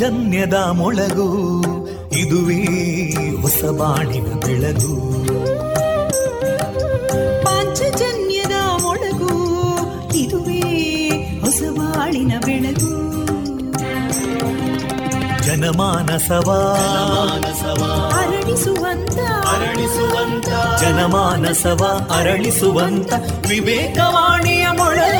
ಪಾಂಚಜನ್ಯದ ಮೊಳಗು ಇದುವೇ ಹೊಸ ಬಾಣಿನ ಬೆಳಗು. ಪಾಂಚಜನ್ಯದ ಮೊಳಗು ಇದುವೇ ಹೊಸ ಬಾಳಿನ ಬೆಳಗು. ಜನಮಾನಸವಾನಸವ ಅರಳಿಸುವಂತ ಅರಳಿಸುವಂತ ಜನಮಾನಸವ ಅರಳಿಸುವಂತ ವಿವೇಕವಾಣಿಯ ಮೊಳಗು.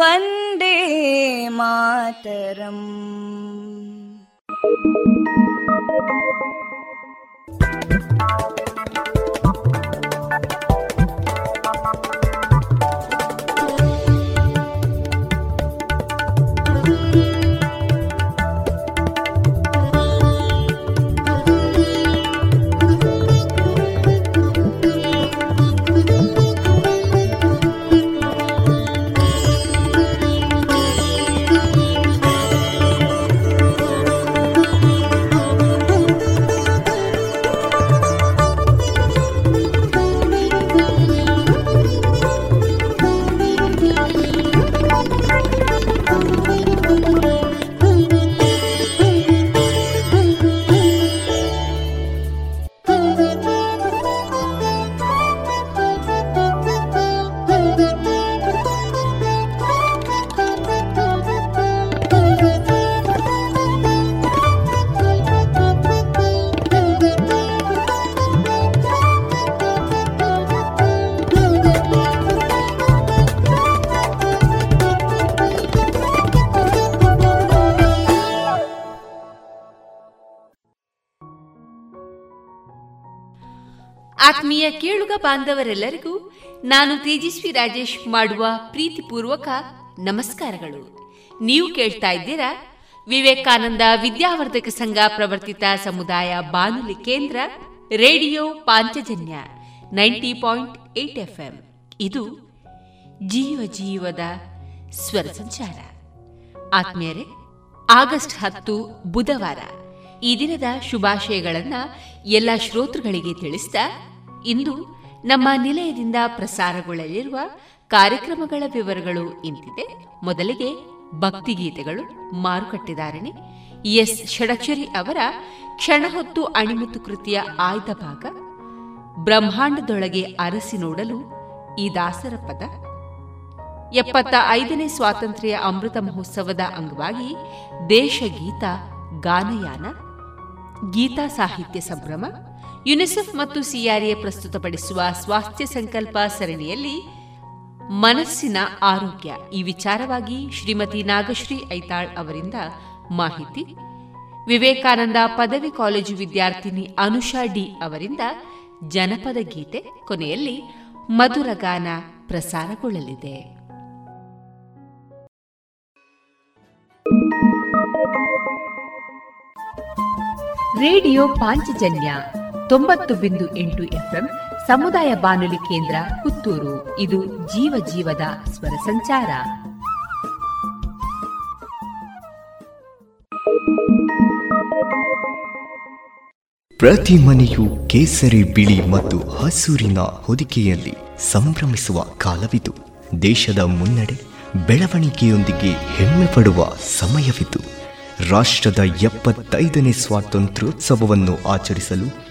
वन्दे मातरम् ಬಾಂಧವರೆಲ್ಲರಿಗೂ ನಾನು ತೇಜಸ್ವಿ ರಾಜೇಶ್ ಮಾಡುವ ಪ್ರೀತಿಪೂರ್ವಕ ನಮಸ್ಕಾರಗಳು. ನೀವು ಕೇಳ್ತಾ ಇದ್ದೀರಾ ವಿವೇಕಾನಂದ ವಿದ್ಯಾವರ್ಧಕ ಸಂಘ ಪ್ರವರ್ತಿತ ಸಮುದಾಯ ಬಾನುಲಿ ಕೇಂದ್ರ radio Panchajanya ninety point eight FM. ಇದು ಜೀವ ಜೀವದ ಸ್ವರ ಸಂಚಾರ. ಆತ್ಮೀಯರೇ, ಆಗಸ್ಟ್ ಹತ್ತು ಬುಧವಾರ ಈ ದಿನದ ಶುಭಾಶಯಗಳನ್ನ ಎಲ್ಲ ಶ್ರೋತೃಗಳಿಗೆ ತಿಳಿಸ್ತಾ ಇಂದು ನಮ್ಮ ನಿಲಯದಿಂದ ಪ್ರಸಾರಗೊಳ್ಳಲಿರುವ ಕಾರ್ಯಕ್ರಮಗಳ ವಿವರಗಳು ಇಂತಿದೆ. ಮೊದಲಿಗೆ ಭಕ್ತಿಗೀತೆಗಳು ಮಾರುಕಟ್ಟೆದಾರಣೆ. ಎಸ್. ಷಡಕ್ಷರಿ ಅವರ ಕ್ಷಣಹೊತ್ತು ಅಣಿಮುತ್ತು ಕೃತಿಯ ಆಯ್ದ ಭಾಗ. ಬ್ರಹ್ಮಾಂಡದೊಳಗೆ ಅರಸಿ ನೋಡಲು ಈ ದಾಸರ ಪದ. ಎಪ್ಪತ್ತ ಐದನೇ ಸ್ವಾತಂತ್ರ್ಯ ಅಮೃತ ಮಹೋತ್ಸವದ ಅಂಗವಾಗಿ ದೇಶಗೀತ, ಗಾನಯಾನ, ಗೀತಾ ಸಾಹಿತ್ಯ ಸಂಭ್ರಮ ಯುನಿಸೆಫ್ ಮತ್ತು ಸಿಆರ್ಎ ಪ್ರಸ್ತುತಪಡಿಸುವ ಸ್ವಾಸ್ಥ್ಯ ಸಂಕಲ್ಪ ಸರಣಿಯಲ್ಲಿ ಮನಸ್ಸಿನ ಆರೋಗ್ಯ. ಈ ವಿಚಾರವಾಗಿ ಶ್ರೀಮತಿ ನಾಗಶ್ರೀ ಐತಾಳ್ ಅವರಿಂದ ಮಾಹಿತಿ. ವಿವೇಕಾನಂದ ಪದವಿ ಕಾಲೇಜು ವಿದ್ಯಾರ್ಥಿನಿ ಅನುಷಾ ಡಿ ಅವರಿಂದ ಜನಪದ ಗೀತೆ ಕೊನೆಯಲ್ಲಿ ಮಧುರಗಾನ ಪ್ರಸಾರಗೊಳ್ಳಲಿದೆ. ರೇಡಿಯೋ ಪಾಂಚಜನ್ಯ ತೊಂಬತ್ತು ಬಿಂದು ಎಂಟು ಎಫ್ಎಂ ಸಮುದಾಯ ಬಾನುಲಿ ಕೇಂದ್ರ ಪುತ್ತೂರು. ಇದು ಜೀವ ಜೀವದ ಸ್ವರ ಸಂಚಾರ. ಪ್ರತಿ ಮನೆಯು ಕೇಸರಿ ಬಿಳಿ ಮತ್ತು ಹಸೂರಿನ ಹೊದಿಕೆಯಲ್ಲಿ ಸಂಭ್ರಮಿಸುವ ಕಾಲವಿದು. ದೇಶದ ಮುನ್ನಡೆ ಬೆಳವಣಿಗೆಯೊಂದಿಗೆ ಹೆಮ್ಮೆ ಪಡುವ ಸಮಯವಿತು ರಾಷ್ಟ್ರದ ಎಪ್ಪತ್ತೈದನೇ ಸ್ವಾತಂತ್ರ್ಯೋತ್ಸವವನ್ನು ಆಚರಿಸಲು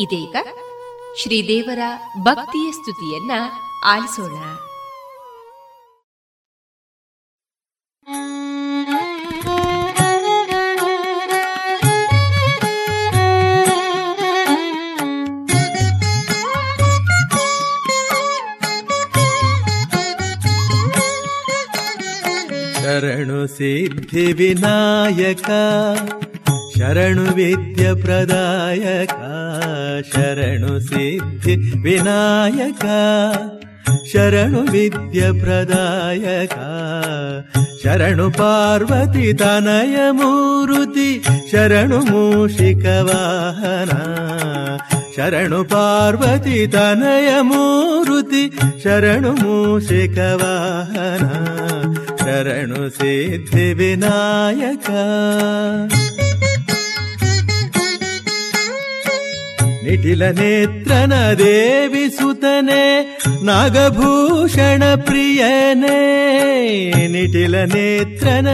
ಇದೀಗ ಶ್ರೀದೇವರ ಭಕ್ತಿಯ ಸ್ತುತಿಯನ್ನ ಆಲಿಸೋಣ. ಶರಣು ಸಿದ್ಧಿ ವಿನಾಯಕ. ಶರಣು ವಿದ್ಯ ಪ್ರದಾಯಕ ಶರಣು ಸಿದ್ಧಿ ವಿನಾಯಕ ಶರಣು ವಿದ್ಯ ಪ್ರದಾಯಕ ಶರಣು ಪಾರ್ವತಿ ತನಯ ಮೂರುತಿ ಶರಣು ಮೂಷಿಕ ವಾಹನ ಶರಣು ಪಾರ್ವತಿ ತನಯ ಮೂರುತಿ ಶರಣು ಮೂಷಿಕ ವಾಹನ ಶರಣು ನಿಟಿಲ ನೇತ್ರನ ದೇವಿ ಸುತನೆ, ನಾಗಭೂಷಣ ಪ್ರಿಯನೇ. ನಿಟಿಲ ನೇತ್ರನ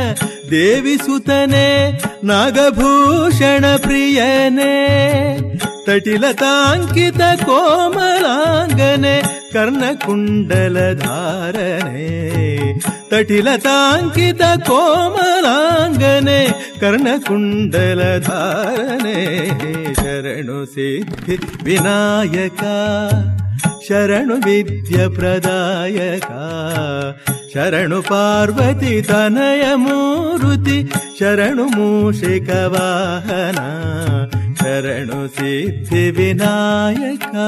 ದೇವಿ ಸುತನೆ, ನಾಗಭೂಷಣ ಪ್ರಿಯನೇ. ತಟಿಲತಾಂಕಿತ ಕೋಮಲಾಂಗನೆ ಕರ್ಣಕುಂಡಲಧಾರನೆ ತಟಿಲತಾಂಕಿತ ಕೋಮಲಾಂಗನೆ ಕರ್ಣಕುಂಡಲಧಾರನೆ शरणु सिद्धि विनायका शरणु विद्यप्रदायका शरणु रणुसिद्धिविनायका शरणुविद्यप्रदायका शरणुपार्वती तनयमुरुति शरणुमूषिकवाहना शरणुसिद्धिविनायका।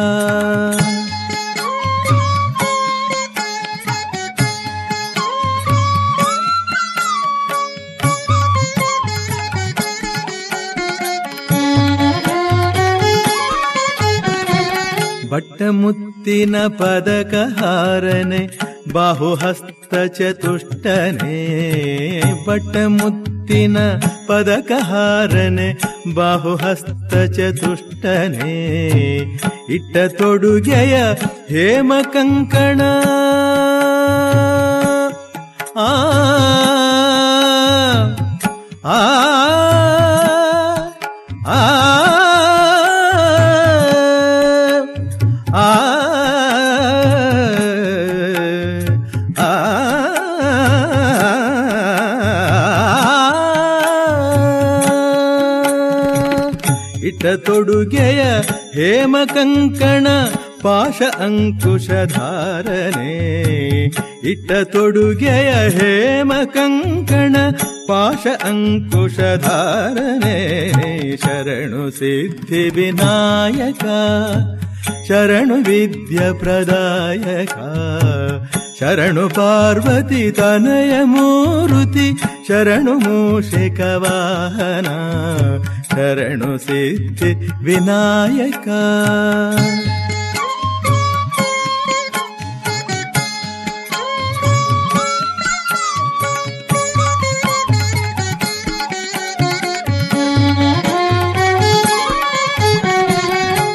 ವಾಹನ ಶರಣು ಸಿದ್ಧಿ ವಿನಾಯಕ ಬಟ್ಟಮುತ್ತಿನ ಪದಕ ಹಾರನೆ, ಬಾಹುಹಸ್ತ ಚತುಷ್ಟನೆ. ಪಟ್ಟಮುತ್ತಿನ ಪದಕಹಾರನೆ ಬಾಹುಹಸ್ತ ಚತುಷ್ಟನೆ. ಇಟ್ಟ ತೊಡುಗೆಯ ಹೇಮ ಕಂಕಣ. ಆ. ಇಟ್ಟ ತೊಡುಗೆಯ ಹೇಮ ಕಂಕಣ ಪಾಶ ಅಂಕುಶಧಾರನೆ ಇಟ್ಟ ತೊಡುಗೆಯ ಹೇಮ ಕಂಕಣ ಪಾಶ ಅಂಕುಶಧಾರನೆ ಶರಣು ಸಿದ್ಧಿ ವಿನಾಯಕ, ಶರಣು ವಿದ್ಯ ಪ್ರದಾಯಕ, ಶರಣು ಪಾರ್ವತಿ ತನಯ ಮೂರುತಿ, ಶರಣು ಮೂಷಿಕ ವಾಹನ. ಶರಣು ಸಿದ್ಧಿ ವಿನಾಯಕ.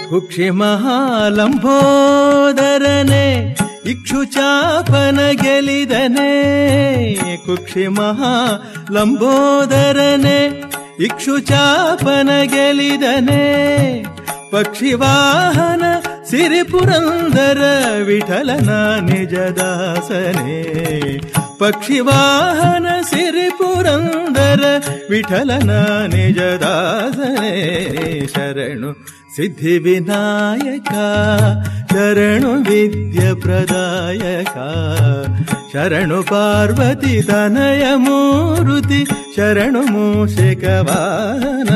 ಕುಕ್ಷಿ ಮಹಾಲಂಬೋದರನೆ ಇಕ್ಷುಚಾಪನ ಗೆಲಿದನೆ. ಕುಕ್ಷಿ ಮಹಾಲಂಬೋದರನೆ ಇಕ್ಷುಚಾಪನ ಗೆಲಿದನೆ ಪಕ್ಷಿವಾಹನ ಸಿರಿಪುರಂದರ ವಿಠಲನ ನಿಜದಾಸನೆ. पक्षिवाहन सिरिपुरन्दर विठलन निजदासने शरणु सिद्धिविनायका शरणु विद्यप्रदायका शरणु पार्वती तनय शरणु मूषिकवाहन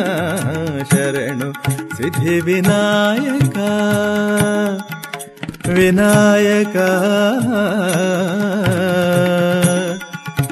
शरणु सिद्धिविनायका विनायका।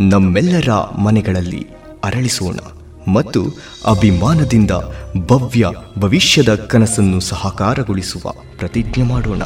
ನಮ್ಮೆಲ್ಲರ ಮನೆಗಳಲ್ಲಿ ಅರಳಿಸೋಣ ಮತ್ತು ಅಭಿಮಾನದಿಂದ ಭವ್ಯ ಭವಿಷ್ಯದ ಕನಸನ್ನು ಸಹಕಾರಗೊಳಿಸುವ ಪ್ರತಿಜ್ಞೆ ಮಾಡೋಣ.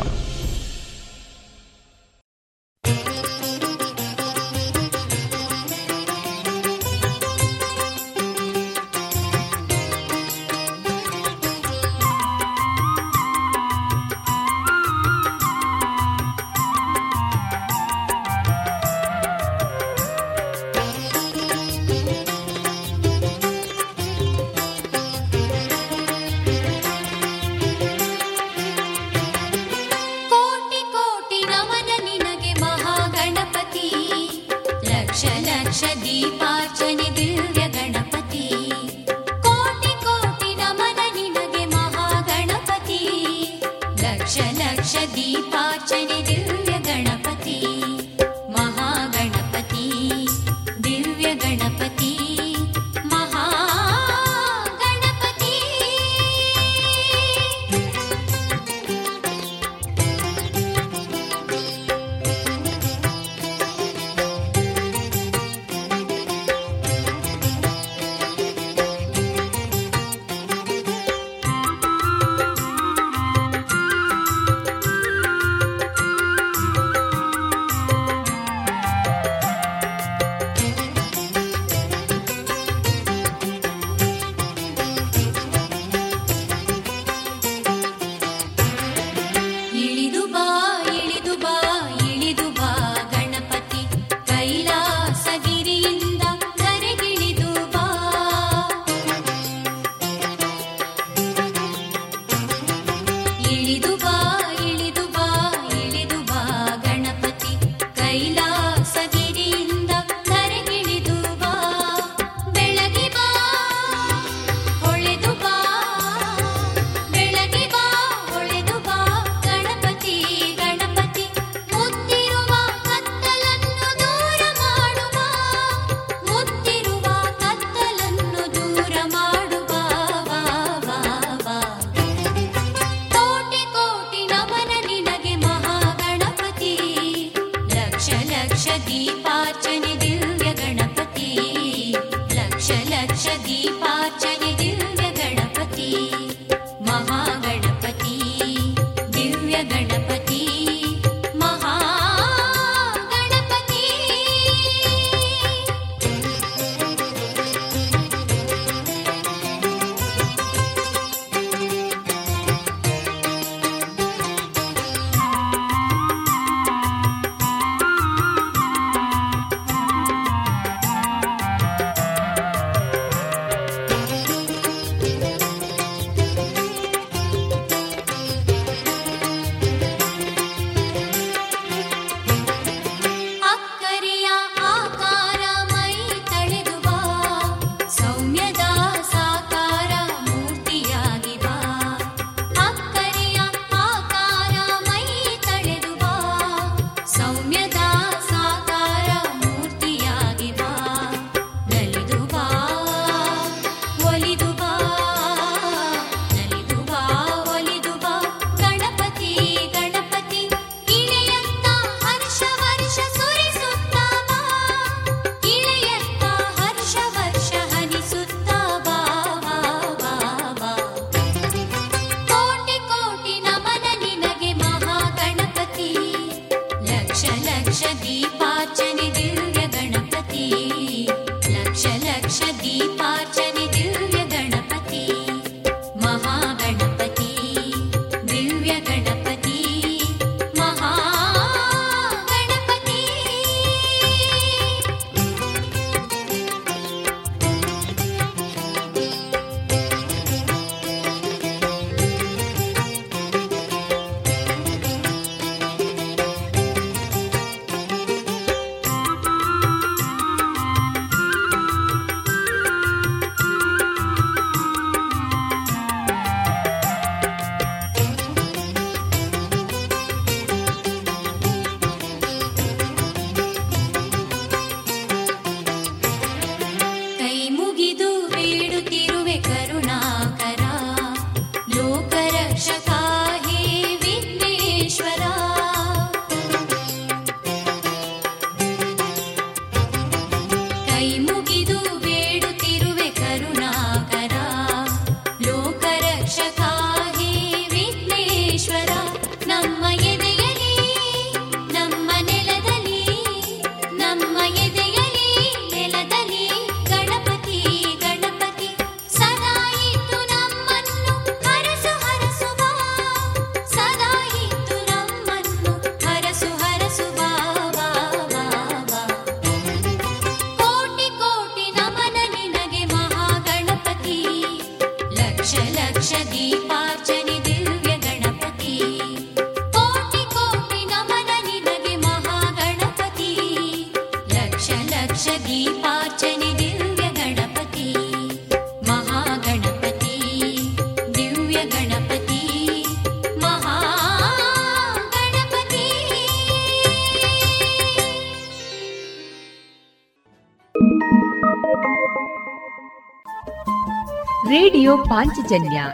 ಪಾಂಚಜನ್ಯ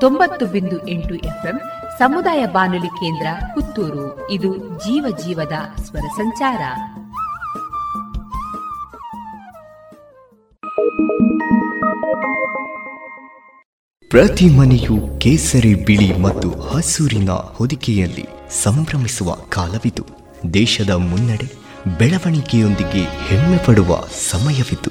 ತೊಂಬತ್ತು ಬಿಂದು ಎಂಟು ಎಫ್ಎಂ ಸಮುದಾಯ ಬಾನುಲಿ ಕೇಂದ್ರ ಪುತ್ತೂರು. ಇದು ಜೀವ ಜೀವದ ಸ್ವರ ಸಂಚಾರ. ಪ್ರತಿ ಮನೆಯು ಕೇಸರಿ ಬಿಳಿ ಮತ್ತು ಹಸೂರಿನ ಹೊದಿಕೆಯಲ್ಲಿ ಸಂಭ್ರಮಿಸುವ ಕಾಲವಿದು. ದೇಶದ ಮುನ್ನಡೆ ಬೆಳವಣಿಗೆಯೊಂದಿಗೆ ಹೆಮ್ಮೆ ಪಡುವ ಸಮಯವಿತು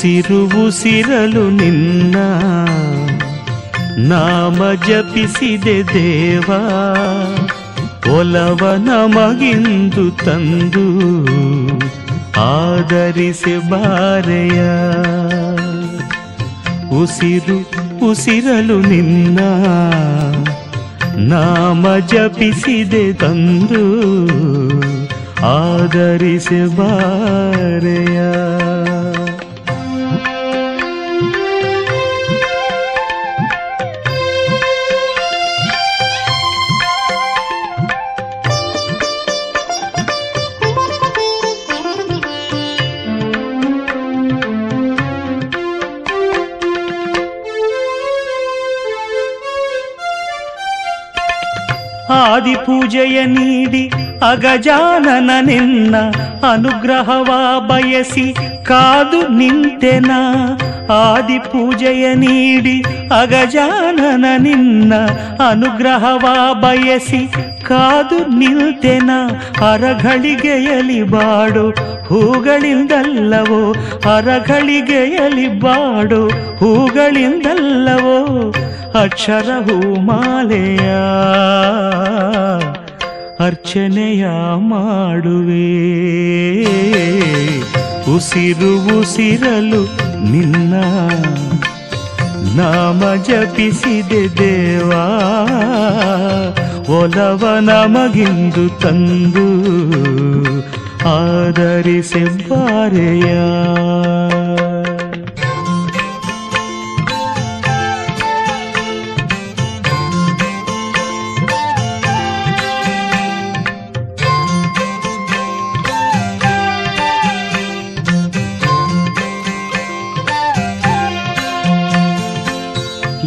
ಉಸಿರು ಉಸಿರಲು ನಿನ್ನ ನಾಮ ಜಪಿಸಿದೆ ದೇವಾ. ಒಲವ ನಮಗಿಂದು ತಂದು ಆದರಿಸಿ ಬಾರೆಯ. ಉಸಿರು ಉಸಿರಲು ನಿನ್ನ ನಾಮ ಜಪಿಸಿದೆ ತಂದು ಆದರಿಸಿ ಬಾರೆಯ. ಆದಿಪೂಜೆಯ ನೀಡಿ ಅಗಜಾನನ ನಿನ್ನ ಅನುಗ್ರಹವ ಬಯಸಿ ಕಾದು ನಿಂತೆನ. ಆದಿಪೂಜೆಯ ನೀಡಿ ಅಗಜಾನನ ನಿನ್ನ ಅನುಗ್ರಹವ ಬಯಸಿ ಕಾದು ನಿಲ್ತೆನ ಅರಗಳಿಗೆಯಲಿ ಬಾಡು ಹೂಗಳಿಂದಲ್ಲವೋ ಅರಗಳಿಗೆಯಲಿ ಬಾಡು ಹೂಗಳಿಂದಲ್ಲವೋ. ಅಕ್ಷರ ಹೂಮಾಲೆಯ ಅರ್ಚನೆಯ ಮಾಡುವೆ. ಉಸಿರು ಉಸಿರಲು ನಿನ್ನ ನಾಮ ಜಪಿಸಿದೆ ದೇವಾ. ಒಲವ ನಮಗಿಂದು ತಂದು ಆದರಿಸಿ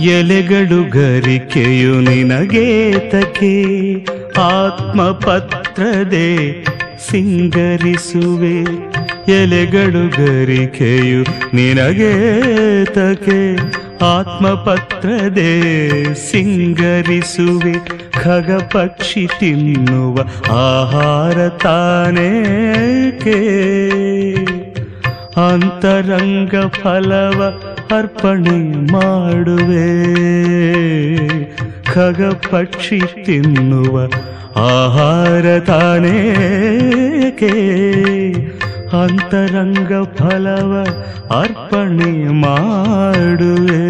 ಎಲೆಗಳು ಗರಿಕೆಯು ನಿನಗೇತಕೆ ಆತ್ಮಪತ್ರದೆ ಸಿಂಗರಿಸುವೆ. ಎಲೆಗಳು ಗರಿಕೆಯು ನಿನಗೇತಕೆ ಆತ್ಮಪತ್ರದೆ ಸಿಂಗರಿಸುವೆ. ಖಗ ಪಕ್ಷಿ ತಿನ್ನುವ ಆಹಾರ ತಾನೇಕೆ ಅಂತರಂಗ ಫಲವ ಅರ್ಪಣೆ ಮಾಡುವೆ ಖಗ ಪಕ್ಷಿ ತಿನ್ನುವ ಆಹಾರ ತಾನೇಕೆ ಅಂತರಂಗ ಫಲವ ಅರ್ಪಣೆ ಮಾಡುವೆ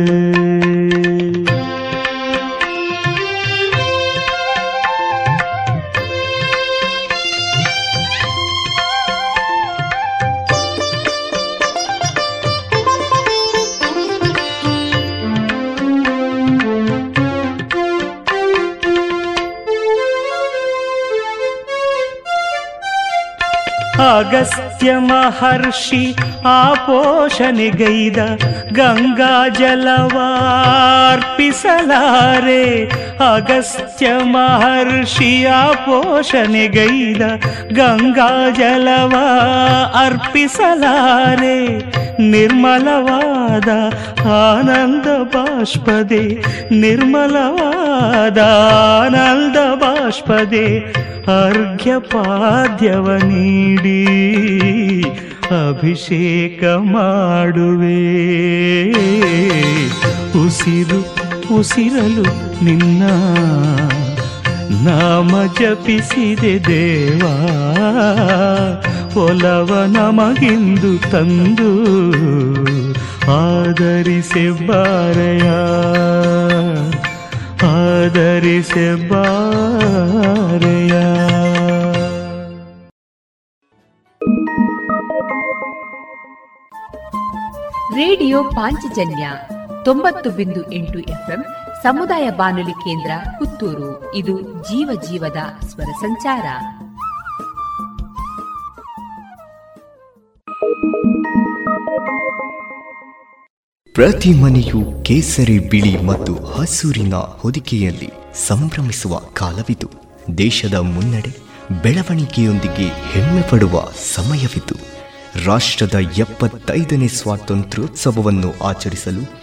ಅಗಸ್ತ್ಯ ಮಹರ್ಷಿ ಆಪೋಷಣೆಗೈದ ಗಂಗಾ ಜಲವಾರ್ಪಿಸಲಾರೆ ಅಗಸ್ತ್ಯ ಮಹರ್ಷಿ ಆಪೋಷಣೆಗೈದ ಗಂಗಾ ಜಲವ ಅರ್ಪಿಸಲಾರೆ ನಿರ್ಮಲವಾದ ಆನಂದ ಬಾಷ್ಪದೆ ನಿರ್ಮಲವಾದ ಆನಂದ ಬಾಷ್ಪದೆ ಅರ್ಘ್ಯ ಪಾದ್ಯವ ನೀಡಿ ಅಭಿಷೇಕ ಮಾಡುವೆ. ಉಸಿರು ಉಸಿರಲು ನಿನ್ನ ನಾಮ ಜಪಿಸಿದೆ ದೇವಾ, ಒಲವ ನಮಗಿಂದು ತಂದು ಆದರಿಸೆ ಬಾರಯ ಆದರಿಸೆ ಬಾರೆಯ ರೇಡಿಯೋ ಪಾಂಚಜನ್ಯ ತೊಂಬತ್ತು ಬಿಂದು ಎಂಟು ಎಫ್ಎಂ ಸಮುದಾಯ ಬಾನುಲಿ ಕೇಂದ್ರ ಪುತ್ತೂರು. ಇದು ಜೀವ ಜೀವದ ಸ್ವರ ಸಂಚಾರ. ಪ್ರತಿ ಮನೆಯು ಕೇಸರಿ ಬಿಳಿ ಮತ್ತು ಹಸೂರಿನ ಹೊದಿಕೆಯಲ್ಲಿ ಸಂಭ್ರಮಿಸುವ ಕಾಲವಿದು. ದೇಶದ ಮುನ್ನಡೆ ಬೆಳವಣಿಗೆಯೊಂದಿಗೆ ಹೆಮ್ಮೆ ಪಡುವ ಸಮಯವಿದು. ರಾಷ್ಟ್ರದ ಎಪ್ಪತ್ತೈದನೇ ಸ್ವಾತಂತ್ರ್ಯೋತ್ಸವವನ್ನು ಆಚರಿಸಲು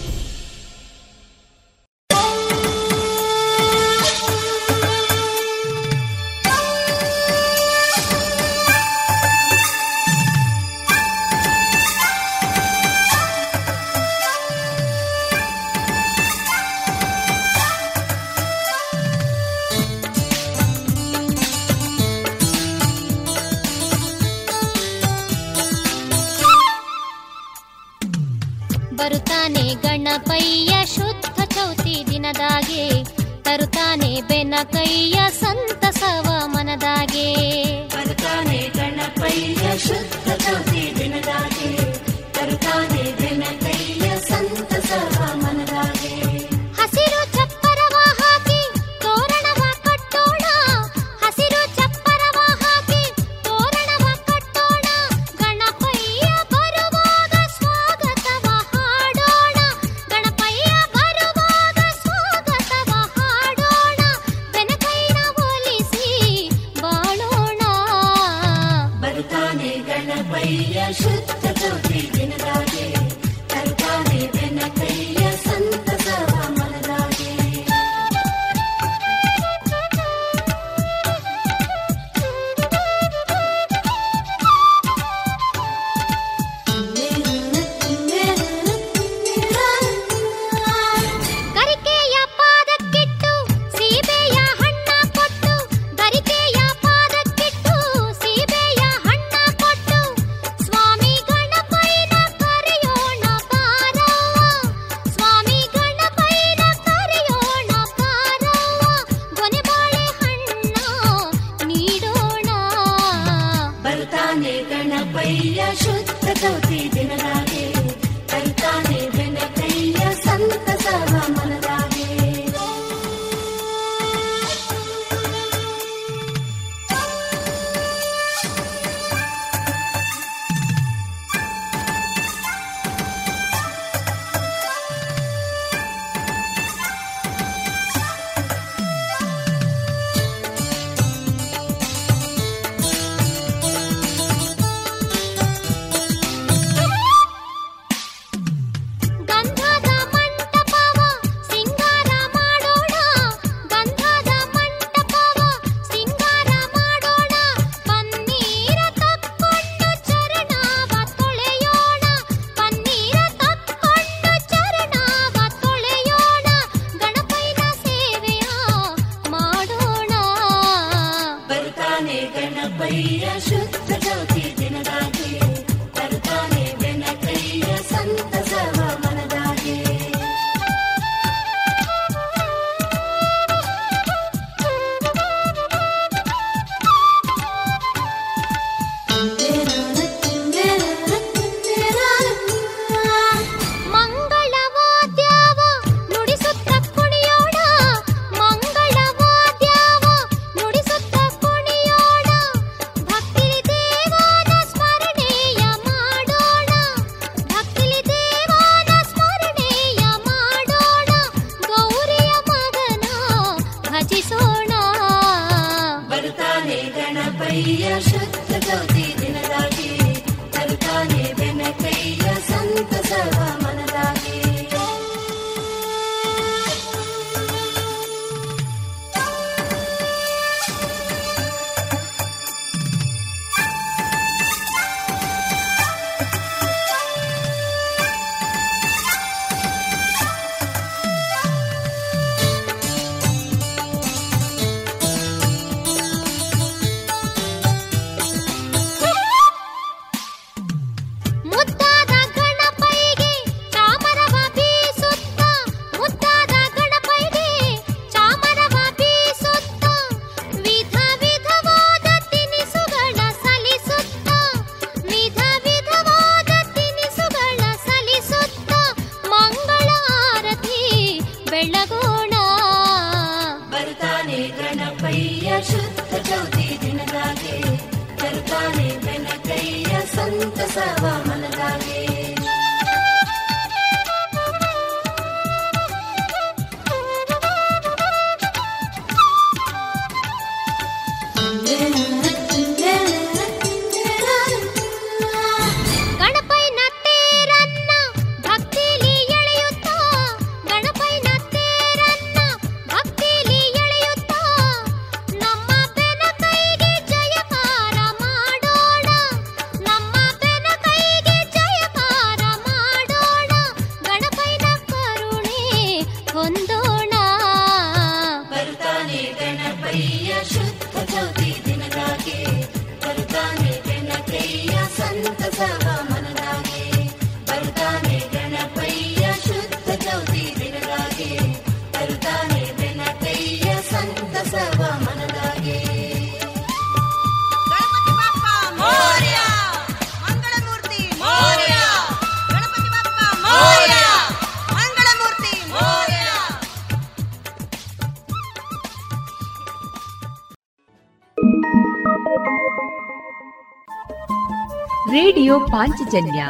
ಪಾಂಚಜನ್ಯ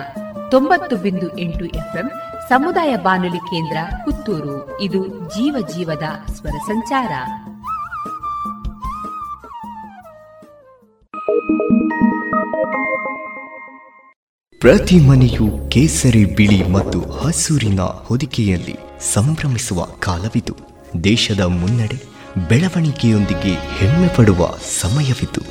ತೊಂಬತ್ತು ಬಿಂದು ಎಂಟು ಎಫ್ಎಂ ಸಮುದಾಯ ಬಾನುಲಿ ಕೇಂದ್ರ ಪುತ್ತೂರು. ಇದು ಜೀವ ಜೀವದ ಸ್ವರ ಸಂಚಾರ. ಪ್ರತಿ ಮನೆಯು ಕೇಸರಿ ಬಿಳಿ ಮತ್ತು ಹಸೂರಿನ ಹೊದಿಕೆಯಲ್ಲಿ ಸಂಭ್ರಮಿಸುವ ಕಾಲವಿದು. ದೇಶದ ಮುನ್ನಡೆ ಬೆಳವಣಿಗೆಯೊಂದಿಗೆ ಹೆಮ್ಮೆ ಪಡುವ ಸಮಯವಿದು.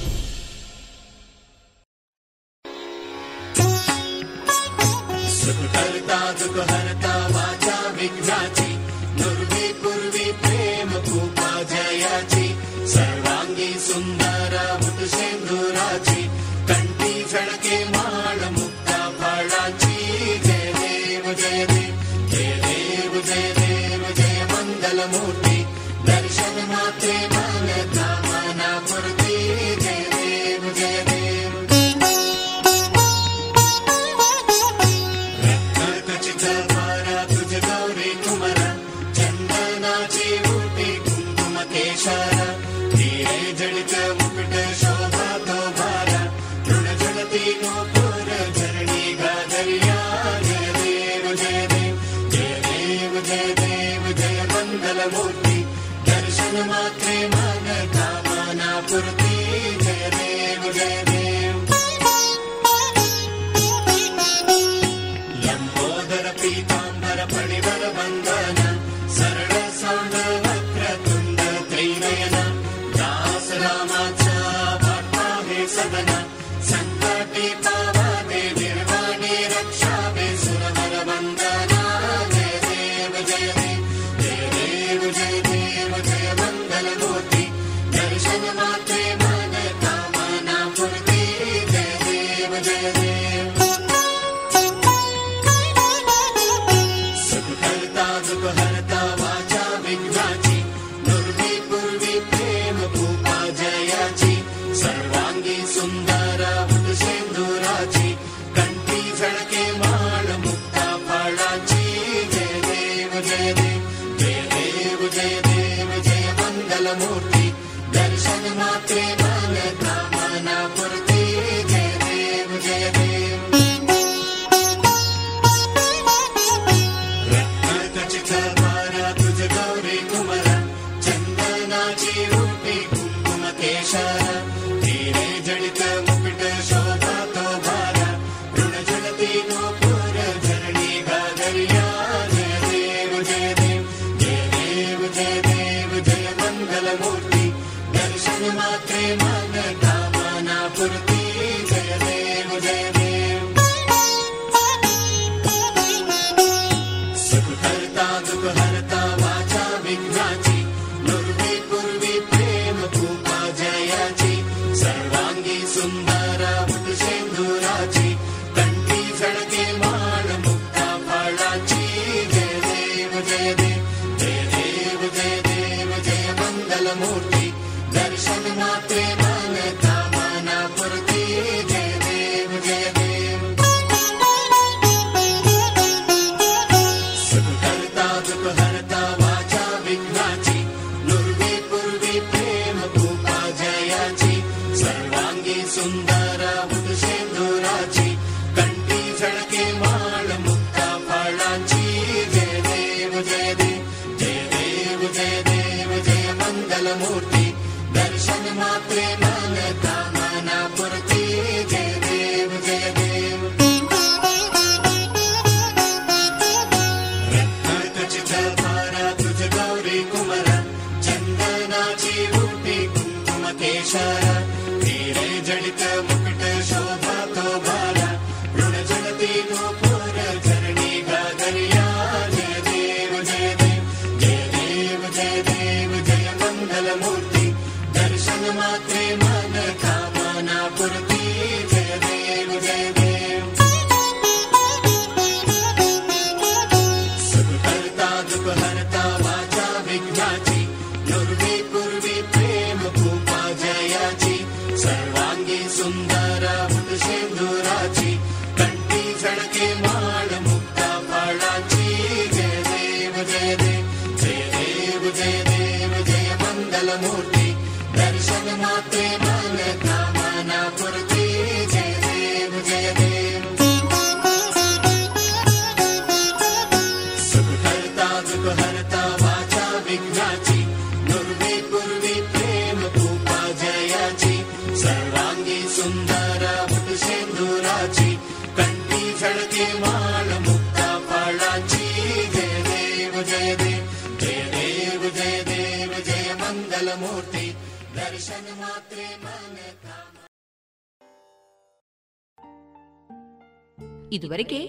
ಇದುವರೆಗೆ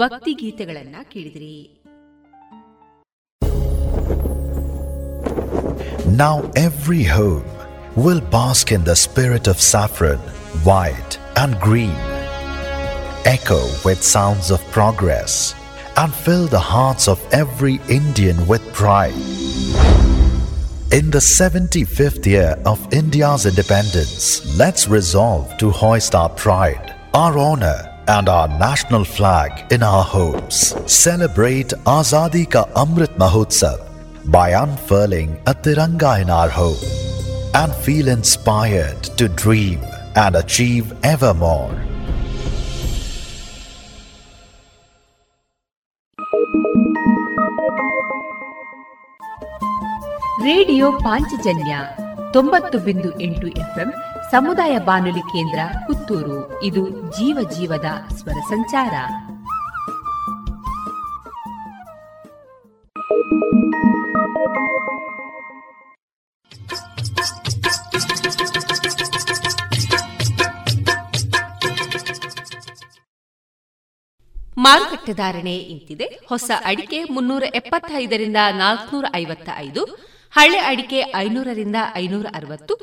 ಭಕ್ತಿ ಗೀತೆಗಳನ್ನ ಕೇಳಿದಿರಿ Now every home will bask in the spirit of saffron, white and green. Echo with sounds of progress and fill the hearts of every Indian with pride. In the 75th year of India's independence, let's resolve to hoist our pride, our honor, and our national flag in our homes. Celebrate Azadi Ka Amrit Mahotsav by unfurling a Tiranga in our home and feel inspired to dream and achieve ever more. Radio Panchajanya ತೊಂಬತ್ತು ಬಿಂದು ಎಂಟು FM ಸಮುದಾಯ ಬಾನುಲಿ ಕೇಂದ್ರ ಪುತ್ತೂರು. ಇದು ಜೀವ ಜೀವದ ಸ್ವರ ಸಂಚಾರ. ಮಾರುಕಟ್ಟೆ ಧಾರಣೆ ಇಂತಿದೆ. ಹೊಸ ಅಡಿಕೆ ಮುನ್ನೂರ ಎಪ್ಪತ್ತೈದರಿಂದ ನಾಲ್ಕನೂರ ಐವತ್ತ ಐದು ಹಳೆ ಅಡಿಕೆ ಐನೂರರಿಂದ ಐನೂರ ಅರವತ್ತು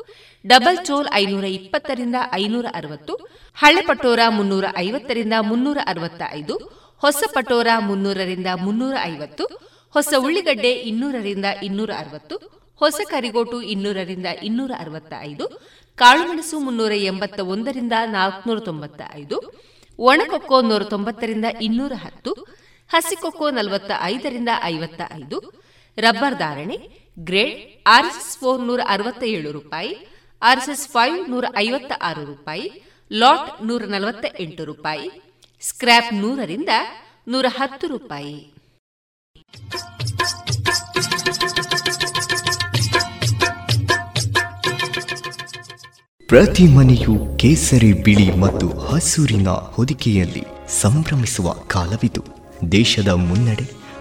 ಡಬಲ್ ಚೋಲ್ ಐನೂರ ಇಪ್ಪತ್ತರಿಂದ ಐನೂರ ಅರವತ್ತು ಹಳೆ ಪಟೋರ ಮುನ್ನೂರ ಐವತ್ತರಿಂದ ಮುನ್ನೂರ ಅರವತ್ತ ಐದು ಹೊಸ ಪಟೋರ ಮುನ್ನೂರರಿಂದ ಮುನ್ನೂರ ಐವತ್ತು ಹೊಸ ಉಳ್ಳಿಗಡ್ಡೆ ಇನ್ನೂರರಿಂದ ಇನ್ನೂರ ಅರವತ್ತು ಹೊಸ ಕರಿಗೋಟು ಇನ್ನೂರರಿಂದ ಇನ್ನೂರ ಅರವತ್ತ ಐದು ಕಾಳುಮೆಣಸು ಮುನ್ನೂರ ಎಂಬತ್ತ ಒಂದರಿಂದ ನಾಲ್ಕುನೂರ ತೊಂಬತ್ತ ಐದು ಒಣಕೊಕ್ಕೋ ನೂರ ತೊಂಬತ್ತರಿಂದ ಇನ್ನೂರ ಹತ್ತು ಹಸಿಕೊಕ್ಕೋ ನಲವತ್ತ ಐದರಿಂದ ಐವತ್ತ ಐದು ರಬ್ಬರ್ ಧಾರಣೆ ಗ್ರೇಡ್ ಆರ್ಎಸ್ಎಸ್ ಫೋರ್ ನೂರ ಅರವತ್ತ ಏಳು ರೂಪಾಯಿ, ಆರ್ಎಸ್ಎಸ್ ಫೈವ್ ನೂರ ಐವತ್ತ ಆರು ರೂಪಾಯಿ, ಲಾಟ್ ನೂರ ನಲವತ್ತ ಎಂಟು ರೂಪಾಯಿ, ಸ್ಕ್ರ್ಯಾಪ್ ನೂರರಿಂದ ನೂರ ಹತ್ತು ರೂಪಾಯಿ. ಪ್ರತಿ ಮನೆಯು ಕೇಸರಿ ಬಿಳಿ ಮತ್ತು ಹಸೂರಿನ ಹೊದಿಕೆಯಲ್ಲಿ ಸಂಭ್ರಮಿಸುವ ಕಾಲವಿದು. ದೇಶದ ಮುನ್ನಡೆ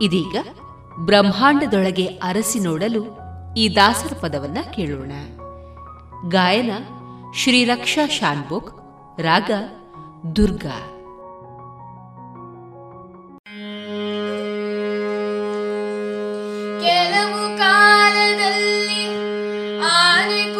ಇದೀಗ ಬ್ರಹ್ಮಾಂಡದೊಳಗೆ ಅರಸಿ ನೋಡಲು ಈ ದಾಸರ ಪದವನ್ನ ಕೇಳೋಣ. ಗಾಯನ ಶ್ರೀರಕ್ಷಾ ಶಾನ್ಬುಕ್ ರಾಗ ದುರ್ಗಾ. ಕೆಲವು ಕಾಲದಲ್ಲಿ ಆನೆ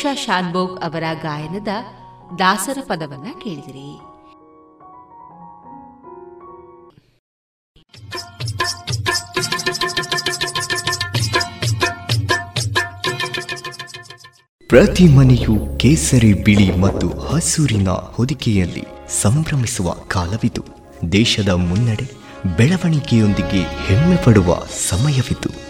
ಶ್ರೀರಕ್ಷಾ ಶಾನ್ಭೋಗ್ ಅವರ ಗಾಯನದ ದಾಸರ ಪದವನ್ನ ಕೇಳಿದಿರಿ. ಪ್ರತಿ ಮನೆಯು ಕೇಸರಿ ಬಿಳಿ ಮತ್ತು ಹಸೂರಿನ ಹೊದಿಕೆಯಲ್ಲಿ ಸಂಭ್ರಮಿಸುವ ಕಾಲವಿದು. ದೇಶದ ಮುನ್ನಡೆ ಬೆಳವಣಿಗೆಯೊಂದಿಗೆ ಹೆಮ್ಮೆ ಪಡುವ ಸಮಯವಿದು.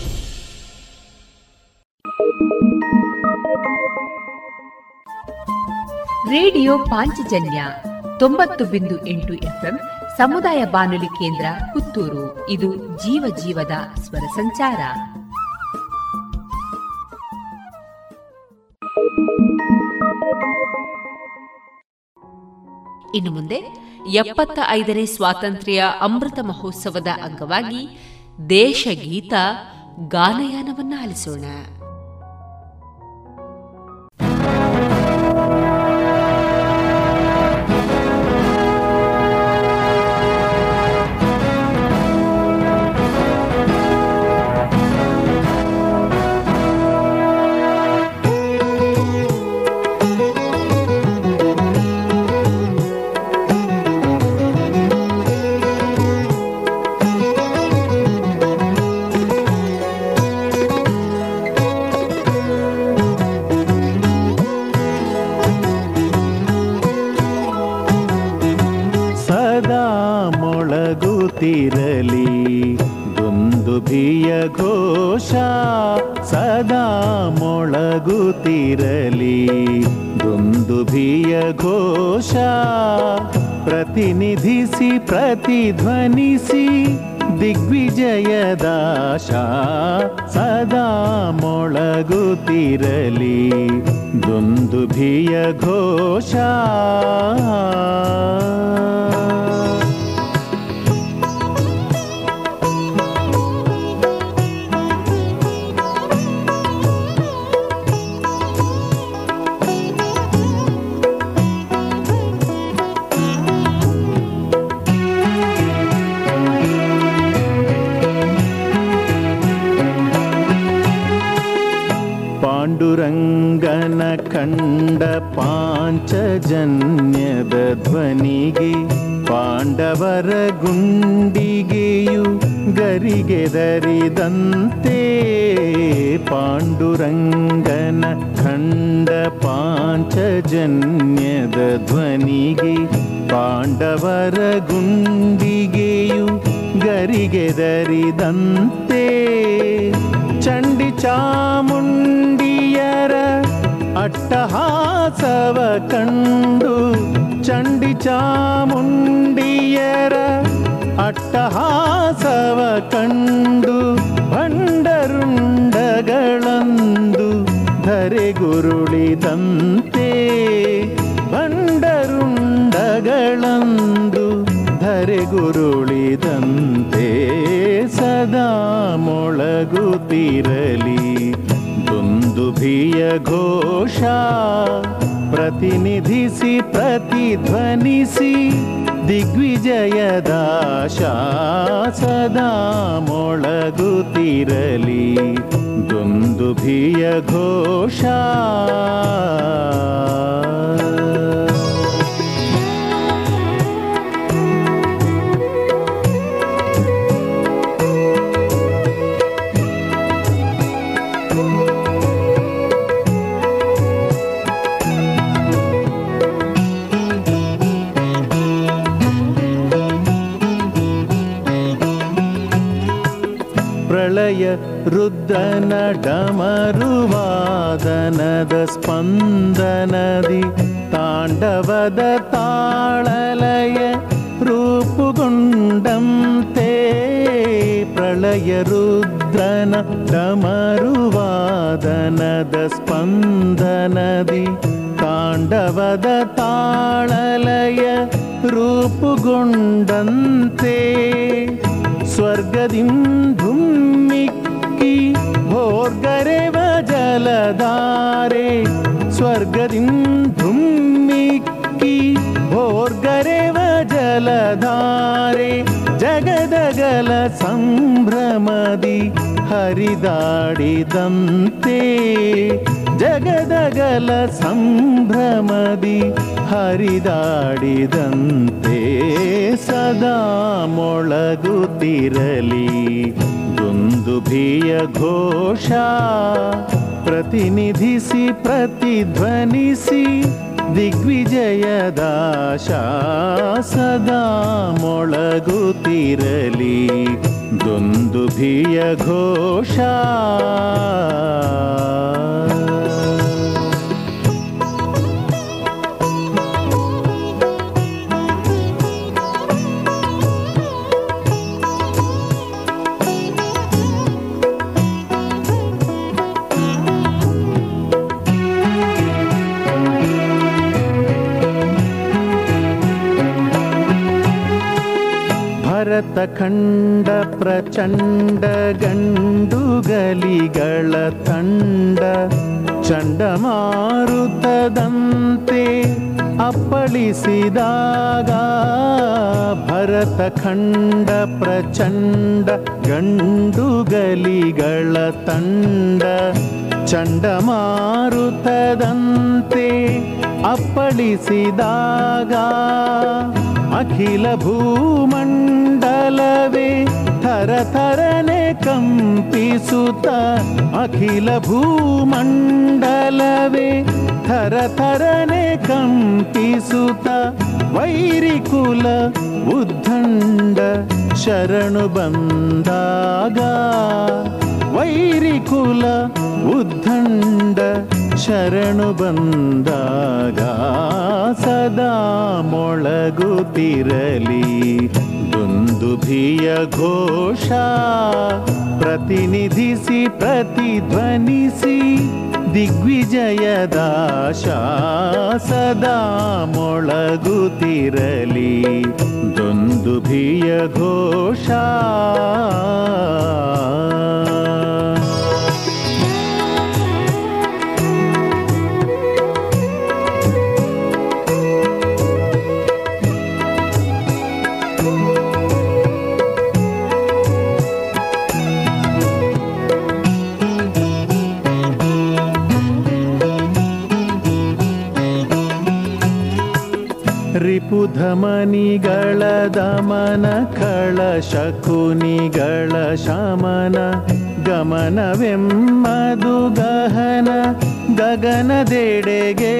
ರೇಡಿಯೋ ಪಾಂಚಜನ್ಯ ತೊಂಬತ್ತು ಬಿಂದು ಎಂಟು ಎಫ್ಎಂ ಸಮುದಾಯ ಬಾನುಲಿ ಕೇಂದ್ರ ಪುತ್ತೂರು. ಇದು ಜೀವ ಜೀವದ ಸ್ವರ ಸಂಚಾರ. ಇನ್ನು ಮುಂದೆ ಎಪ್ಪತ್ತ ಐದನೇ ಸ್ವಾತಂತ್ರ್ಯ ಅಮೃತ ಮಹೋತ್ಸವದ ಅಂಗವಾಗಿ ದೇಶಗೀತ ಗಾನಯಾನವನ್ನ ಆಲಿಸೋಣ. ोषा प्रतिनिधी प्रतिध्वनि दिग्विजय दाशा सदा मोळगुतिरी दुन्दुभि घोषा। ಪಾಂಚಜನ್ಯದ ಧ್ವನಿಗೆ ಪಾಂಡವರ ಗುಂಡಿಗೆಯು ಗರಿಗೆದರಿದಂತೆ ಪಾಂಡುರಂಗನ ಖಂಡ ಪಾಂಚಜನ್ಯದ ಧ್ವನಿಗೆ ಪಾಂಡವರ ಗುಂಡಿಗೆಯು ಗರಿಗೆದರಿದಂತೆ ಚಂಡಿ ಚಾಮುಂಡಿಯರ ಅಟ್ಟಹಾಸವ ಕಂಡು ಚಂಡಿ ಚಾಮುಂಡಿಯರ ಅಟ್ಟಹಾಸವ ಕಂಡು ಭಂಡರುಂಡಗಳಂದು ಧರೆಗುರುಳಿದಂತೆ ಭಂಡರುಂಡಗಳಂದು ಧರೆಗುರುಳಿದಂತೆ ಸದಾ ಮೊಳಗುತ್ತಿರಲಿ. ियघोषा प्रतिनिधिसि प्रतिध्वनिसि दिग्विजयदाशा सदा मोळगुतिरलि दुन्दुभियघोषा। ರುದ್ರನ ಡಮರುವಾದನದ ಸ್ಪಂದನದಿ ತಾಂಡವದ ತಾಳಲಯ ರೂಪುಗೊಂಡಂತೆ ಪ್ರಳಯ ರುದ್ರನ ಡಮರುವಾದನದ ಸ್ಪಂದನದಿ ತಾಂಡವದ ತಾಳಲಯ ರೂಪುಗೊಂಡಂತೆ ಸ್ವರ್ಗದಿಂ ಧುಮ್ಮಿಕ್ಕಿ ಭೋರ್ಗರೆವ ಜಲಧಾರೆ ಸ್ವರ್ಗದಿಂ ಭೋರ್ಗರೇವ ಜಲಧಾರೆ ಜಗದಗಲ ಸಂಭ್ರಮದಿ ಹರಿದಾಡಿದಂತೆ ಜಗದಗಲ ಸಂಭ್ರಮದಿ ಹರಿದಾಡಿದಂತೆ ಸದಾ ಮೊಳಗುತ್ತಿರಲಿ ದುಂದುಭಿಯ ಘೋಷ. ಪ್ರತಿನಿಧಿಸಿ ಪ್ರತಿಧ್ವನಿಸಿ ದಿಗ್ವಿಜಯದಾಶ ಸದಾ ಮೊಳಗುತ್ತಿರಲಿ. ದುಂದುಭಿಯ ಘೋಷ. ಖಂಡ ಪ್ರಚಂಡ ಗಂಡುಗಲಿಗಳ ತಂಡ. ಚಂಡಮಾರುತದಂತೆ ಅಪ್ಪಳಿಸಿದಾಗ ಭರತ ಖಂಡ ಪ್ರಚಂಡ ಗಂಡುಗಲಿಗಳ ತಂಡ. ಚಂಡಮಾರುತದಂತೆ ಅಪ್ಪಳಿಸಿದಾಗ ಅಖಿಲ ಭೂಮಂಡಲವೇ ಥರ ಥರನೆ ಕಂಪಿಸುತ್ತ ಅಖಿಲ ಭೂಮಂಡಲವೇ ಥರ ಥರನೆ ಕಂಪಿಸುತ್ತ ವೈರಿಕುಲ ಉದ್ದಂಡ ಶರಣು ಬಂದಾಗ ವೈರಿಕುಲ ಉದ್ದಂಡ ಶರಣು ಬಂದಾಗ ಸದಾ ಮೊಳಗುತ್ತಿರಲಿ. ದುಂದುಭಿಯ ಘೋಷ ಪ್ರತಿನಿಧಿಸಿ ಪ್ರತಿಧ್ವನಿಸಿ ದಿಗ್ವಿಜಯದಾಶ ಸದಾ ಮೊಳಗುತ್ತಿರಲಿ. ದುಂದುಭಿಯ ಘೋಷ ರಿಪುಧಮನಿಗಳ ದಮನ, ಕಳ ಶಕುನಿಗಳ ಶಮನ ಗಮನವೆಮ್ಮದು ಗಹನ ಗಗನದೆಡೆಗೆ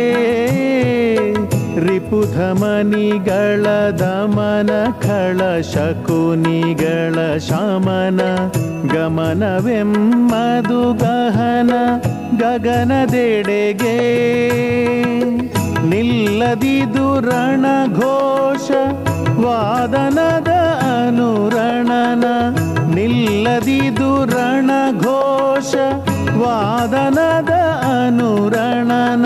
ರಿಪುಧಮನಿಗಳ ದಮನ ಖಳ ಶಕುನಿಗಳ ಶಮನ ಗಮನವೆಮ್ಮದು ಗಹನ ಗಗನದೆಡೆಗೆ ನಿಲ್ಲದಿದು ರಣಘೋಷ ವಾದನದ ಅನುರಣನ. ನಿಲ್ಲದಿದು ರಣಘೋಷ ವಾದನದ ಅನುರಣನ.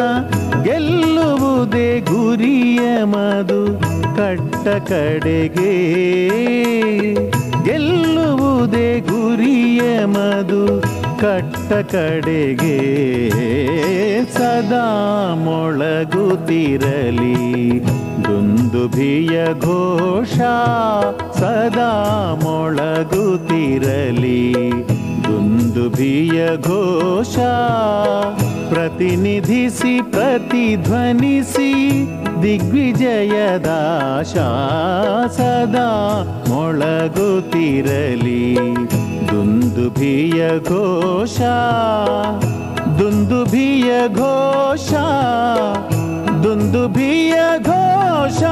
ಗೆಲ್ಲುವುದೇ ಗುರಿಯ ಮದು ಕಟ್ಟ ಕಡೆಗೆ. ಗೆಲ್ಲುವುದೇ ಗುರಿಯ ಮದು ಕಟ್ಟ ಕಡೆಗೆ ಸದಾ ಮೊಳಗುತ್ತಿರಲಿ. ದುಂದುಭಿಯ ಘೋಷ ಸದಾ ಮೊಳಗುತ್ತಿರಲಿ. ದುಂದುಭಿಯ ಘೋಷ ಪ್ರತಿನಿಧಿಸಿ, ಪ್ರತಿಧ್ವನಿಸಿ ದಿಗ್ವಿಜಯದಾಶಾ ಸದಾ ಮೊಳಗುತ್ತಿರಲಿ. ದುಂದುಭಿಯ ಘೋಷ ದುಂದುಭಿಯ ಘೋಷ ದುಂದುಭಿಯ ಘೋಷ.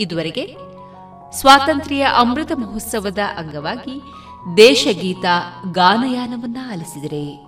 ಇದುವರೆಗೆ ಸ್ವಾತಂತ್ರ್ಯ ಅಮೃತ ಮಹೋತ್ಸವದ ಅಂಗವಾಗಿ ದೇಶಗೀತ ಗಾನಯಾನವನ್ನ ಆಲಿಸಿದರೆ.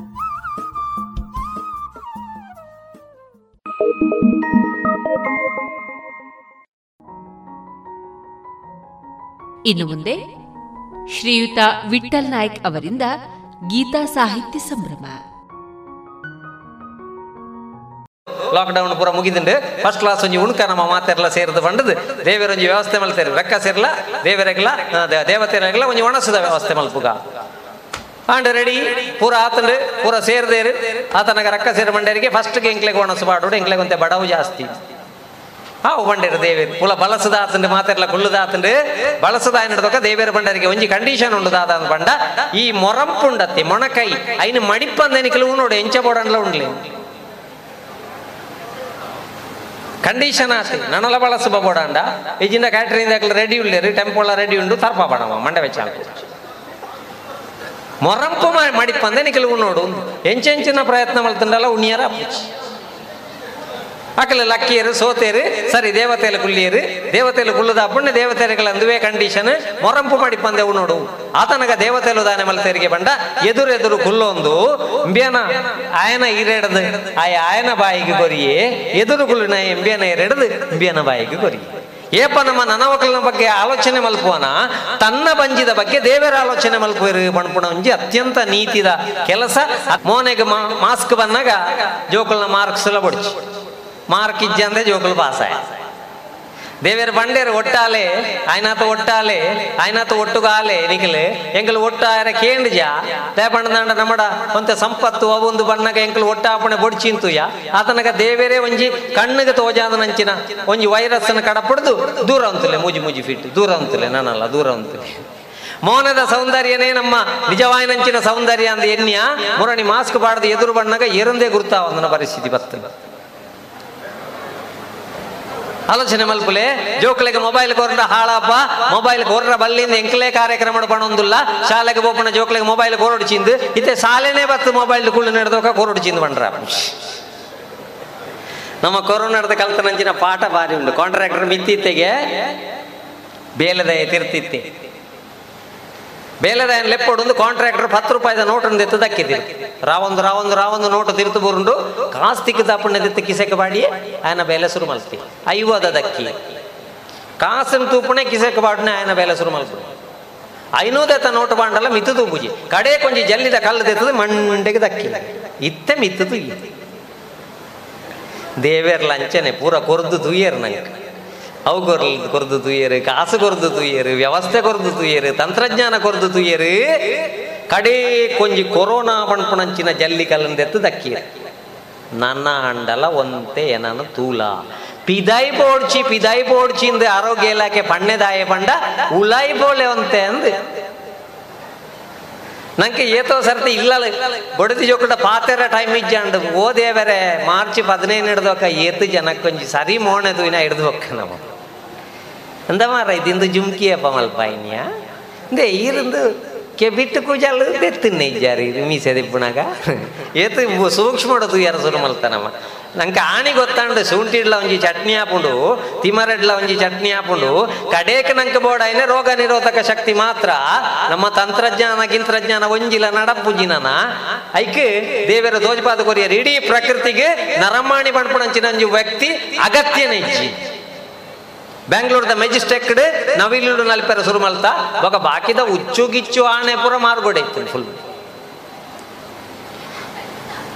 ಇನ್ನು ಮುಂದೆ ಶ್ರೀಯುತ ವಿಠಲ್ ನಾಯ್ಕ್ ಅವರಿಂದ ಗೀತಾ ಸಾಹಿತ್ಯ ಸಂಭ್ರಮ. ಲಾಕ್ಡೌನ್ ಪೂರ ಮುಗಿದಿಂಡು ಫಸ್ಟ್ ಕ್ಲಾಸ್ ಒಂಜಿ ಉಣ್ಕ, ನಮ್ಮ ಮಾತೆರ್ಲ ಸೇರಿದು ಬಂಡದು ದೇವರ ಒಂಜಿ ವ್ಯವಸ್ಥೆ ಮಲ್ತೇರಿ ಬೆಕ್ಕ ಸೇರ್ಲ, ದೇವರೆಗ್ಲ ದೇವತೆರೆಗ್ಲ ಒಂಜಿ ಒಣಸದ ವ್ಯವಸ್ಥೆ ಮಲ್ಪುಗ. ಆಂಡ್ ರೆಡಿ ಪೂರ ಆತಂಡು ಪೂರ ಸೇರ್ದೇರು ಆತನಗ ರಕ್ಕ ಸೇರು ಬಂಡೇರಿಗೆ ಫಸ್ಟ್ ಎಂಕ್ಲೆಗ್ ಒಣಸು ಬಾಡು ಎಂಕ್ಲೆಗ್ ಒಂತೆ ಬಡವು ಜಾಸ್ತಿ ಹಾವು ಬಂಡೇರು ದೇವೇರು ಪುಲ ಬಳಸದ ಆತಂಡು ಮಾತೆರ್ಲ ಕುಳ್ಳುದ ಆತಂಡು ಬಳಸದ ಆಯ್ನಡ್ದೊಕ್ಕ ದೇವೇರು ಬಂಡರಿಗೆ ಒಂಜಿ ಕಂಡೀಷನ್ ಉಂಡು ದಾದ ಬಂಡ ಈ ಮೊರಂಪುಂಡತ್ತಿ ಮೊಣಕೈ ಐನು ಮಡಿಪ್ಪಂದೆನಿಕಲು ನೋಡು ಎಂಚ ಬೋಡಂಡ್ಲ ಉಂಡ್ಲಿ ಕಂಡೀಷನ್ ಆತಿ ನನಲ ಬಳಸುವ ಬೋಡಾಂಡ ಇಜಿಂದ ಕ್ಯಾಟ್ರಿಂಗ್ ದಾಖಲೆ ರೆಡಿ ಉಳ್ಳೇರು ಟೆಂಪೋಳ ರೆಡಿ ಉಂಡು ತರ್ಪ ಬಡವ ಮಂಡ ವೆಚ್ಚ ಮೊರಂಪು ಮಡಿಪಂದೆ ನಿಖಲು ನೋಡು. ಎಂಚೆಂಚಿನ ಪ್ರಯತ್ನ ಮಲ್ತಂಡಲ್ಲ ಉಣ್ಣಿಯರ అక్కడ ಲಕ್ಕಿಯರು ಸೋತೇರು ಸರಿ, ದೇವತೆಲ ಕುಲ್ಲಿಯರು దేవతలు ಪುಣ್ಯ ದೇವತೆಗಳ ಅಂದುವೆ ಕಂಡೀಷನ್ ಮೊರಂಪು ಮಾಡಿ ಪಂದೆವು ನೋಡು. ಆತನಗ ದೇವತೆಲು ದಾನೆ ಮಲ್ತೇರಿಗೆ ಬಂಡ ಎದುರು ಎದುರು ಕುಲ್ಲೊಂದು, ಎಂಬಿಯನ, ಆಯನ ಈರೆಡದು, ಆಯ ಆಯನ ಬಾಯಿಗೆ ಕೊರಿಯೇ ಎದುರು ಕುಲ್ಲಿನ ಎಂಬಿಯನ ಎರಡದು ಎಂಬಿಯನ ಬಾಯಿಗೆ ಕೊರಿಯೇ ಏಪ ನಮ್ಮ ನನವಕಲನ ಬಗ್ಗೆ ಆಲೋಚನೆ ಮಲ್ಪುವನ? ತನ್ನ ಬಂಜಿದ ಬಗ್ಗೆ ದೇವರ ಆಲೋಚನೆ ಮಲ್ಪುವರು ಪಣ್ಪುಣ ಒಂಜಿ ಅತ್ಯಂತ ನೀತಿದ ಕೆಲಸ. ಮೋನೆಗೆ ಮಾಸ್ಕ್ ಬಂದಾಗ ಜೋಕಲ್ನ ಮಾರ್ಕ್ಸ್ ಎಲ್ಲ ಬಡ್ಚಿ ಮಾರ್ಕ್ ಇಜ್ಜ ಅಂದ್ರೆ ಜೋಕಲ್ ಪಾಸ್ ಬಂಡೇರು ಒಟ್ಟಾಲೆ, ಆಯ್ನಾತ ಒಟ್ಟಾಲೆ, ಆಯ್ನಾತ ಒಟ್ಟುಗಾಲೆ ನಿಖಲೆ. ಎಂಕಲ್ ಒಟ್ಟಾರ ಕೇಂದ್ಜ ದೇಪಣ್ಣದಾಂಡ ನಮ್ಮಡ ಒಂತೆ ಸಂಪತ್ತು ಅವೊಂದು ಬಣ್ಣಗ ಎಂಕಲ್ ಒಟ್ಟಾಪಣೆ ಬೊಡ್ಚಿಂತುಯ. ಆತನಗ ದೇವೇರೇ ಒಂಜಿ, ಕಣ್ಣಿಗೆ ತೋಜಾದ ನಂಚಿನ, ಒಂಜಿ ವೈರಸ್ನ ಕಡಪಡ್ದು, ದೂರ ಅಂತಲೆ ಮುಜಿ ಮುಜಿ ಫಿಟ್, ದೂರ ಅಂತಲೆ ನಾನಲ್ಲ ದೂರ ಅಂತಲೆ ಮೌನದ ಸೌಂದರ್ಯನೇ ನಮ್ಮ ನಿಜವಾಯಿನಂಚಿನ ಸೌಂದರ್ಯ ಅಂದ ಎನ್ನಿಯ ಮುರಣಿ ಮಾಸ್ಕ್ ಬಾಡದ ಎದುರು ಬಣ್ಣಗ ಎರೊಂದೇ ಗುರುತಾವಂದನ ಪರಿಸ್ಥಿತಿ ಬರ್ತದೆ ಆಲೋಚನೆ ಮಲ್ಪುಲೆ, ಜೋಕ್ಲೆಗೆ ಮೊಬೈಲ್ ಕೊರ್ರ ಹಾಳಪ್ಪ ಮೊಬೈಲ್ ಕೊರ್ರ ಬಲ್ಲಿಂದ ಎಂಕ್ಲೆ ಕಾರ್ಯಕ್ರಮ ಪಣೊಂದುಲ್ಲ ಶಾಲೆಗೆ ಬೋಪಣ ಜೋಕ್ಲೆಗೆ ಮೊಬೈಲ್ ಕೊರೊಡಿಚಿಂದು ಇತ್ತೆ ಶಾಲೆನೇ ಬತ್ತು ಮೊಬೈಲ್ ಕುಳ್ಳು ನಡೆದೋಕ ಕೊರೊಡಿಚಿಂದು ಬಂಡ್ರ. ನಮ್ಮ ಕೊರೋನಾದ ಕಲ್ತನಂಚಿನ ಪಾಠ ಬಾರಿ ಉಂಟು. ಕಾಂಟ್ರಾಕ್ಟರ್ ಮಿತ್ತಿತ್ತೆಗೆ ಬೇಲದ ತಿರ್ತಿತ್ತೆ ಬೇಲೆರಾಯನ್ ಲೆಪ್ಪೊಡುಂದು ಕಾಂಟ್ರಾಕ್ಟರ್ ಹತ್ತು ರೂಪಾಯಿದ ನೋಟನ್ನು ದೆತ್ತು ದಕ್ಕಿದ್ದೆ ರಾವೊಂದು ರಾವೊಂದು ರಾವೊಂದು ನೋಟು ತಿರುತು ಬರುಂಡು ಕಾಸ್ತಿಕ್ಕು ತಾಪಣ್ಣ ದೆತ್ತು ಕಿಸೆಕ ಬಾಡಿ ಆಯನ ಬೇಲೆ ಸುರು ಮಲ್ತಿ ಐವದ ದಕ್ಕಿ. ಕಾಸನ್ ತೂಪಣೆ ಕಿಸೆಕ ಬಾಡನೆ ಆಯನ ಬೇಲೆ ಸುರು ಮಲ್ತು ಐನೂದೆತ್ತ ನೋಟು ಬಾಂಡಲ್ಲ ಮಿತ್ತು ತೂಪುಜಿ. ಕಡೆ ಕೊಂಚ ಜಲ್ಲಿದ ಕಲ್ಲು ದೆತ್ತದು ಮಂಡೆಗೆ ದಕ್ಕಿ. ಇತ್ತೆ ಮಿತ್ತದು ದೇವೇರ್ ಲಂಚನೆ, ಪೂರ ಕೊರ್ದು ತುಯ್ಯರ್ ನಂಗೆ. ಅವು ಕೊರ ಕೊರ್ದು ತುಯ್ಯರು, ಕಾಸು ಕೊರ್ದು ತುಯ್ಯರು, ವ್ಯವಸ್ಥೆ ಕೊರ್ದು ತುಯ್ಯರು, ತಂತ್ರಜ್ಞಾನ ಕೊರ್ದು ತುಯ್ಯರು. ಕಡೆ ಕೊಂಜಿ ಕೊರೋನಾ ಪಣಪಣಂಚಿನ ಜಲ್ಲಿ ಕಲ್ಲಂದೆತ್ತು ದಕ್ಕಿ ನನ್ನ ಅಂಡಲ ಒಂತೆ ಏನನ್ನು ತೂಲ. ಪಿದಾಯಿ ಪೋಡ್ಚಿ, ಪಿದಾಯಿ ಪೋಡ್ಚಿಂದು ಆರೋಗ್ಯ ಇಲಾಖೆ ಪಣ್ಣೆದಾಯ ಪಂಡ, ಉಲಾಯಿ ಪೋಳೆ ಒಂತೆ ನಂಗೆ ಏತೋ ಸರ್ತಿ ಇಲ್ಲ ಬಡದಿ ಜೋಕುಡ ಪಾತೆರ ಟೈಮ್ ಇಜ್ಜಂಡು. ಓದೇ ಬೇರೆ ಮಾರ್ಚ್ ಪದಿನೈದು ಹಿಡ್ದೋಕ ಏತು ಜನಕ್ಕೊಂಜಿ ಸರಿ ಮೋಣದು ಇನ್ನ ಹಿಡ್ದು ಹೋಕ್ಕ ನಾವು. ಅಂದ ಮಾರ ಇದಿಂದು ಜುಮ್ಕಿಯಪ್ಪ ಮಲ್ಪ ಇನ್ಯ ಇಂದೆ ಈರಿಂದು ಕೆ ಬಿಟ್ಟು ಕೂಜಾಲು ಬೆತ್ತಿನ್ನೆ ಇಜ್ಜಾರಿ, ಮೀಸೆ ದಿಪ್ಪುಣಾಗ ಏತು ಸೂಕ್ಷ್ಮ ಯಾರು ಸುರು ಮಲ್ತಾನಮ್ಮ ನಂಗೆ ಆಣಿ ಗೊತ್ತಾಂಡು. ಶುಂಠಿಡ್ಲ ಒಂಜಿ ಚಟ್ನಿ ಹಾಪುಂಡು ತಿಮರಡ್ಲ ಒಂಜಿ ಚಟ್ನಿ ಹಾಪುಂಡು. ಕಡೇಕ್ ನಂಕ ಬೋಡಾಯ್ನೆ ರೋಗ ನಿರೋಧಕ ಶಕ್ತಿ ಮಾತ್ರ. ನಮ್ಮ ತಂತ್ರಜ್ಞಾನ, ಗಿಂತ್ರಜ್ಞಾನ ಒಂಜಿಲ ನಡಪುಜಿನನ. ಐಕ್ ದೇವರ ದೋಜಪಾದ ಕೊರಿಯರ್, ಇಡೀ ಪ್ರಕೃತಿಗೆ ನರಮಾಣಿ ಬಣ್ಪುಣಂಚಿನ ಒಂಜಿ ವ್ಯಕ್ತಿ ಅಗತ್ಯನೇ ಇಜ್ಜಿ. ಬೆಂಗಳೂರದ ಮೆಜಿಸ್ಟ್ರೇಟ್ ನವಿಲುಡು ನಲ್ಪೆರ ಸುರು ಮಲ್ತ ಬೊಕ ಬಾಕಿದ ಉಚ್ಚು ಗಿಚ್ಚು ಆನೆ ಪೂರ ಮಾರ್ಗೋಡೆ ಫುಲ್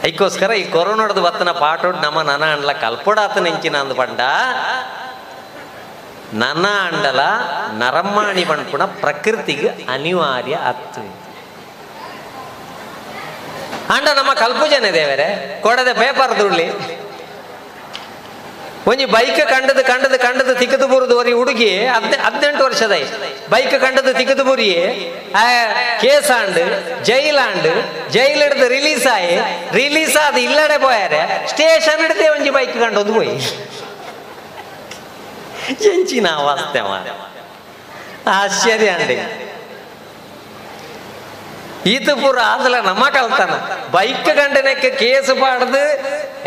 ಐಕೋಸ್ಕರ ಈ ಕೊರೋನಾಡ್ದು ಬತ್ತನ ಪಾಟೋಡ್ ನಮ್ಮ ನನ ಅಂಡ್ಲ ಕಲ್ಪೊಡಾತ ನೆಂಚಿನ ಅಂದ್ ಪಂಡ. ನನ ಅಂಡಲ ನರಮ್ಮಾಣಿ ಬಂಡ್ಪುಣ ಪ್ರಕೃತಿಗೆ ಅನಿವಾರ್ಯ ಅತ್ತು. ಅಂಡ ನಮ್ಮ ಕಲ್ಪುಜನೆ ದೇವರೇ ಕೊಡದೆ ಪೇಪರ್ ದುಳ್ಳಿ ಒಂಜಿ ಬೈಕ್ ಕಂಡದ ಕಂಡದ ಕಂಡದ ತಿಕ್ಕದು ಬರುದು ವರಿ ಹುಡುಗಿ ಹದ್ ಹದಿನೆಂಟು ವರ್ಷದ ಬೈಕ್ ಕಂಡದ ತಿಕ್ಕದು ಬುರಿ case and jail and jail ಹಿಡಿದು ರಿಲೀಸ್ ಆಯ್ ರಿಲೀಸ್ ಆದ ಇಲ್ಲಡೆ ಪೋಯಾರೆ ಸ್ಟೇಷನ್ ಹಿಡಿದೇ ಒಂಜಿ ಬೈಕ್ ಕಂಡೊಂದು ಪೋಯಿ ಎಂಚಿನ ವಾಸ್ತವ ಆಶ್ಚರ್ಯ ಅಂಡಿ ಇದು ಪೂರ ಆದಲ ನಮ್ಮ ಕಲ್ತಾನ. ಬೈಕ್ ಗಂಡನಕ್ಕೆ ಕೇಸ್ ಪಾಡ್ದು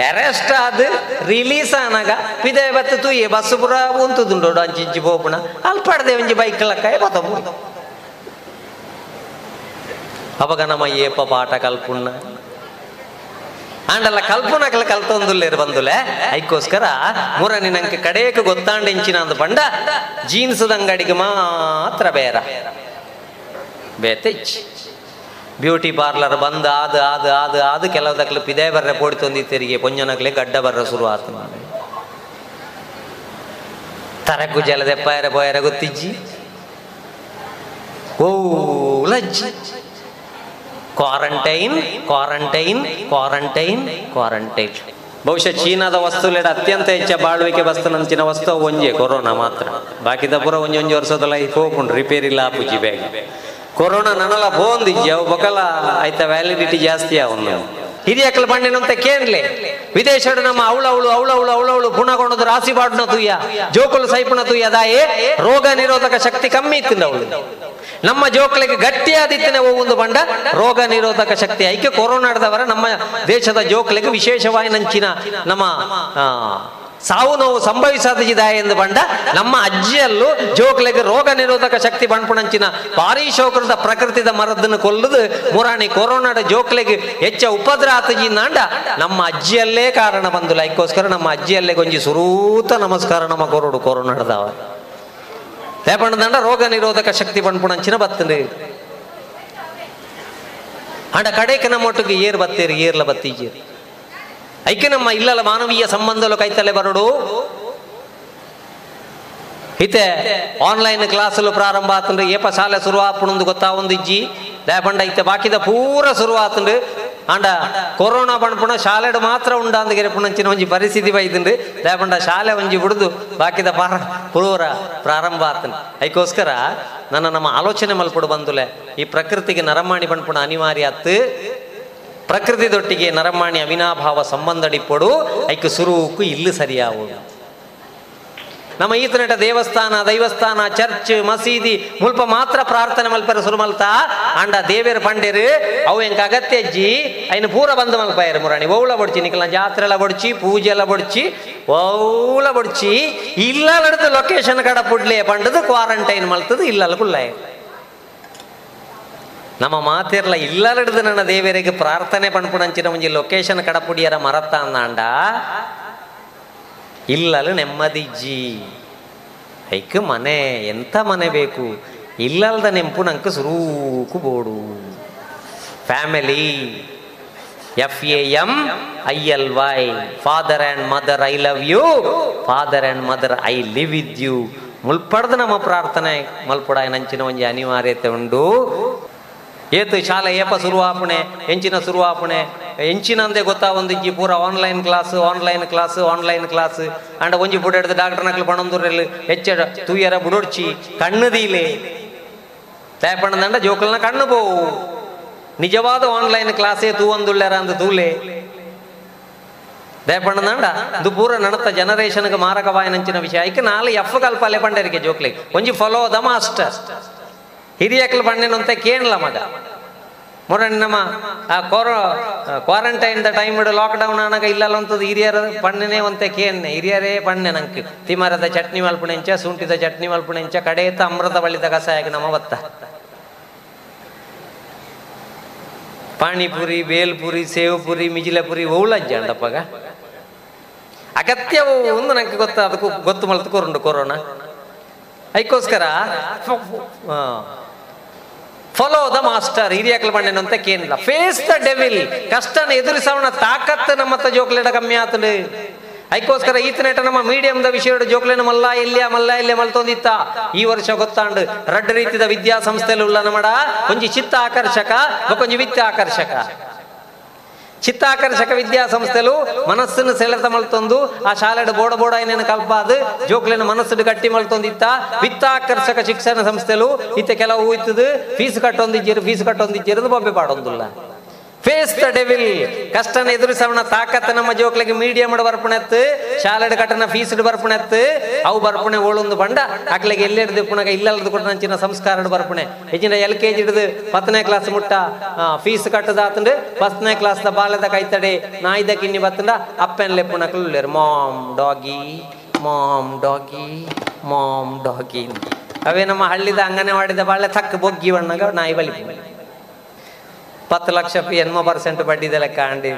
ಅರೆಸ್ಟ್ ಆದ್ ರಿಲೀಸ್ ಆನಾಗ ಪಿದೆ ಬತ್ತು ತೂಯೆ ಬಸ್ ಪುರ ಉಂತುದುಂಡು ಅಂಚಿ ಇಂಚಿ ಪೋಪುಣ ಅಲ್ಲಿ ಪಡ್ದೆ ಒಂಜಿ ಬೈಕ್ ಲಕ್ಕ ಬತ್ತ ಅವಾಗ ನಮ್ಮ ಏಪ ಪಾಠ ಕಲ್ಪುಣ್ಣ. ಆಂಡಲ್ಲ ಕಲ್ಪನಕಲ ಕಲ್ತೊಂದುಲ್ಲೇರು ಬಂದುಲೆ, ಐಕೋಸ್ಕರ ಮುರನಿ ನಂಗೆ ಕಡೆಯಕ್ಕೆ ಗೊತ್ತಾಂಡೆಂಚಿನ ಅಂದ ಪಂಡ ಜೀನ್ಸ್ ಅಂಗಡಿಗೆ ಮಾತ್ರ ಬೇರ. ಬೇತೆಚ್ ಬ್ಯೂಟಿ ಪಾರ್ಲರ್ ಬಂದ ಆದ ಆದ ಆದ ಆದ ಕೆಲವದಕ್ಲು ಪಿದೆ ಬರ್ರೆ ಪೋಡಿ ತೊಂದಿತ್ತರಿಗೆ ಪೊಂಜನಕ್ಲೆ ಗಡ್ಡ ಬರ್ರೆ ಶುರು ಆತು ತರಕು ಜಲದೆ ಪಯರ ಪಯರ ಗೊತ್ತಿಜ್ಜಿ. ಓ, ಲಜ್ಜಿ. Quarantine quarantine quarantine quarantine. ಬಹುಶಃ ಚೀನಾದ ವಸ್ತುಲೆಡ ಅತ್ಯಂತ ಹೆಚ್ಚ ಬಾಳ್ವಿಕೆ ಬಸ್ತನಂಚಿನ ವಸ್ತು ಒಂಜೆ, ಕೊರೋನಾ ಮಾತ್ರ. ಬಾಕಿದ ಪೂರ ಒಂಜಿ ಒಂಜಿ ವರ್ಷದ ಲೈಫ್ ಹೋಗ್ಕೊಂಡು ರಿಪೇರಿ ಇಲ್ಲ ಪೂಜಿ ಬ್ಯಾಗ್ ಕೊರೋನಾ ನನ್ನಲ್ಲ ಅವು ಬಕಲ ಆಯ್ತ ವ್ಯಾಲಿಡಿಟಿ ಜಾಸ್ತಿ ಅವನು ಹಿರಿಯಕ್ಕಲ ಬಂಡಿನಂತ ಕೇನ್ಲೆ ವಿದೇಶಡು ನಮ್ಮ ಅವಳವಳು ಅವಳವಳು ಅವಳವಳು ಪುಣಗೊಂಡದು ರಾಸಿ ಬಾಡ್ನ ತುಯ್ಯ, ಜೋಕುಲು ಸೈಪುಣ ತುಯ್ಯ ದಾಯೇ, ರೋಗ ನಿರೋಧಕ ಶಕ್ತಿ ಕಮ್ಮಿ ಇತ್ತಿಂದ ಅವಳು. ನಮ್ಮ ಜೋಕಲಿಗೆ ಗಟ್ಟಿಯಾದಿತ್ತನೆ ಒಂದು ಬಂಡ, ರೋಗ ನಿರೋಧಕ ಶಕ್ತಿ. ಐಕೆ ಕೊರೋನಾಡದವರ ನಮ್ಮ ದೇಶದ ಜೋಕಲಿಗೆ ವಿಶೇಷವಾಗಿ ನಂಚಿನ ನಮ್ಮ ಸಾವು ನೋವು ಸಂಭವಿಸದಿದೆ ಎಂದು ಬಂಡ ನಮ್ಮ ಅಜ್ಜಿಯಲ್ಲೂ ಜೋಕ್ಲೆಗೆ ರೋಗ ನಿರೋಧಕ ಶಕ್ತಿ ಬಂಡ್ಪುಣಂಚಿನ ಭಾರಿ ಶೋಕೃತ ಪ್ರಕೃತಿದ ಮರದನ್ನು ಕೊಲ್ಲದು ಮುರಾಣಿ ಕೊರೋನಾದ ಜೋಕ್ಲೆಗೆ ಹೆಚ್ಚ ಉಪದ್ರ ಆತಜಿನಾಂಡ ನಮ್ಮ ಅಜ್ಜಿಯಲ್ಲೇ ಕಾರಣ ಬಂದುಲ್ಲ ಅದಕ್ಕೋಸ್ಕರ ನಮ್ಮ ಅಜ್ಜಿಯಲ್ಲೇ ಗೊಂಜಿ ಸುರೂತ ನಮಸ್ಕಾರ ನಮ್ಮ ಕೊರೋಡು ಕೊರೋನಾಡದವ ತೇಪಣ್ಣದಂಡ ರೋಗ ನಿರೋಧಕ ಶಕ್ತಿ ಬಂಡ್ಪುಣಂಚಿನ ಬತ್ತಂದು. ಅಂಡ ಕಡೆಕ ನಮ್ಮ ಒಟ್ಟಿಗೆ ಏರ್ ಬತ್ತೀರಿ, ಏರ್ಲ ಬತ್ತೀಜೀರಿ ಐಕೆ ನಮ್ಮ ಇಲ್ಲಲ್ಲ, ಮಾನವೀಯ ಸಂಬಂಧಲು ಕೈತಲೆ ಬರಡು. ಇತ್ತೆ ಆನ್ಲೈನ್ ಕ್ಲಾಸಲು ಪ್ರಾರಂಭ ಆತಂದ್ರೆ ಏಪ ಶಾಲೆ ಶುರು ಆಪುಣಂದು ಗೊತ್ತಾ ಒಂದು ಇಜ್ಜಿ? ದಾಪಂಡ ಇತ್ತೆ ಬಾಕಿದ ಪೂರ ಶುರು ಆತಂದ್ರೆ ಆಂಡ, ಕೊರೋನಾ ಬಣ್ಪುಣ ಶಾಲೆಡು ಮಾತ್ರ ಉಂಡಾಂದು ಗೆರೆಪುಣಂಚಿನ ಒಂಜಿ ಪರಿಸ್ಥಿತಿ ಬೈತಂಡು ದಾಪಂಡ ಶಾಲೆ ಒಂಜಿ ಬಿಡುದು ಬಾಕಿದ ಪಾರ ಪೂರ ಪ್ರಾರಂಭ ಆತನ್ ಅದಕ್ಕೋಸ್ಕರ ನನ್ನ ನಮ್ಮ ಆಲೋಚನೆ ಮಲ್ಪಡು ಬಂದುಲೆ, ಈ ಪ್ರಕೃತಿಗೆ ನರಮಾಣಿ ಬಣ್ಪುಣ ಅನಿವಾರ್ಯ ಆತು. ಪ್ರಕೃತಿದೊಟ್ಟಿಗೆ ನರಮಾಣಿ ಅವಿನಾಭಾವ ಸಂಬಂಧಡಿಪ್ಪಡು ಐಕ್ ಸುರುವುಕು ಇಲ್ಲು ಸರಿಯಾವು. ನಮ್ಮ ಈತನಟ ದೇವಸ್ಥಾನ, ದೈವಸ್ಥಾನ, ಚರ್ಚ್, ಮಸೀದಿ, ಮುಲ್ಪ ಮಾತ್ರ ಪ್ರಾರ್ಥನೆ ಮಲ್ಪರ ಸುರು ಮಲ್ತ ಅಂಡ ದೇವೇರು ಪಂಡೇರು, ಅವು ಎಂಕ ಅಗತ್ಯ ಅಜ್ಜಿ ಪೂರ ಬಂದು ಮಲ್ಪಾಯರು ಮುರಾಣಿ. ಓಳ ಬಡ್ಚಿ, ನಿಖಲ ಜಾತ್ರೆ ಎಲ್ಲ ಬಡ್ಚಿ, ಪೂಜೆ ಎಲ್ಲ ಬಡ್ಚಿ ಓಳ ಬಡ್ಚಿ, ಇಲ್ಲ ಲೊಕೇಶನ್ ಕಡ ಪುಡ್ಲೆ, ಪಂಡದು ಕ್ವಾರಂಟೈನ್ ಮಲ್ತದು, ಇಲ್ಲ ಕುಲ್ಲಾಯ ನಮ್ಮ ಮಾತಿರ್ಲ ಇಲ್ಲ ಹಿಡಿದು ನನ್ನ ದೇವರಿಗೆ ಪ್ರಾರ್ಥನೆ ಪಣ್ಪುಣಂಚಿನ ಒಂಜಿ ಲೊಕೇಶನ್ ಕಡಪುಡಿಯರ ಮರತ್ತ ಅಂದಾಂಡ. ಇಲ್ಲಲು ನೆಮ್ಮದಿಜ್ಜಿ ಐಕ್ ಮನೆ, ಎಂತ ಮನೆ ಬೇಕು? ಇಲ್ಲಲ್ದ ನೆಂಪು ನಂಗೆ ಸುರೂಕು ಬೋಡು. Family, F A M, I L Y, father and mother, I love you. Father and mother, I live with you. ಮುಲ್ಪಡ್ದು ನಮ್ಮ ಪ್ರಾರ್ಥನೆ ಮಲ್ಪಡ ನಂಚಿನ ಒಂಜಿ ಅನಿವಾರ್ಯತೆ ಉಂಡು. ಏತು ಶಾಲೆ ಏಪ ಶುರುವಾಪಣೆ ಹೆಂಚಿನ ಶುರುವಾಪಣೆ ಎಂಚಿನಂದೆ ಗೊತ್ತಾ ಒಂದು ಇಜ್ಜಿ ಪೂರ online class online class online class ಅಂಡ ಒಂಜಿ ಪುಡ ಹಿಡಿದು ಡಾಕ್ಟರ್ ನಕ್ಲು ಪಣಂದೂರಲ್ಲಿ ಹೆಚ್ಚ ತೂಯರ ಬುಡೊಡ್ಚಿ ಕಣ್ಣುದೀಲೆ ತೇಪಣ್ಣದಂಡ ಜೋಕಲ್ನ ಕಣ್ಣು ಬೋವು ನಿಜವಾದ ಆನ್ಲೈನ್ ಕ್ಲಾಸೇ ತೂವಂದುಳ್ಳ್ಯಾರ ಅಂದ ತೂಲೆ. ದೇಪಣ್ಣದಂಡ ಇದು ಪೂರ ನಡತ ಜನರೇಷನ್ಗೆ ಮಾರಕವಾಯನಂಚಿನ ವಿಷಯ. ಐಕೆ ನಾಲ್ ಎಫ್ ಕಲ್ಪಲೆ ಪಂಡರಿಗೆ ಜೋಕ್ಲಿ. ಒಂಜಿ ಫಾಲೋ ದ ಮಾಸ್ಟರ್ ಹಿರಿಯಕ್ಲು ಪಣ್ಣೆನಂತೆ ಕೇಳಲ ಮಗ. ನಮ್ಮ, ಆ ಕೊರೋ ಕ್ವಾರಂಟೈನ್ ದ ಟೈಮ್ ಇಡು ಲಾಕ್ಡೌನ್ ಆನಾಗ ಇಲ್ಲಲ್ಲ ಅಂತದ್ದು ಹಿರಿಯರ ಪಣ್ಣನೆ ಒಂತೆ ಕೇಣ್ಣೆ ಹಿರಿಯರೇ ಪಣ್ಣೆ ನಂಗೆ. ತಿಮರದ ಚಟ್ನಿ ಮಲ್ಪುಣೆಂಚ ಸುಂಟಿದ ಚಟ್ನಿ ಮಲ್ಪುಣೆಂಚ ಕಡೆಯತ್ತ ಅಮೃತ ಬಳಿದ ಕಸಾಯಕ್ಕೆ ನಮ್ಮ ಬತ್ತ ಪಾಣಿಪುರಿ, ಬೇಲ್ಪುರಿ, ಸೇವ್ಪುರಿ, ಮಿಜಿಲಪುರಿ ಓಳಜ್ಜ ಅಂಡಪ್ಪಗ ಅಗತ್ಯವು ಒಂದು ನಂಗೆ ಗೊತ್ತ, ಅದಕ್ಕೂ ಗೊತ್ತು ಮಲ್ತು ಕೊರೋನಾ. ಅದಕ್ಕೋಸ್ಕರ ಫಾಲೋ ದ ಮಾಸ್ಟರ್ ಹಿರಿಯಕ್ಲು ಬಂಡೆನಂತ ಕೇನಿಲ್ಲ. ಫೇಸ್ ದ ಡೆವಿಲ್ ಕಷ್ಟನ ಎದುರಿಸವಣ ತಾಕತ್ತು ನಮ್ಮ ಜೋಕ್ಲೆಡ ಕಮ್ಮಿ ಆತಲು ಅದಕ್ಕೋಸ್ಕರ ಈತನೇಟ ನಮ್ಮ ಮೀಡಿಯಂದ ವಿಷಯ ಜೋಕ್ಲೆನ ಮಲ್ಲ ಇಲ್ಲಿಯ ಮಲ್ಲ ಇಲ್ಲೇ ಮಲ್ತೊಂದಿತ್ತ ಈ ವರ್ಷ ಗೊತ್ತಾಂಡು. ರಡ್ಡ ರೀತಿದ ವಿದ್ಯಾಸಂಸ್ಥೆಲು ಉಲ್ಲ ನಮ್ಮಡ ಒಂಜಿ ಚಿತ್ತ ಆಕರ್ಷಕ ಒಂಜಿ ವಿತ್ತ ಆಕರ್ಷಕ ಚಿತ್ತಾಕರ್ಷಕ ವಿದ್ಯಾಸಂಸ್ಥೆಲು ಮನಸ್ಸನ್ನು ಸೆಳೆತ ಮಲ್ತೊಂದು. ಆ ಶಾಲೆಡ್ ಬೋಡ ಬೋಡ ಏನೇನು ಕಲ್ಪಾದು ಜೋಕ್ಲಿನ ಮನಸ್ಸು ಗಟ್ಟಿ ಮಲ್ತೊಂದಿತ್ತ. ವಿತ್ತಾಕರ್ಷಕ ಶಿಕ್ಷಣ ಸಂಸ್ಥೆಲು ಇತ್ತೆ ಕೆಲವು ಇತ್ತದು ಫೀಸ್ ಕಟ್ಟೊಂದಿಜ್ಜಿರು ಫೀಸ್ ಕಟ್ಟೊಂದಿಜ್ಜಿರು ಬೊಬ್ಬೆ ಪಾಡೊಂದುಲ್ಲ. ಫೇಸ್ ದ ಡೆವಿಲ್ ಕಷ್ಟನ ಎದುರಿಸವಣ ತಾಕತ್ತ ನಮ್ಮ ಜೋಕ್ಲಿಗೆ ಮೀಡಿಯಂ ಬರ್ಪಣೆತ್ತು ಶಾಲೆಡ್ ಕಟ್ಟನ ಫೀಸ್ ಬರ್ಪಣೆತ್ತು ಅವು ಬರ್ಪಣೆ ಓಳೊಂದು ಬಂಡ. ಅಕ್ಲಿಗೆ ಎಲ್ಲಿ ಹಿಡಿದು ಪುಣಗ ಇಲ್ಲಲ್ದು ಕೊಟ್ಟ ನಂಚಿನ ಸಂಸ್ಕಾರ ಬರ್ಪಣೆ. ಹೆಚ್ಚಿನ ಎಲ್ ಕೆ ಜಿ ಹಿಡಿದು ಪತ್ತನೇ ಕ್ಲಾಸ್ ಮುಟ್ಟ ಫೀಸ್ ಕಟ್ಟದಾತಂಡು ಫಸ್ಟ್ನೇ ಕ್ಲಾಸ್ ದ ಬಾಲದ ಕೈತಡೆ ನಾಯ್ದ ಕಿನ್ನಿ ಬತ್ತಂಡ. ಅಪ್ಪೆನ್ಲೆ ಪುಣಕಲ್ಲೇರು mom doggy mom doggy mom doggy ಅವೇ ನಮ್ಮ ಹಳ್ಳಿದ ಅಂಗನವಾಡಿದ ಬಾಳೆ ತಕ್ಕ ಬೊಗ್ಗಿ ಬಣ್ಣಗ ನಾಯಿ ಬಲಿ ಪತ್ತು ಲಕ್ಷ ಎನ್ಮೋ ಪರ್ಸೆಂಟ್ ಬಡ್ಡಿದ ಲೆಕ್ಕ ಅಂಡಿ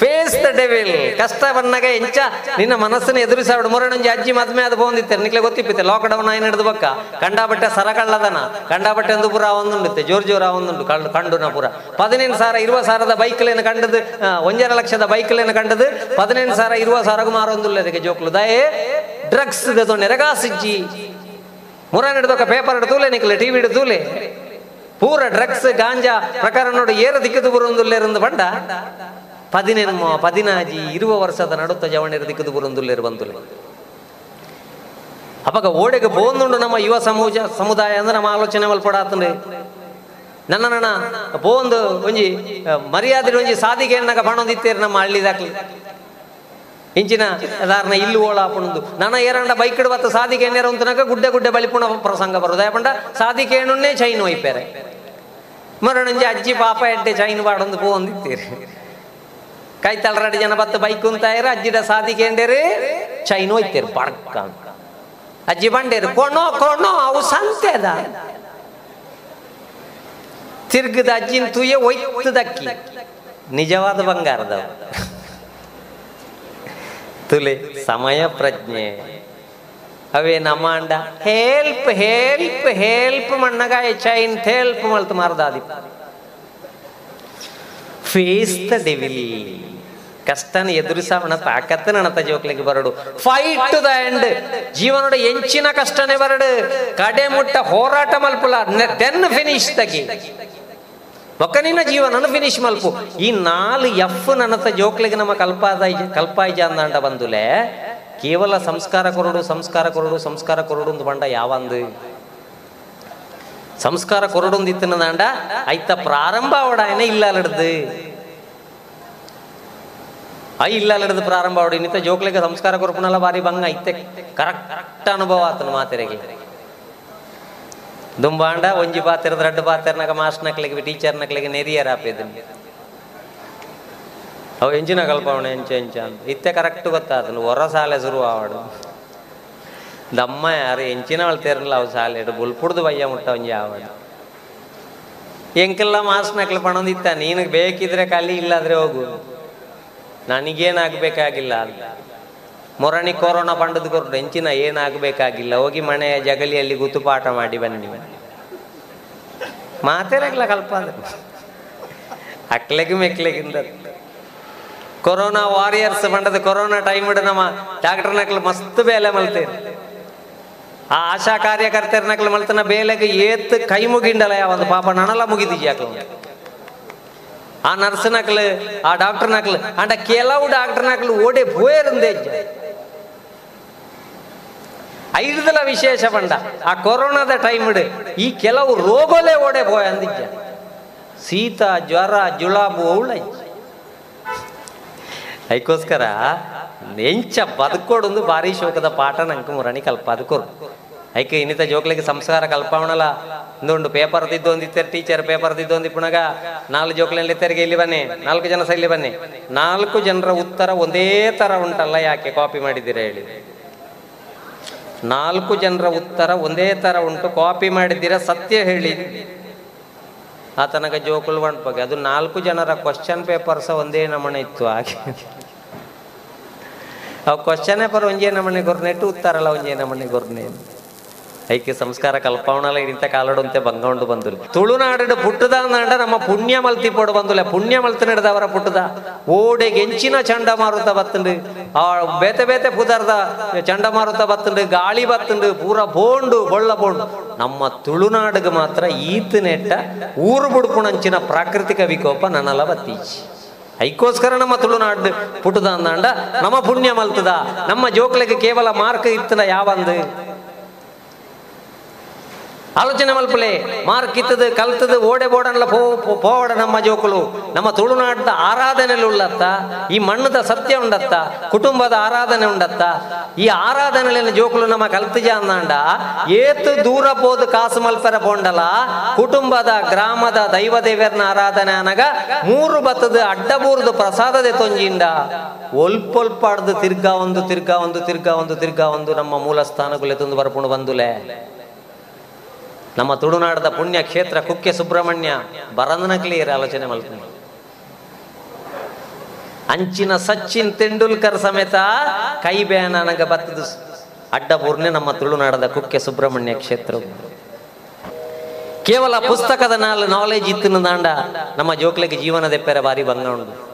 ಫೇಸ್ ದ ಡೆವಿಲ್ ಕಷ್ಟ ಬಂದಾಗ ಇಂಚ. ನಿನ್ನ ಮನಸ್ಸನ್ನು ಎದುರಿಸಾಬಿಡು ಮೊರನೊಂಜಿ ಅಜ್ಜಿ ಮದ್ಮೆ ಅದು ಬಂದಿತ್ತೆ. ನಿಕ್ಲೆ ಗೊತ್ತಿಪ್ಪಿತ್ತೆ ಲಾಕ್ಡೌನ್ ಆಯ್ನ ಬಕ್ಕ ಕಂಡಾಬಟ್ಟೆ ಸರಕಳ್ಳದನ? ಕಂಡಾಬಟ್ಟೆ ಒಂದು ಪುರ ಒಂದುಂಡುತ್ತೆ. ಜೋರ್ ಜೋರ ಒಂದುಂಡು. ಕಂಡು ಕಂಡುನ ಪುರ. ಪದಿನೆಂಟು ಸಾವಿರ ಇರುವ ಸಾವಿರದ ಬೈಕ್ಲೇನು ಕಂಡದು ಒಂಜರ ಲಕ್ಷದ ಬೈಕ್ಲೇನು ಕಂಡದು ಪದಿನೆಂಟು ಸಾವಿರ ಇರುವ ಸಾವಿರಗೂ ಮಾರೊಂದುಲ್ಲ ಅದಕ್ಕೆ ಜೋಕ್ಲು. ದಯೇ ಡ್ರಗ್ಸ್ ನೆರಗಾಸಿಜ್ಜಿ ಮುರ ಹಿಡಿದೊಕ್ಕ ಪೇಪರ್ ಹಿಡಿದೂಲೆ ನಿಕ್ಲೆ ಟಿವಿ ಹಿಡಿದೂಲೆ ಪೂರ ಡ್ರಗ್ಸ್ ಗಾಂಜಾ ಪ್ರಕಾರ ನೋಡಿ ಏರ ದಿಕ್ಕದು ಬರುವುದು ಇಲ್ಲೇರೊಂದು ಬಂಡ. ಪದಿನೇನು ಪದಿನಾಜಿ ಇರುವ ವರ್ಷದ ನಡುತ್ತ ಜವಣಿರ ದಿಕ್ಕದು ಬರುವುದು ಇಲ್ಲೇರು ಬಂದು ಅಪಾಗ ಓಡೆಗೆ ನಮ್ಮ ಯುವ ಸಮೂಜ, ಸಮುದಾಯ ಅಂದ್ರೆ ನಮ್ಮ ಆಲೋಚನೆ ಮಲ್ಪಡ ನನ್ನ ನನ್ನ ಬೋಂದು ಒಂಜಿ ಮರ್ಯಾದೆ ಒಂಜಿ ಸಾಧಿಗೆ ಅನ್ನಕ ಬಣ್ಣ ನಮ್ಮ ಇಂಚಿನ ಸಾಧಾರಣ ಇಲ್ಲಿ ಓಳ ಆಪುಣದು ನನ ಏರಂಡ ಬೈಕ್ ಬತ್ತ ಸಾದಿಕೆ ಎಣ್ಣೆರ ಉಂತನಕ ಗುಡ್ಡೆ ಗುಡ್ಡೆ ಬಲಿಪುಣ ಪ್ರಸಂಗ ಬರೋದು ಯಾಪಂಡ ಎಣ್ಣೆ ಚೈನ್ ಒಯ್ಪೇರೆ. ಮರಣಂಜಿ ಅಜ್ಜಿ ಪಾಪ ಎಡ್ಡೆ ಚೈನ್ ಬಾಡೊಂದು ಪೋಂದಿತ್ತೀರಿ ಕೈ ತಳರಡಿ ಜನ ಬತ್ತ ಬೈಕ್ ಉಂತಾಯಿರ ಅಜ್ಜಿಡ ಸಾದಿಕೆ ಎಂಡೇರಿ ಚೈನ್ ಒಯ್ತೀರಿ ಪಡ್ಕ. ಅಜ್ಜಿ ಬಂಡೇರಿ ಕೊಣೋ ಕೊಣೋ ಅವು ಸಂತೆದ. ತಿರ್ಗದ ಅಜ್ಜಿನ ತುಯ್ಯ ಒಯ್ತದಕ್ಕಿ. ನಿಜವಾದ ಬಂಗಾರದವ. ತುಲೆ ಸಮಯ ಪ್ರಜ್ಞೆ. ಅವೇ ನಮ್ಮ ಅಂಡ ಹೆಲ್ಪ್ ಹೆಲ್ಪ್ ಹೆಲ್ಪ್ ಮಣ್ಣಗ ಚೈನ್, ಹೆಲ್ಪ್ ಮಲ್ತು ಮಾರದಾದಿ. ಫೇಸ್ ದ ಡೆವಿಲ್ ಕಷ್ಟನ ಎದುರಿಸವನ ತಾಕತ್ ನಣತ ಜೋಕ್ಲಿಗೆ ಬರಡು. ಫೈಟ್ ಟು ದ ಎಂಡ್, ಜೀವನದ ಎಂಚಿನ ಕಷ್ಟನೇ ಬರಡು. ಕಡೆ ಮುಟ್ಟ ಹೋರಾಟ ಮಲ್ಪುಲ ದೆನ್ ಫಿನಿಶ್ ತಗಿ. ಒಕ್ಕನಿನ ಜೀವನ ಫಿನಿಶ್ ಮಲ್ಪು. ಈ ನಾಲ್ ಎಫ್ ನನತ ಜೋಕ್ಲಿಗೆ ನಮ್ಮ ಕಲ್ಪಾದ ಕಲ್ಪಾಯ್ಜ ಅಂದಾಂಡ ಬಂದುಲೆ, ಕೇವಲ ಸಂಸ್ಕಾರ ಕೊರಡು ಸಂಸ್ಕಾರ ಕೊರಡು ಸಂಸ್ಕಾರ ಕೊರಡು ಒಂದು ಬಂಡ ಯಾವಂದು? ಸಂಸ್ಕಾರ ಕೊರಡೊಂದು ಇತ್ತಿನ ದಾಂಡ ಐತ ಪ್ರಾರಂಭ ಅವಡಾಯನ ಇಲ್ಲ ಅಲಡ್ದು ಐ ಇಲ್ಲ ಅಲಡ್ದು ಪ್ರಾರಂಭ ಅವಡಿ ನಿತ್ತ ಜೋಕ್ಲಿಗೆ ಸಂಸ್ಕಾರ ಕೊರಪುನಲ್ಲ ಬಾರಿ ಬಂಗ ಐತೆ. ಕರೆಕ್ಟ್ ಅನುಭವ ಆತನ ಮಾತೆರೆಗೆ. ದುಂಬಾಂಡ, ಒಂಜಿ ಪಾತ್ರ ರಡ್ಡು ನಕ್ಲಿಗೆ, ಟೀಚರ್ ನಕ್ಲಿಗೆ ನೆರಿಯರ್ ಆಪಿದ್ದೀನಿ ಅವು ಎಂಜಿನ ಕಲ್ಪವಣ, ಎಂಚ ಎಂಚ ಅಂತ. ಇತ್ತೆ ಕರೆಕ್ಟ್ ಗೊತ್ತಾದನು ಹೊರ ಸಾಲೆ ಶುರು ಆವಾಡು. ದಮ್ಮ ಯಾರು ಎಂಚಿನ ಅಳ್ತೇರಲ್ಲ ಅವು ಸಾಲೆ ಬುಲ್ಪುಡ್ದು ಬಯ್ಯ ಮುಟ್ಟ ಒಂಜಿ ಆವಾಡು. ಎಂಕೆಲ್ಲ ಮಾಸ್ಟರ್ ನಕ್ಲಿ ಪಣಂದಿತ್ತ ನಿನಗೆ ಬೇಕಿದ್ರೆ ಕಲಿ ಇಲ್ಲಾದ್ರೆ ಹೋಗು. ನನಗೇನಾಗಬೇಕಾಗಿಲ್ಲ ಅಂತ. ಮೊರಣಿ ಕೊರೋನಾ ಪಂಡದ ಕೊರಡು ಎಂಚಿನ ಏನಾಗಬೇಕಾಗಿಲ್ಲ. ಹೋಗಿ ಮನೆಯ ಜಗಲಿಯಲ್ಲಿ ಗುತುಪಾಠ ಮಾಡಿ ಬನ್ನಿ. ಮಾತೇರಾಗ್ಲ ಕಲ್ಪ ಅಕ್ಲೆಗೆ ಮೆಕ್ಲೆಗಿಂದ. ಕೊರೋನಾ ವಾರಿಯರ್ಸ್ ಬಂಡದ ಕೊರೋನಾ ಟೈಮ್ ನಮ್ಮ ಡಾಕ್ಟರ್ ನಕ್ಲು ಮಸ್ತ್ ಬೇಲೆ ಮಲ್ತೇನೆ ಆ ಆಶಾ ಕಾರ್ಯಕರ್ತರ ನಕ್ಲು ಮಲ್ತನ ಬೇಲೆಗೆ ಏತ್ ಕೈ ಮುಗಿಂಡಲ ಯಾವಂದು ಪಾಪ ನನಲ ಮುಗಿದಿಜಿ ಯಾಕಲು. ಆ ನರ್ಸ್ ನಕ್ಲು, ಆ ಡಾಕ್ಟರ್ ನಕ್ಲು, ಅಂಡ ಕೆಲವು ಡಾಕ್ಟರ್ ನಕ್ಲು ಓಡೆ ಪೋಯರಂದೇ ಐದಲ ವಿಶೇಷ ಬಂಡ ಆ ಕೊರೋನಾದ ಟೈಮ್ ಈ ಕೆಲವು ರೋಗಲೇ ಓಡೆ ಪೋಯ ಅಂದಿಜ್ಜ ಶೀತ, ಜ್ವರ, ಜುಳಾಬು ಅವಳ ಅದಕ್ಕೋಸ್ಕರ ನೆಂಚ ಬದುಕೋಡೊಂದು ಭಾರಿ ಶೋಕದ ಪಾಠ ನಂಗೆ ಮುರಣಿ ಕಲ್ಪ ಅದಕ್ಕೋರು ಐಕೆ, ಇನ್ನಿತ ಜೋಕ್ಲಿಗೆ ಸಂಸ್ಕಾರ ಕಲ್ಪವಣಲ್ಲ. ಇಂದೊಂದು ಪೇಪರ್ ದಿದ್ದೊಂದಿತ್ತಾರೆ ಟೀಚರ್ ಪೇಪರ್ ದಿದ್ದೊಂದಿಪ್ಪುಣಗ ನಾಲ್ಕು ಜೋಕ್ಲಲ್ಲಿ ತೆರಿಗೆ ಇಲ್ಲಿ ಬನ್ನಿ. ನಾಲ್ಕು ಜನ ಸಹ ಇಲ್ಲಿ ಬನ್ನಿ. ನಾಲ್ಕು ಜನರ ಉತ್ತರ ಒಂದೇ ತರ ಉಂಟಲ್ಲ ಯಾಕೆ? ಕಾಪಿ ಮಾಡಿದ್ದೀರಾ ಹೇಳಿ. ನಾಲ್ಕು ಜನರ ಉತ್ತರ ಒಂದೇ ತರ ಉಂಟು. ಕಾಪಿ ಮಾಡಿದ್ದೀರಾ? ಸತ್ಯ ಹೇಳಿ. ಆತನಗ ಜೋಕುಳು ಬಗ್ಗೆ. ಅದು ನಾಲ್ಕು ಜನರ ಕ್ವಶನ್ ಸಹ ಒಂದೇ ನಮೂನೆ ಇತ್ತು ಹಾಗೆ. ಅವು ಕ್ವಶನ್ ಪೇಪರ್ ಒಂಜೇ ನಮೂನೆ ಗೊರ್ನೆಟ್ಟು ಉತ್ತರಲ್ಲ ಒಂಜೇ ನಮೂನೆ ಗೊರ್ನೆ ಐಕ್ಯ ಸಂಸ್ಕಾರ ಕಲ್ಪವಣಲ್ಲ ಇಂಥ ಕಾಲಡಂತೆ ಬಂಗೊಂಡು ಬಂದು ತುಳುನಾಡು ಪುಟ್ಟದ ನಾಡ ನಮ್ಮ ಪುಣ್ಯ ಮಲ್ತಿ ಪೊಡು ಬಂದುಲೆ. ಪುಣ್ಯ ಮಲ್ತಿ ನಡೆದವರ ಪುಟ್ಟದ. ಓಡೆ ಎಂಚಿನ ಚಂಡಮಾರುತ ಬತ್ತುಂಡು. ಆ ಬೇತೆ ಬೇತೆ ಪುದರ್ದ ಚಂಡಮಾರುತ ಬತ್ತುಂಡು. ಗಾಳಿ ಬತ್ತುಂಡು. ಪೂರ ಬೋಂಡು, ಬೊಳ್ಳ ಬೋಂಡು. ನಮ್ಮ ತುಳುನಾಡಿಗೆ ಮಾತ್ರ ಈತ ನೆಟ್ಟ ಊರು ಬುಡ್ಪುಣಂಚಿನ ಪ್ರಾಕೃತಿಕ ವಿಕೋಪ ನನ್ನಲ್ಲ ಬತ್ತೀಚಿ. ಐಕೋಸ್ಕರ ನಮ್ಮ ತುಳುನಾಡು ಪುಟ್ಟದ ಅಂದಾಂಡ ನಮ್ಮ ಪುಣ್ಯ ಮಲ್ತದ. ನಮ್ಮ ಜೋಕ್ಲಿಗೆ ಕೇವಲ ಮಾರ್ಕ್ ಇತ್ತದ ಯಾವಂದು? ಆಲೋಚನೆ ಮಲ್ಪಲೆ ಇತ್ತದ ಕಲ್ತದ, ಓಡೆ ಬೋಡನ್ಲ ಪೋವಡ ನಮ್ಮ ಜೋಕುಲು. ನಮ್ಮ ತುಳುನಾಡದ ಆರಾಧನೆಯಲ್ಲಿ ಉಳ್ಳತ್ತ ಈ ಮಣ್ಣದ ಸತ್ಯ ಉಂಡತ್ತ, ಕುಟುಂಬದ ಆರಾಧನೆ ಉಂಡತ್ತ, ಈ ಆರಾಧನೆಯಲ್ಲಿ ಜೋಕುಲು ನಮ್ಮ ಕಲ್ತಜ ಅಂದಾಂಡ, ಏತು ದೂರ ಪೋದು ಕಾಸು ಮಲ್ಪರ ಪೋಂಡಲ, ಕುಟುಂಬದ, ಗ್ರಾಮದ, ದೈವ ದೇವರನ ಆರಾಧನೆ ಅನಗ ಮೂರು ಬತ್ತದ ಅಡ್ಡಬೂರ್ದು ಪ್ರಸಾದದೆ ತೊಂಜಿಂಡ. ಒಲ್ಪೊಲ್ಪಾಡ್ದು ತಿರ್ಗಾ ಒಂದು ತಿರ್ಗಾ ಒಂದು ತಿರ್ಗಾ ಒಂದು ತಿರ್ಗಾ ಒಂದು ನಮ್ಮ ಮೂಲ ಸ್ಥಾನಗುಲೆ ತಂದು ನಮ್ಮ ತುಳುನಾಡದ ಪುಣ್ಯ ಕ್ಷೇತ್ರ ಕುಕ್ಕೆ ಸುಬ್ರಹ್ಮಣ್ಯ ಬರಂದನ ಕ್ಲಿಯರ್ ಆಲೋಚನೆ ಮಲ್ಕೊಂಡು ಅಂಚಿನ ಸಚಿನ್ ತೆಂಡೂಲ್ಕರ್ ಸಮೇತ ಕೈ ಬೇನ ನನಗೆ ಬತ್ತದು. ನಮ್ಮ ತುಳುನಾಡದ ಕುಕ್ಕೆ ಸುಬ್ರಹ್ಮಣ್ಯ ಕ್ಷೇತ್ರ. ಕೇವಲ ಪುಸ್ತಕದ ನಾಲ್ ನಾಲೆಜ್ ಇತ್ತು ದಾಂಡ ನಮ್ಮ ಜೋಕ್ಲೆಗೆ ಜೀವನದ ಬಾರಿ ಬಂದ ಉಂಡು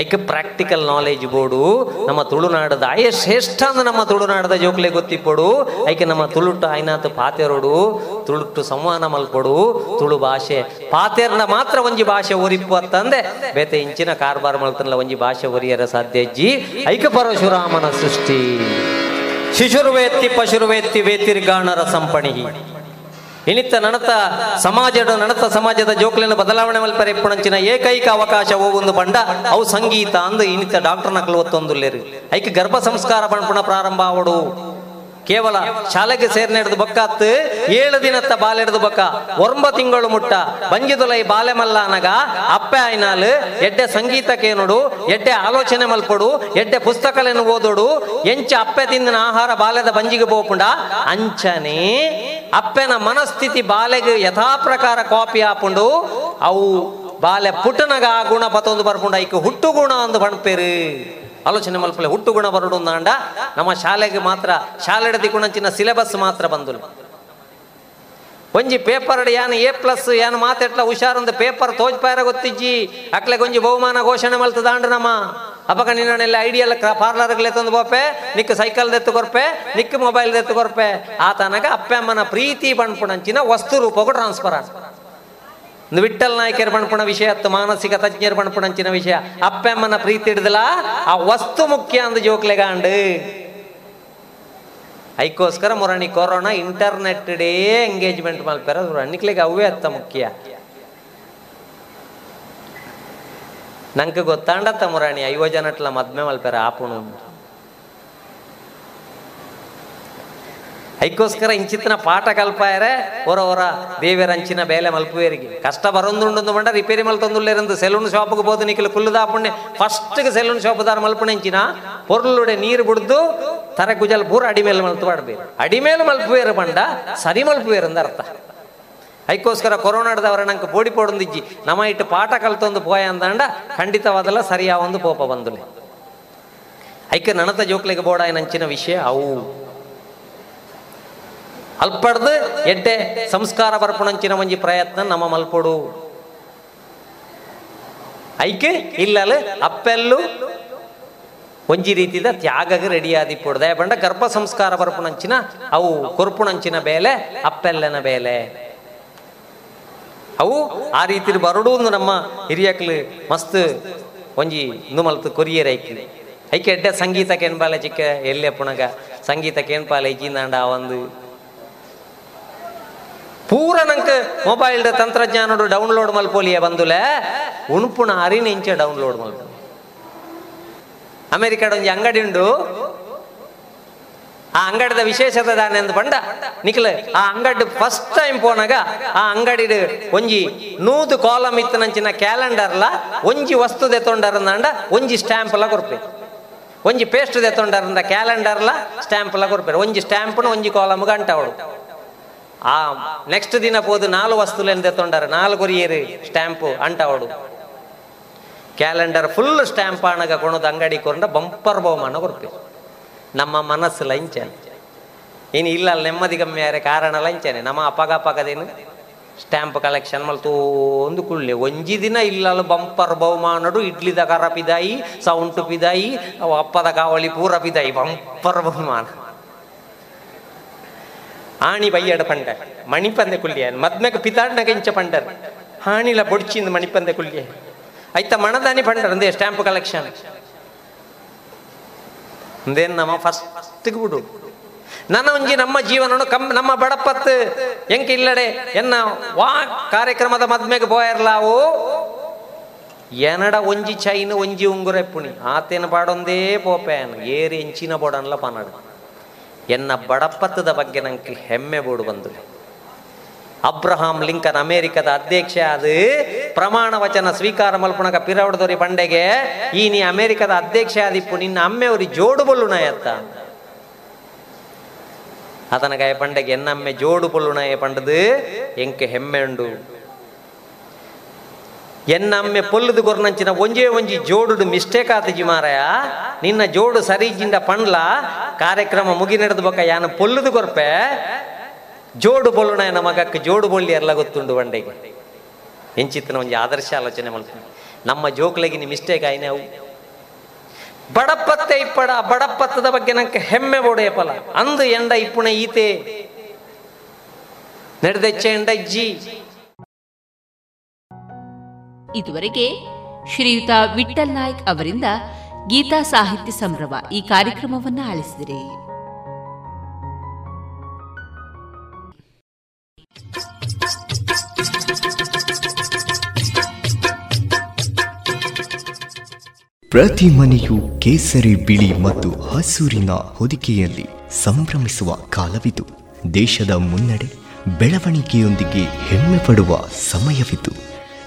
ಐಕೆ ಪ್ರಾಕ್ಟಿಕಲ್ ನಾಲೆಜ್ ಬೋಡು. ನಮ್ಮ ತುಳುನಾಡದ ಆಯ ಶ್ರೇಷ್ಠ ಅಂದ್ರೆ ನಮ್ಮ ತುಳುನಾಡದ ಜೋಕ್ಲೆ ಗೊತ್ತಿಪ್ಪಡು. ಐಕೆ ನಮ್ಮ ತುಳುಟ್ಟು ಆಯ್ನಾತು ಪಾತೆರೋಡು ತುಳುಟ್ಟು ಸಂವಹನ ಮಲ್ಪಡು. ತುಳು ಭಾಷೆ ಪಾತೆರ್ನ ಮಾತ್ರ ಒಂಜಿ ಭಾಷೆ ಒರಿಪ್ಪು ಅಂತಂದೆ ಬೇತೆ ಇಂಚಿನ ಕಾರ್ಬಾರ್ ಮಲ್ತನಲ್ಲ ಒಂಜಿ ಭಾಷೆ ಒರಿಯರ ಸಾಧ್ಯ ಅಜ್ಜಿ. ಐಕ ಪರಶುರಾಮನ ಸೃಷ್ಟಿ. ಶಿಶುರ್ವೇತ್ತಿ ಪಶುರ್ವೇತ್ತಿ ವೇತಿರ್ಗಾಣರ ಸಂಪಣಿ ಇನಿತ್ತ ನಡತ ಸಮಾಜದ ನಡತ ಸಮಾಜದ ಜೋಕ್ಲಿನ ಬದಲಾವಣೆ ಮಲ್ಪರೆ ಇಪ್ಪುಣಂಚಿನ ಏಕೈಕ ಅವಕಾಶ ಒಂದು ಬಂಡ ಅವು ಸಂಗೀತ ಅಂದು ಇನಿತ್ತ ಡಾಕ್ಟರ್ ನಕಲು ಒತ್ತೊಂದುಲ್ಲೇರು ಐಕೆ ಗರ್ಭ ಸಂಸ್ಕಾರ ಬಣ್ಣ ಪ್ರಾರಂಭ ಆವಡು. ಕೇವಲ ಶಾಲೆಗೆ ಸೇರ್ನೆಡ್ದು ಬೊಕ್ಕಾತ್ ಏಳು ದಿನತ್ತ ಬಾಲೆಡ್ದು ಬೊಕ್ಕ. ಒಂಬ ತಿಂಗಳು ಮುಟ್ಟ. ಬಂಜಿದುಲೈ ಬಾಲೆ ಮಲ್ಲನಗ ಅಪ್ಪೆ ಆಯ್ನಾಲ್ ಎಡ್ಡೆ ಸಂಗೀತ ನೋಡು, ಎಡ್ಡೆ ಆಲೋಚನೆ ಮಲ್ಪಡು ಎಡ್ಡೆ ಪುಸ್ತಕలను ಓದೋಡು, ಎಂಚ ಅಪ್ಪೆ ತಿಂದಿನ ಆಹಾರ ಬಾಲ್ಯದ ಬಂಜಿಗೆ ಬೋಪುಂಡ ಅಂಚನೆ ಅಪ್ಪೆನ ಮನಸ್ಥಿತಿ ಬಾಲೆಗೆ ಯಥಾಪ್ರಕಾರ ಕಾಪಿ ಆಪುಂಡು ಅವು ಬಾಲೆ ಪುಟ್ಟನಗ ಆ ಗುಣ ಬತ್ತೊಂದು ಬರ್ಪುಂಡ. ಐಕ್ ಹುಟ್ಟು ಗುಣ ಅಂದು ಬಣ್ಪೇರು ಆಲೋಚನೆ ಮಲ್ಪಲೆ, ಹುಟ್ಟು ಗುಣ ಬರಡು ನಾಂಡ ನಮ್ಮ ಶಾಲೆಗೆ ಮಾತ್ರ, ಶಾಲೆ ದಿಕ್ಕುಣಂಚಿನ ಸಿಲೆಬಸ್ ಮಾತ್ರ ಬಂದುಲು. ಒಂಜಿ ಪೇಪರ್ ಯಾನ್ ಎ ಪ್ಲಸ್, ಯಾನ್ ಮಾತೆಟ್ಲ ಹುಷಾರೊಂದು ಪೇಪರ್ ತೋಜ್ಪಾಯರ ಗೊತ್ತಿಜ್ಜಿ? ಅಕ್ಲೆ ಒಂಜಿ ಬಹುಮಾನ ಘೋಷಣೆ ಮಲ್ತದಾಂಡು ನಮ್ಮ. ಅಪಕ ನಿನ್ನೆಲ್ಲ ಐಡಿಯಲ್ ಪಾರ್ಲರ್ಗಳೇ ತಂದು ಬೋಪೆ, ನಿಕ್ ಸೈಕಲ್ ದೆತ್ತು ಕೊರ್ಪೆ, ನಿಕ್ ಮೊಬೈಲ್ ದೆತ್ತು ಕೊರ್ಪೆ. ಆತನಗ ಅಪ್ಪಮ್ಮನ ಪ್ರೀತಿ ಬಣ್ಪುಣಂಚಿನ ವಸ್ತು ರೂಪಗೂ ಟ್ರಾನ್ಸ್ಫರ್ ಆಗ ಒಂದು ವಿಠಲ್ ನಾಯಕರ ಬಣ್ಪುಣ ವಿಷಯ ಅತ್ತು ಮಾನಸಿಕ ತಜ್ಞರ ಬಣ್ಪುಣಂಚಿನ ವಿಷಯ ಅಪ್ಪಮ್ಮನ ಪ್ರೀತಿ ಹಿಡಿದಲ್ಲ ಆ ವಸ್ತು ಮುಖ್ಯ ಅಂದ ಜೋಕ್ಲೆಗಾಂಡು ಐಕೋಸ್ಕರ ಮೊರಣಿ ಕೊರೋನಾ ಇಂಟರ್ನೆಟ್ ಡೇ ಎಂಗೇಜ್ಮೆಂಟ್ ಮಲ್ಪೆರ ಅನ್ನಿಕ್ಲಿಗೆ ಅವೇ ಅತ್ತ ಮುಖ್ಯ ನಂಗೆ ಗೊತ್ತಾಂಡತ್ತ ಮುರಾಣಿ ಐವಜನಟ್ಲ ಮದ್ಮೆ ಮಲ್ಪಾರ ಆಪುಣು ಐಕೋಸ್ಕರ ಇಂಚಿತ್ತಿನ ಪಾಠ ಕಲ್ಪಾಯರೆ, ಹೊರ ಹೊರ ದೇವಿಯರ ಅಂಚಿನ ಬೇಲೆ ಮಲ್ಪುವೇರಿಗೆ. ಕಷ್ಟ ಬರೊಂದುಂಡು ಮಂಡ ರಿಪೇರಿ ಮಲ್ತೊಂದುಲ್ಲೇರಂದು ಸೆಲೂನ್ ಶಾಪ್ಗೆ ಬೋದು ನಿಖಿಲು ಕುಲ್ಲುದಾಪುಣ್ಣೆ ಫಸ್ಟ್ಗೆ ಸೆಲೂನ್ ಶಾಪ್ದಾರ ಮಲ್ಪುಣೆಂಚಿನ ಪೊರ್ಲುಡೆ ನೀರು ಬಿಡ್ದು ತರೆ ಗುಜಲ್ ಪೂರ ಅಡಿಮೇಲೆ ಮಾಡ್ಬೇಕು ಅಡಿಮೇಲೆ ಮಲ್ಪುವೇರು ಬಂಡ ಸರಿ ಮಲ್ಪುವೇರು ಅಂದ ಅರ್ಥ ಐಕೋಸ್ಕರ ಕೊರೋನಾಡದವರ ನಂಗೆ ಬೋಡಿ ಪೋಡೊಂದಿಜ್ಜಿ ನಮ್ಮ ಇಟ್ಟು ಪಾಠ ಕಲ್ತೊಂದು ಪೋಯ ಅಂದಂಡ ಖಂಡಿತವಾದಲ್ಲ ಒಂದು ಪೋಪ ಬಂದುಲೆ. ಐಕೆ ನನತ ಜೋಕ್ಲಿಗೆ ಬೋಡಾಯ ನಂಚಿನ ವಿಷಯ ಅವು. ಅಲ್ಪಡ್ದು ಎಡ್ಡೆ ಸಂಸ್ಕಾರ ಬರ್ಪಣಂಚಿನ ಒಂಜಿ ಪ್ರಯತ್ನ ನಮ್ಮ ಮಲ್ಪೊಡು. ಐಕೆ ಇಲ್ಲಲ್ಲ ಅಪ್ಪೆಲ್ಲು ಒಂಜಿ ರೀತಿದ ತ್ಯಾಗಗ್ ರೆಡಿ ಆದಿಪ್ಪುಡು ಬಂಡ ಗರ್ಭ ಸಂಸ್ಕಾರ ಬರ್ಪುಣಂಚಿನ, ಅವು ಕೊರ್ಪುಣಂಚಿನ ಬೇಲೆ, ಅಪ್ಪೆಲ್ಲನ ಬೇಲೆ. ಅವು ಆ ರೀತಿ ಬರಡು ನಮ್ಮ ಹಿರಿಯಕ್ಲು ಮಸ್ತ್ ಒಂಜಿ ನುಮಲ್ತು ಮಲ್ತು ಕೊರಿಯರ್ ಐಕೆ. ಐಕೆ ಎಡ್ಡೆ ಸಂಗೀತ ಏನ್ಪಾಲೆ ಚಿಕ್ಕ ಎಲ್ಲೆ ಪುಣಗ ಸಂಗೀತ ಕೇನ್ಪಾಲೆ ಒಂದು ಪೂರ ನಂಗೆ ಮೊಬೈಲ್ ತಂತ್ರಜ್ಞಾನಡು ಡೌನ್ಲೋಡ್ ಮಲ್ಪೋಲಿಯ ಬಂದುಲೆ. ಉಣುಪುಣ ಅರಿನ ಇಂಚೆ ಡೌನ್ಲೋಡ್ ಮಲ್ಪ. ಅಮೆರಿಕದ ಒಂಜಿ ಅಂಗಡಿ ಉಂಡು. ಆ ಅಂಗಡಿದ ವಿಶೇಷತೆ ದಾನೆಂದು ಪಂಡ. ನಿಖಿಲ್, ಆ ಅಂಗಡಿ ಫಸ್ಟ್ ಟೈಮ್ ಪೋನಾಗ ಆ ಅಂಗಡಿ ಒಂಜಿ ನೂದು ಕಾಲಮ್ ಇತ್ತನಂಚಿನ ಕ್ಯಾಲೆಂಡರ್ಲ ಒಂಜಿ ವಸ್ತು ದೆತ್ತೊಂಡರಂದ ಒಂಜಿ ಸ್ಟ್ಯಾಂಪ್ ಲ ಕೊರ್ಪೆ. ಒಂಜಿ ಪೇಸ್ಟ್ ದೆತ್ತೊಂಡರಂದ ಕ್ಯಾಲೆಂಡರ್ಲ ಸ್ಟ್ಯಾಂಪ್ ಎಲ್ಲ ಕೊರ್ಪೇರು ಒಂಜಿ ಸ್ಟ್ಯಾಂಪ್ನ ಒಂಜಿ ಕಾಲಮ್ ಗಂಟ ಅವಳು. ಆ ನೆಕ್ಸ್ಟ್ ದಿನ ಪೋದು ನಾಲ್ ದೆತ್ತೊಂಡಾರ ನಾಲು ಕೊರಿಯೇರು ಸ್ಟ್ಯಾಂಪು ಅಂಟ ಅವಡು ಕ್ಯಾಲೆಂಡರ್ ಫುಲ್ ಸ್ಟ್ಯಾಂಪ್ ಆಣಗ ಕೊಣದ ಅಂಗಡಿ ಕೊಂಡ ಬಂಪರ್ ಬಹುಮಾನ ಕೊಡ್ತೀವಿ. ನಮ್ಮ ಮನಸ್ಸು ಲಂಚನೆ. ಏನು ಇಲ್ಲ ನೆಮ್ಮದಿ ಕಮ್ಮಿ ಆರೆ ಕಾರಣ ಲಂಚನೆ. ನಮ್ಮ ಅಪಗ ಅಪಗದೇನು ಸ್ಟ್ಯಾಂಪ್ ಕಲೆಕ್ಷನ್ ಮಲ್ತು ಒಂದು ಕುಳ್ಳಿ. ಒಂಜಿ ದಿನ ಇಲ್ಲಲ್ಲ ಬಂಪರ್ ಬಹುಮಾನಡು ಇಡ್ಲಿದ ಕರ ಪಿದಾಯಿ ಸೌಂಟು ಪಿದಾಯಿ ಅಪ್ಪದ ಕಾವಳಿ ಪೂರ ಪಿದಾಯಿ. ಬಂಪರ್ ಬಹುಮಾನ. ಆಣಿ ಬಯ್ಯಡ ಪಂಡ, ಮಣಿಪಂದೆ ಕುಲ್ಯ. ಮದ್ಮೆಗ ಪಿತಾಡ್ನಾಗ ಇಂಚ ಪಂಡರ್. ಹಾಣಿಲ ಬೊಡ್ಚಿಂದ ಮಣಿಪಂದೆ ಕುಲ್ಯ. ಐತ ಮಣದಾನಿ ಪಂಡರ್ ಅಂದೇ ಸ್ಟ್ಯಾಂಪ್ ಕಲೆಕ್ಷನ್. ಅಂದೇನ್ ನಮ್ಮ ಫಸ್ಟ್ ಬಿಡು. ನನ್ನ ಒಂಜಿ ನಮ್ಮ ಜೀವನ ಕಮ್ ನಮ್ಮ ಬಡಪತ್ ಎಂಕ ಇಲ್ಲಡೆ, ಎನ್ನ ವಾ ಕಾರ್ಯಕ್ರಮದ ಮದ್ಮೆಗೆ ಬೋಯರ್ಲಾವು? ಎನಡ ಒಂಜಿ ಚೈನ್, ಒಂಜಿ ಉಂಗುರೆ ಪುಣಿ ಆತೇನ ಪಾಡೊಂದೇ ಪೋಪೇನ್ ಏರಿ ಎಂಚಿನ ಬೋಡನ್ಲ ಪನಡ. ಎನ್ನ ಬಡಪತ್ತದ ಬಗ್ಗೆ ನಂಗೆ ಹೆಮ್ಮೆ ಬೋಡು ಬಂದು. ಅಬ್ರಹಾಂ ಲಿಂಕನ್ ಅಮೆರಿಕದ ಅಧ್ಯಕ್ಷ ಅದು ಪ್ರಮಾಣ ವಚನ ಸ್ವೀಕಾರ ಮಲ್ಪುಣಕ ಪಿರವಡದೋರಿ ಬಂಡೆಗೆ, ಈ ನೀ ಅಮೇರಿಕದ ಅಧ್ಯಕ್ಷ ಆದಿಪ್ಪು, ನಿನ್ನ ಅಮ್ಮೆಯವ್ರಿ ಜೋಡು ಬೊಲ್ಲುಣಯತ್ತ ಆತನ ಗಾಯ ಪಂಡೆಗೆ ಎನ್ನಮ್ಮೆ ಜೋಡು ಬೊಲ್ಲುಣಯ ಪಂಡದು ಎಂಕೆ ಹೆಮ್ಮೆ ಉಂಡು. ಎನ್ನಮ್ಮೆ ಪೊಲ್ಲುದು ಗೊರ್ನಂಚಿನ ಒಂಜೇ ಒಂಜಿ ಜೋಡುಡು ಮಿಸ್ಟೇಕ್ ಆತಜಿ ಮಾರಾಯ. ನಿನ್ನ ಜೋಡು ಸರಿಜಿಂದ ಪಂಡ್ಲ ಕಾರ್ಯಕ್ರಮ ಮುಗಿ ನಡೆದು ಬಕ ಯಾನ ಪೊಲ್ಲುದು ಗೊರ್ಪೆ. ಜೋಡು ಬೊಲ್ಲುಣ ನಮಗಕ್ಕೆ ಜೋಡು ಬೊಳ್ಳಿ ಎಲ್ಲ ಗೊತ್ತುಂಡು ಬಂಡೆಗೆ. ಎಂಚಿತ್ತಿನ ಒಂಜಿ ಆದರ್ಶ ಆಲೋಚನೆ ಮಾಡ್ತೀನಿ ನಮ್ಮ ಜೋಕ್ಲಗಿನ ಮಿಸ್ಟೇಕ್ ಆಯ್ನೆ ಅವು. ಬಡಪತ್ತೆ ಇಪ್ಪಡ, ಬಡಪತ್ತದ ಬಗ್ಗೆ ನಂಗೆ ಹೆಮ್ಮೆ ಬೋಡೆ ಫಲ ಅಂದು ಎಂಡ ಇಪ್ಪುಣ ಈತೆ. ನಡೆದೆಚ್ಚ ಎಂಡ ಇದುವರೆಗೆ ಶ್ರೀಯುತ ವಿಠಲ್ ನಾಯ್ಕ್ ಅವರಿಂದ ಗೀತಾ ಸಾಹಿತ್ಯ ಸಂಭ್ರಮ ಈ ಕಾರ್ಯಕ್ರಮವನ್ನು ಆಲಿಸಿದರೆ. ಪ್ರತಿ ಮನೆಯು ಕೇಸರಿ ಬಿಳಿ ಮತ್ತು ಹಸೂರಿನ ಹೊದಿಕೆಯಲ್ಲಿ ಸಂಭ್ರಮಿಸುವ ಕಾಲವಿತು ದೇಶದ ಮುನ್ನಡೆ ಬೆಳವಣಿಗೆಯೊಂದಿಗೆ ಹೆಮ್ಮೆ ಪಡುವ ಸಮಯವಿತು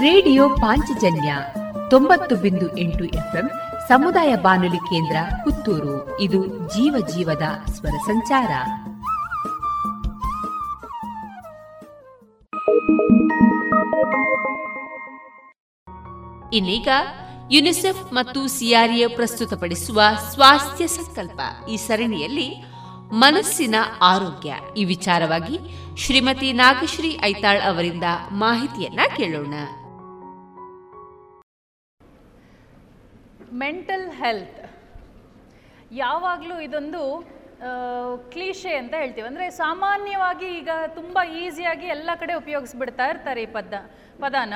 ರೇಡಿಯೋ ಪಾಂಚಜನ್ಯ ತೊಂಬತ್ತು ಬಿಂದು ಎಂಟು ಎಫ್ಎಂ ಸಮುದಾಯ ಬಾನುಲಿ ಕೇಂದ್ರ ಪುತ್ತೂರು. ಇದು ಜೀವ ಜೀವದ ಸ್ವರ ಸಂಚಾರ. ಇನ್ನೀಗ ಯುನಿಸೆಫ್ ಮತ್ತು ಸಿಆರ್ಎ ಪ್ರಸ್ತುತಪಡಿಸುವ ಸ್ವಾಸ್ಥ್ಯ ಸಂಕಲ್ಪ. ಈ ಸರಣಿಯಲ್ಲಿ ಮನಸ್ಸಿನ ಆರೋಗ್ಯ. ಈ ವಿಚಾರವಾಗಿ ಶ್ರೀಮತಿ ನಾಗಶ್ರೀ ಐತಾಳ್ ಅವರಿಂದ ಮಾಹಿತಿಯನ್ನ ಕೇಳೋಣ. ಮೆಂಟಲ್ ಹೆಲ್ತ್ ಯಾವಾಗಲೂ ಇದೊಂದು ಕ್ಲೀಶೆ ಅಂತ ಹೇಳ್ತೀವಿ. ಅಂದರೆ ಸಾಮಾನ್ಯವಾಗಿ ಈಗ ತುಂಬ ಈಸಿಯಾಗಿ ಎಲ್ಲ ಕಡೆ ಉಪಯೋಗಿಸ್ಬಿಡ್ತಾ ಇರ್ತಾರೆ ಈ ಪದ, ಪದಾನ.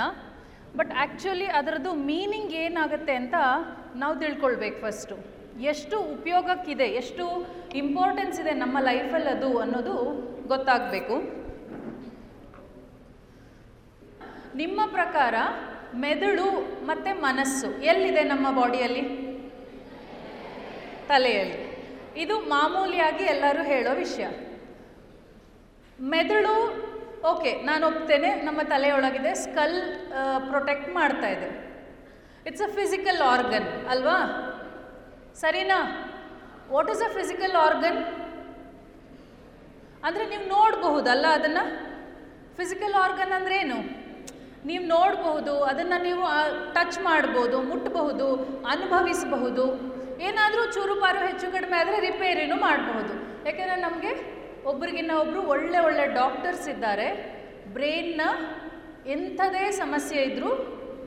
ಬಟ್ ಆ್ಯಕ್ಚುಲಿ ಅದರದ್ದು ಮೀನಿಂಗ್ ಏನಾಗುತ್ತೆ ಅಂತ ನಾವು ತಿಳ್ಕೊಳ್ಬೇಕು ಫಸ್ಟು ಎಷ್ಟು ಉಪಯೋಗಕ್ಕಿದೆ, ಎಷ್ಟು ಇಂಪಾರ್ಟೆನ್ಸ್ ಇದೆ ನಮ್ಮ ಲೈಫಲ್ಲಿ ಅದು ಅನ್ನೋದು ಗೊತ್ತಾಗಬೇಕು. ನಿಮ್ಮ ಪ್ರಕಾರ ಮೆದುಳು ಮತ್ತು ಮನಸ್ಸು. ಎಲ್ಲಿದೆ ನಮ್ಮ ಬಾಡಿಯಲ್ಲಿ? ತಲೆಯಲ್ಲಿ. ಇದು ಮಾಮೂಲಿಯಾಗಿ ಎಲ್ಲರೂ ಹೇಳೋ ವಿಷಯ. ಮೆದುಳು, ಓಕೆ, ನಾನು ಒಪ್ತೇನೆ, ನಮ್ಮ ತಲೆಯೊಳಗಿದೆ, ಸ್ಕಲ್ ಪ್ರೊಟೆಕ್ಟ್ ಮಾಡ್ತಾ ಇದೆ. ಇಟ್ಸ್ ಅ ಫಿಸಿಕಲ್ ಆರ್ಗನ್ ಅಲ್ವಾ? ಸರಿನಾ? What is a physical organ ಅಂದರೆ ನೀವು ನೋಡಬಹುದಲ್ಲ ಅದನ್ನು? ಫಿಸಿಕಲ್ ಆರ್ಗನ್ ಅಂದ್ರೇನು ಏನು? ನೀವು ನೋಡಬಹುದು, ಅದನ್ನು ನೀವು ಟಚ್ ಮಾಡ್ಬೋದು ಮುಟ್ಟಬಹುದು ಅನುಭವಿಸಬಹುದು. ಏನಾದರೂ ಚೂರುಪಾರು ಹೆಚ್ಚು ಕಡಿಮೆ ಆದರೆ ರಿಪೇರಿನೂ ಮಾಡಬಹುದು. ಯಾಕೆಂದರೆ ನಮಗೆ ಒಬ್ರಿಗಿನ್ನ ಒಬ್ಬರು ಒಳ್ಳೆ ಒಳ್ಳೆ ಡಾಕ್ಟರ್ಸ್ ಇದ್ದಾರೆ. ಬ್ರೈನ್ನ ಎಂಥದೇ ಸಮಸ್ಯೆ ಇದ್ದರೂ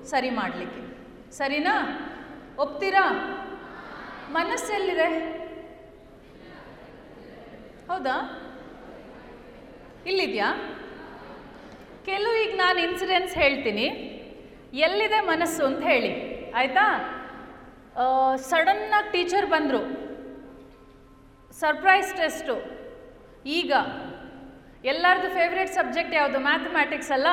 ಸರಿ ಮಾಡಲಿಕ್ಕೆ. ಸರಿನಾ? ಒಪ್ತೀರಾ? ಮನಸ್ಸೆಲ್ಲಿದೆ? ಹೌದಾ? ಇಲ್ಲಿದೆಯಾ? ಕೆಲವು ಈಗ ನಾನು ಇನ್ಸಿಡೆನ್ಸ್ ಹೇಳ್ತೀನಿ. ಎಲ್ಲಿದೆ ಮನಸ್ಸು ಅಂತ ಹೇಳಿ. ಆಯಿತಾ? ಸಡನ್ನಾಗಿ ಟೀಚರ್ ಬಂದರು. ಸರ್ಪ್ರೈಸ್ ಟೆಸ್ಟು ಈಗ ಎಲ್ಲರದು ಫೇವ್ರೇಟ್ ಸಬ್ಜೆಕ್ಟ್ ಯಾವುದು? ಮ್ಯಾಥಮ್ಯಾಟಿಕ್ಸ್ ಅಲ್ಲ?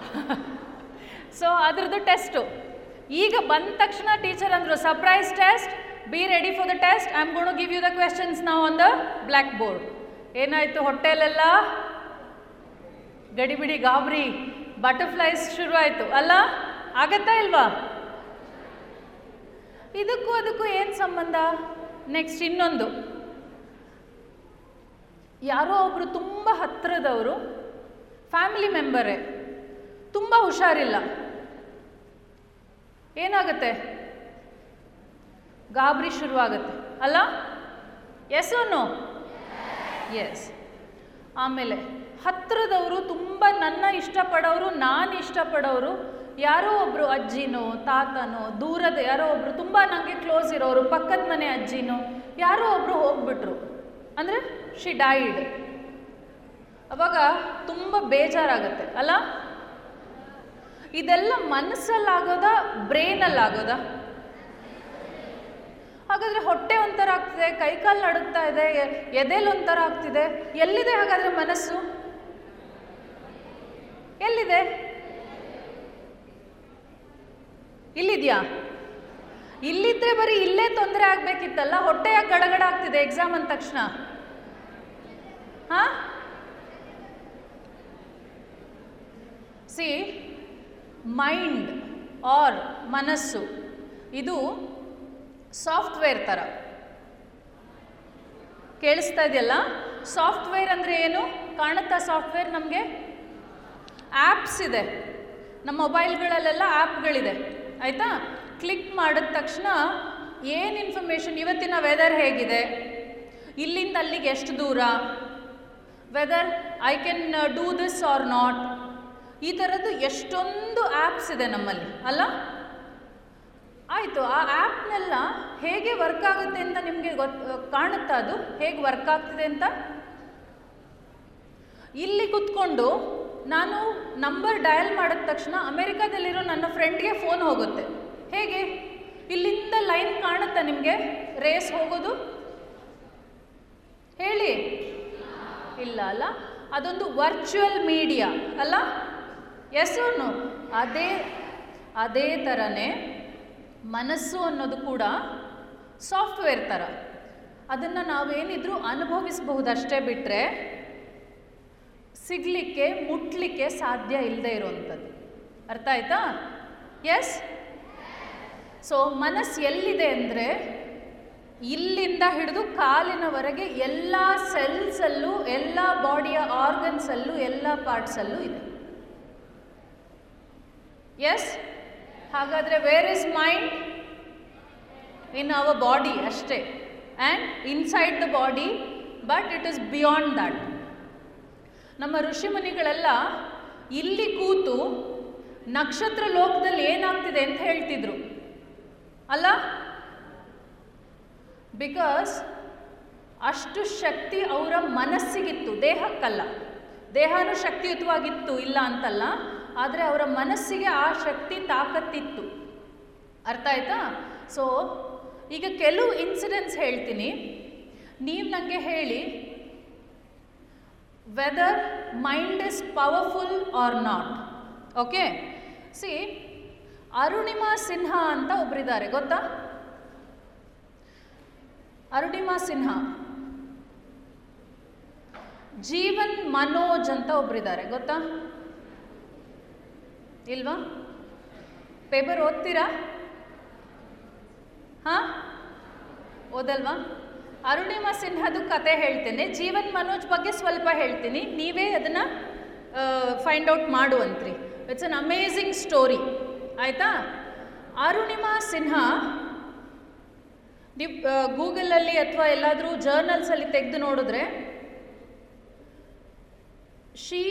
ಸೊ ಅದ್ರದ್ದು ಟೆಸ್ಟು ಈಗ ಬಂದ ತಕ್ಷಣ ಟೀಚರ್ ಅಂದರು surprise test be ready for the test I am gonna give you the questions ನಾವು ಆನ್ ದ ಬ್ಲ್ಯಾಕ್ ಬೋರ್ಡ್ ಏನಾಯಿತು? ಹೊಟ್ಟೆಲೆಲ್ಲ ಗಡಿಬಿಡಿ ಗಾಬರಿ. ಬಟರ್ಫ್ಲೈಸ್ ಶುರುವಾಯಿತು. ಅಲ್ಲ, ಆಗತ್ತಾ ಇಲ್ವಾ? ಇದಕ್ಕೂ ಅದಕ್ಕೂ ಏನು ಸಂಬಂಧ? ನೆಕ್ಸ್ಟ್ ಇನ್ನೊಂದು. ಯಾರೋ ಒಬ್ಬರು ತುಂಬ ಹತ್ತಿರದವರು ಫ್ಯಾಮಿಲಿ ಮೆಂಬರೇ ತುಂಬ ಹುಷಾರಿಲ್ಲ. ಏನಾಗುತ್ತೆ? ಗಾಬರಿ ಶುರುವಾಗುತ್ತೆ. ಅಲ್ಲ? ಎಸ್ ನೋ ಎಸ್ ಆಮೇಲೆ ಹತ್ತಿರದವರು ತುಂಬ ನನ್ನ ಇಷ್ಟಪಡೋರು, ನಾನು ಇಷ್ಟಪಡೋರು, ಯಾರೋ ಒಬ್ಬರು ಅಜ್ಜಿನೋ, ತಾತನೋ, ದೂರದ ಯಾರೋ ಒಬ್ಬರು ತುಂಬ ನನಗೆ ಕ್ಲೋಸ್ ಇರೋರು, ಪಕ್ಕದ ಮನೆ ಅಜ್ಜಿನೋ, ಯಾರೋ ಒಬ್ಬರು ಹೋಗ್ಬಿಟ್ರು. ಅಂದರೆ ಶಿ ಡೈಡ್ ಅವಾಗ ತುಂಬ ಬೇಜಾರಾಗುತ್ತೆ, ಅಲ್ಲ? ಇದೆಲ್ಲ ಮನಸ್ಸಲ್ಲಾಗೋದ, ಬ್ರೈನಲ್ಲಾಗೋದಾ? ಹಾಗಾದರೆ ಹೊಟ್ಟೆ ಒಂಥರ ಆಗ್ತಿದೆ ಕೈಕಾಲು ನಡುಗ್ತಾ ಇದೆ ಎದೆಲ್ ಒಂಥರ ಆಗ್ತಿದೆ, ಎಲ್ಲಿದೆ ಹಾಗಾದರೆ ಮನಸ್ಸು? ಎಲ್ಲಿದೆ? ಇಲ್ಲಿದ್ಯಾ? ಇಲ್ಲಿದ್ರೆ ಬರೀ ಇಲ್ಲೇ ತೊಂದರೆ ಆಗ್ಬೇಕಿತ್ತಲ್ಲ ಹೊಟ್ಟೆಯ ಗಡಗಡ ಆಗ್ತಿದೆ ಎಕ್ಸಾಮ್ ಅಂದ ತಕ್ಷಣ. ಹಾ? ಸಿ ಮೈಂಡ್ ಆರ್ ಮನಸ್ಸು, ಇದು ಸಾಫ್ಟ್ವೇರ್ ಥರ ಕೇಳಿಸ್ತಾ ಇದೆಯಲ್ಲ? ಸಾಫ್ಟ್ವೇರ್ ಅಂದರೆ ಏನು? ಕಾಣುತ್ತಾ ಸಾಫ್ಟ್ವೇರ್ ನಮಗೆ? ಆ್ಯಪ್ಸ್ ಇದೆ. ನಮ್ಮ ಮೊಬೈಲ್ಗಳಲ್ಲೆಲ್ಲ ಆ್ಯಪ್ಗಳಿದೆ ಆಯಿತಾ? ಕ್ಲಿಕ್ ಮಾಡಿದ ತಕ್ಷಣ ಏನು ಇನ್ಫಾರ್ಮೇಷನ್? ಇವತ್ತಿನ ವೆದರ್ ಹೇಗಿದೆ? ಇಲ್ಲಿಂದ ಅಲ್ಲಿಗೆ ಎಷ್ಟು ದೂರ? Whether I can do this or not ಈ ಥರದ್ದು ಎಷ್ಟೊಂದು ಆ್ಯಪ್ಸ್ ಇದೆ ನಮ್ಮಲ್ಲಿ, ಅಲ್ಲ? ಆಯಿತು, ಆ ಆ್ಯಪ್ನೆಲ್ಲ ಹೇಗೆ ವರ್ಕ್ ಆಗುತ್ತೆ ಅಂತ ನಿಮಗೆ ಗೊತ್ತು ಕಾಣುತ್ತಾ ಅದು? ಹೇಗೆ ವರ್ಕ್ ಆಗ್ತಿದೆ ಅಂತ? ಇಲ್ಲಿ ಕುತ್ಕೊಂಡು ನಾನು ನಂಬರ್ ಡಯಲ್ ಮಾಡಿದ ತಕ್ಷಣ ಅಮೆರಿಕಾದಲ್ಲಿರೋ ನನ್ನ ಫ್ರೆಂಡ್ಗೆ ಫೋನ್ ಹೋಗುತ್ತೆ. ಹೇಗೆ? ಇಲ್ಲಿಂದ ಲೈನ್ ಕಾಣುತ್ತಾ ನಿಮಗೆ? ರೇಸ್ ಹೋಗೋದು? ಹೇಳಿ. ಇಲ್ಲ ಅಲ್ಲ, ಅದೊಂದು ವರ್ಚುವಲ್ ಮೀಡಿಯಾ, ಅಲ್ಲ? ಎಸ್ ನೋ ಅದೇ ಅದೇ ಥರನೇ ಮನಸ್ಸು ಅನ್ನೋದು ಕೂಡ ಸಾಫ್ಟ್ವೇರ್ ಥರ ಅದನ್ನು ನಾವೇನಿದ್ರೂ ಅನುಭವಿಸಬಹುದಷ್ಟೇ ಬಿಟ್ಟರೆ ಸಿಗಲಿಕ್ಕೆ, ಮುಟ್ಲಿಕ್ಕೆ ಸಾಧ್ಯ ಇಲ್ಲದೆ ಇರುವಂಥದ್ದು. ಅರ್ಥ ಆಯ್ತಾ? ಎಸ್ ಸೊ ಮನಸ್ಸು ಎಲ್ಲಿದೆ ಅಂದರೆ, ಇಲ್ಲಿಂದ ಹಿಡಿದು ಕಾಲಿನವರೆಗೆ ಎಲ್ಲ ಸೆಲ್ಸಲ್ಲೂ ಎಲ್ಲ ಬಾಡಿಯ ಆರ್ಗನ್ಸಲ್ಲೂ ಎಲ್ಲ ಪಾರ್ಟ್ಸಲ್ಲೂ ಇದೆ. ಎಸ್ ಹಾಗಾದರೆ where is mind in our body ಅಷ್ಟೇ. And inside the body but it is beyond that ನಮ್ಮ ಋಷಿಮುನಿಗಳೆಲ್ಲ ಇಲ್ಲಿ ಕೂತು ನಕ್ಷತ್ರ ಲೋಕದಲ್ಲಿ ಏನಾಗ್ತಿದೆ ಅಂತ ಹೇಳ್ತಿದ್ರು. ಅಲ್ಲ? ಬಿಕಾಸ್ ಅಷ್ಟು ಶಕ್ತಿ ಅವರ ಮನಸ್ಸಿಗಿತ್ತು, ದೇಹಕ್ಕಲ್ಲ. ದೇಹನೂ ಶಕ್ತಿಯುತವಾಗಿತ್ತು ಇಲ್ಲ ಅಂತಲ್ಲ, ಆದರೆ ಅವರ ಮನಸ್ಸಿಗೆ ಆ ಶಕ್ತಿ ತಾಕತ್ತಿತ್ತು. ಅರ್ಥ ಆಯ್ತಾ? ಸೊ ಈಗ ಕೆಲವು ಇನ್ಸಿಡೆಂಟ್ಸ್ ಹೇಳ್ತೀನಿ. ನೀವು ನನಗೆ ಹೇಳಿ whether mind is powerful or not okay see Arunima Sinha ಅಂತ ಒಬ್ಬರಿದ್ದಾರೆ ಗೊತ್ತಾ? ಅರುಣಿಮಾ ಸಿನ್ಹಾ ಜೀವನ್ ಮನೋಜ್ ಅಂತ ಒಬ್ಬರಿದ್ದಾರೆ ಗೊತ್ತಾ? ಇಲ್ವಾ? ಪೇಪರ್ ಓದ್ತೀರಾ? ಹಾಂ? ಓದಲ್ವಾ? ಅರುಣಿಮಾ ಸಿನ್ಹಾದು ಕತೆ ಹೇಳ್ತೇನೆ. ಜೀವನ್ ಮನೋಜ್ ಬಗ್ಗೆ ಸ್ವಲ್ಪ ಹೇಳ್ತೀನಿ. ನೀವೇ ಅದನ್ನು ಫೈಂಡ್ ಔಟ್ ಮಾಡುವಂತ್ರಿ. ಇಟ್ಸ್ ಅನ್ ಅಮೇಝಿಂಗ್ ಸ್ಟೋರಿ ಆಯಿತಾ? ಅರುಣಿಮಾ ಸಿನ್ಹಾ, ನೀವು ಗೂಗಲಲ್ಲಿ ಅಥವಾ ಎಲ್ಲಾದರೂ ಜರ್ನಲ್ಸಲ್ಲಿ ತೆಗೆದು ನೋಡಿದ್ರೆ she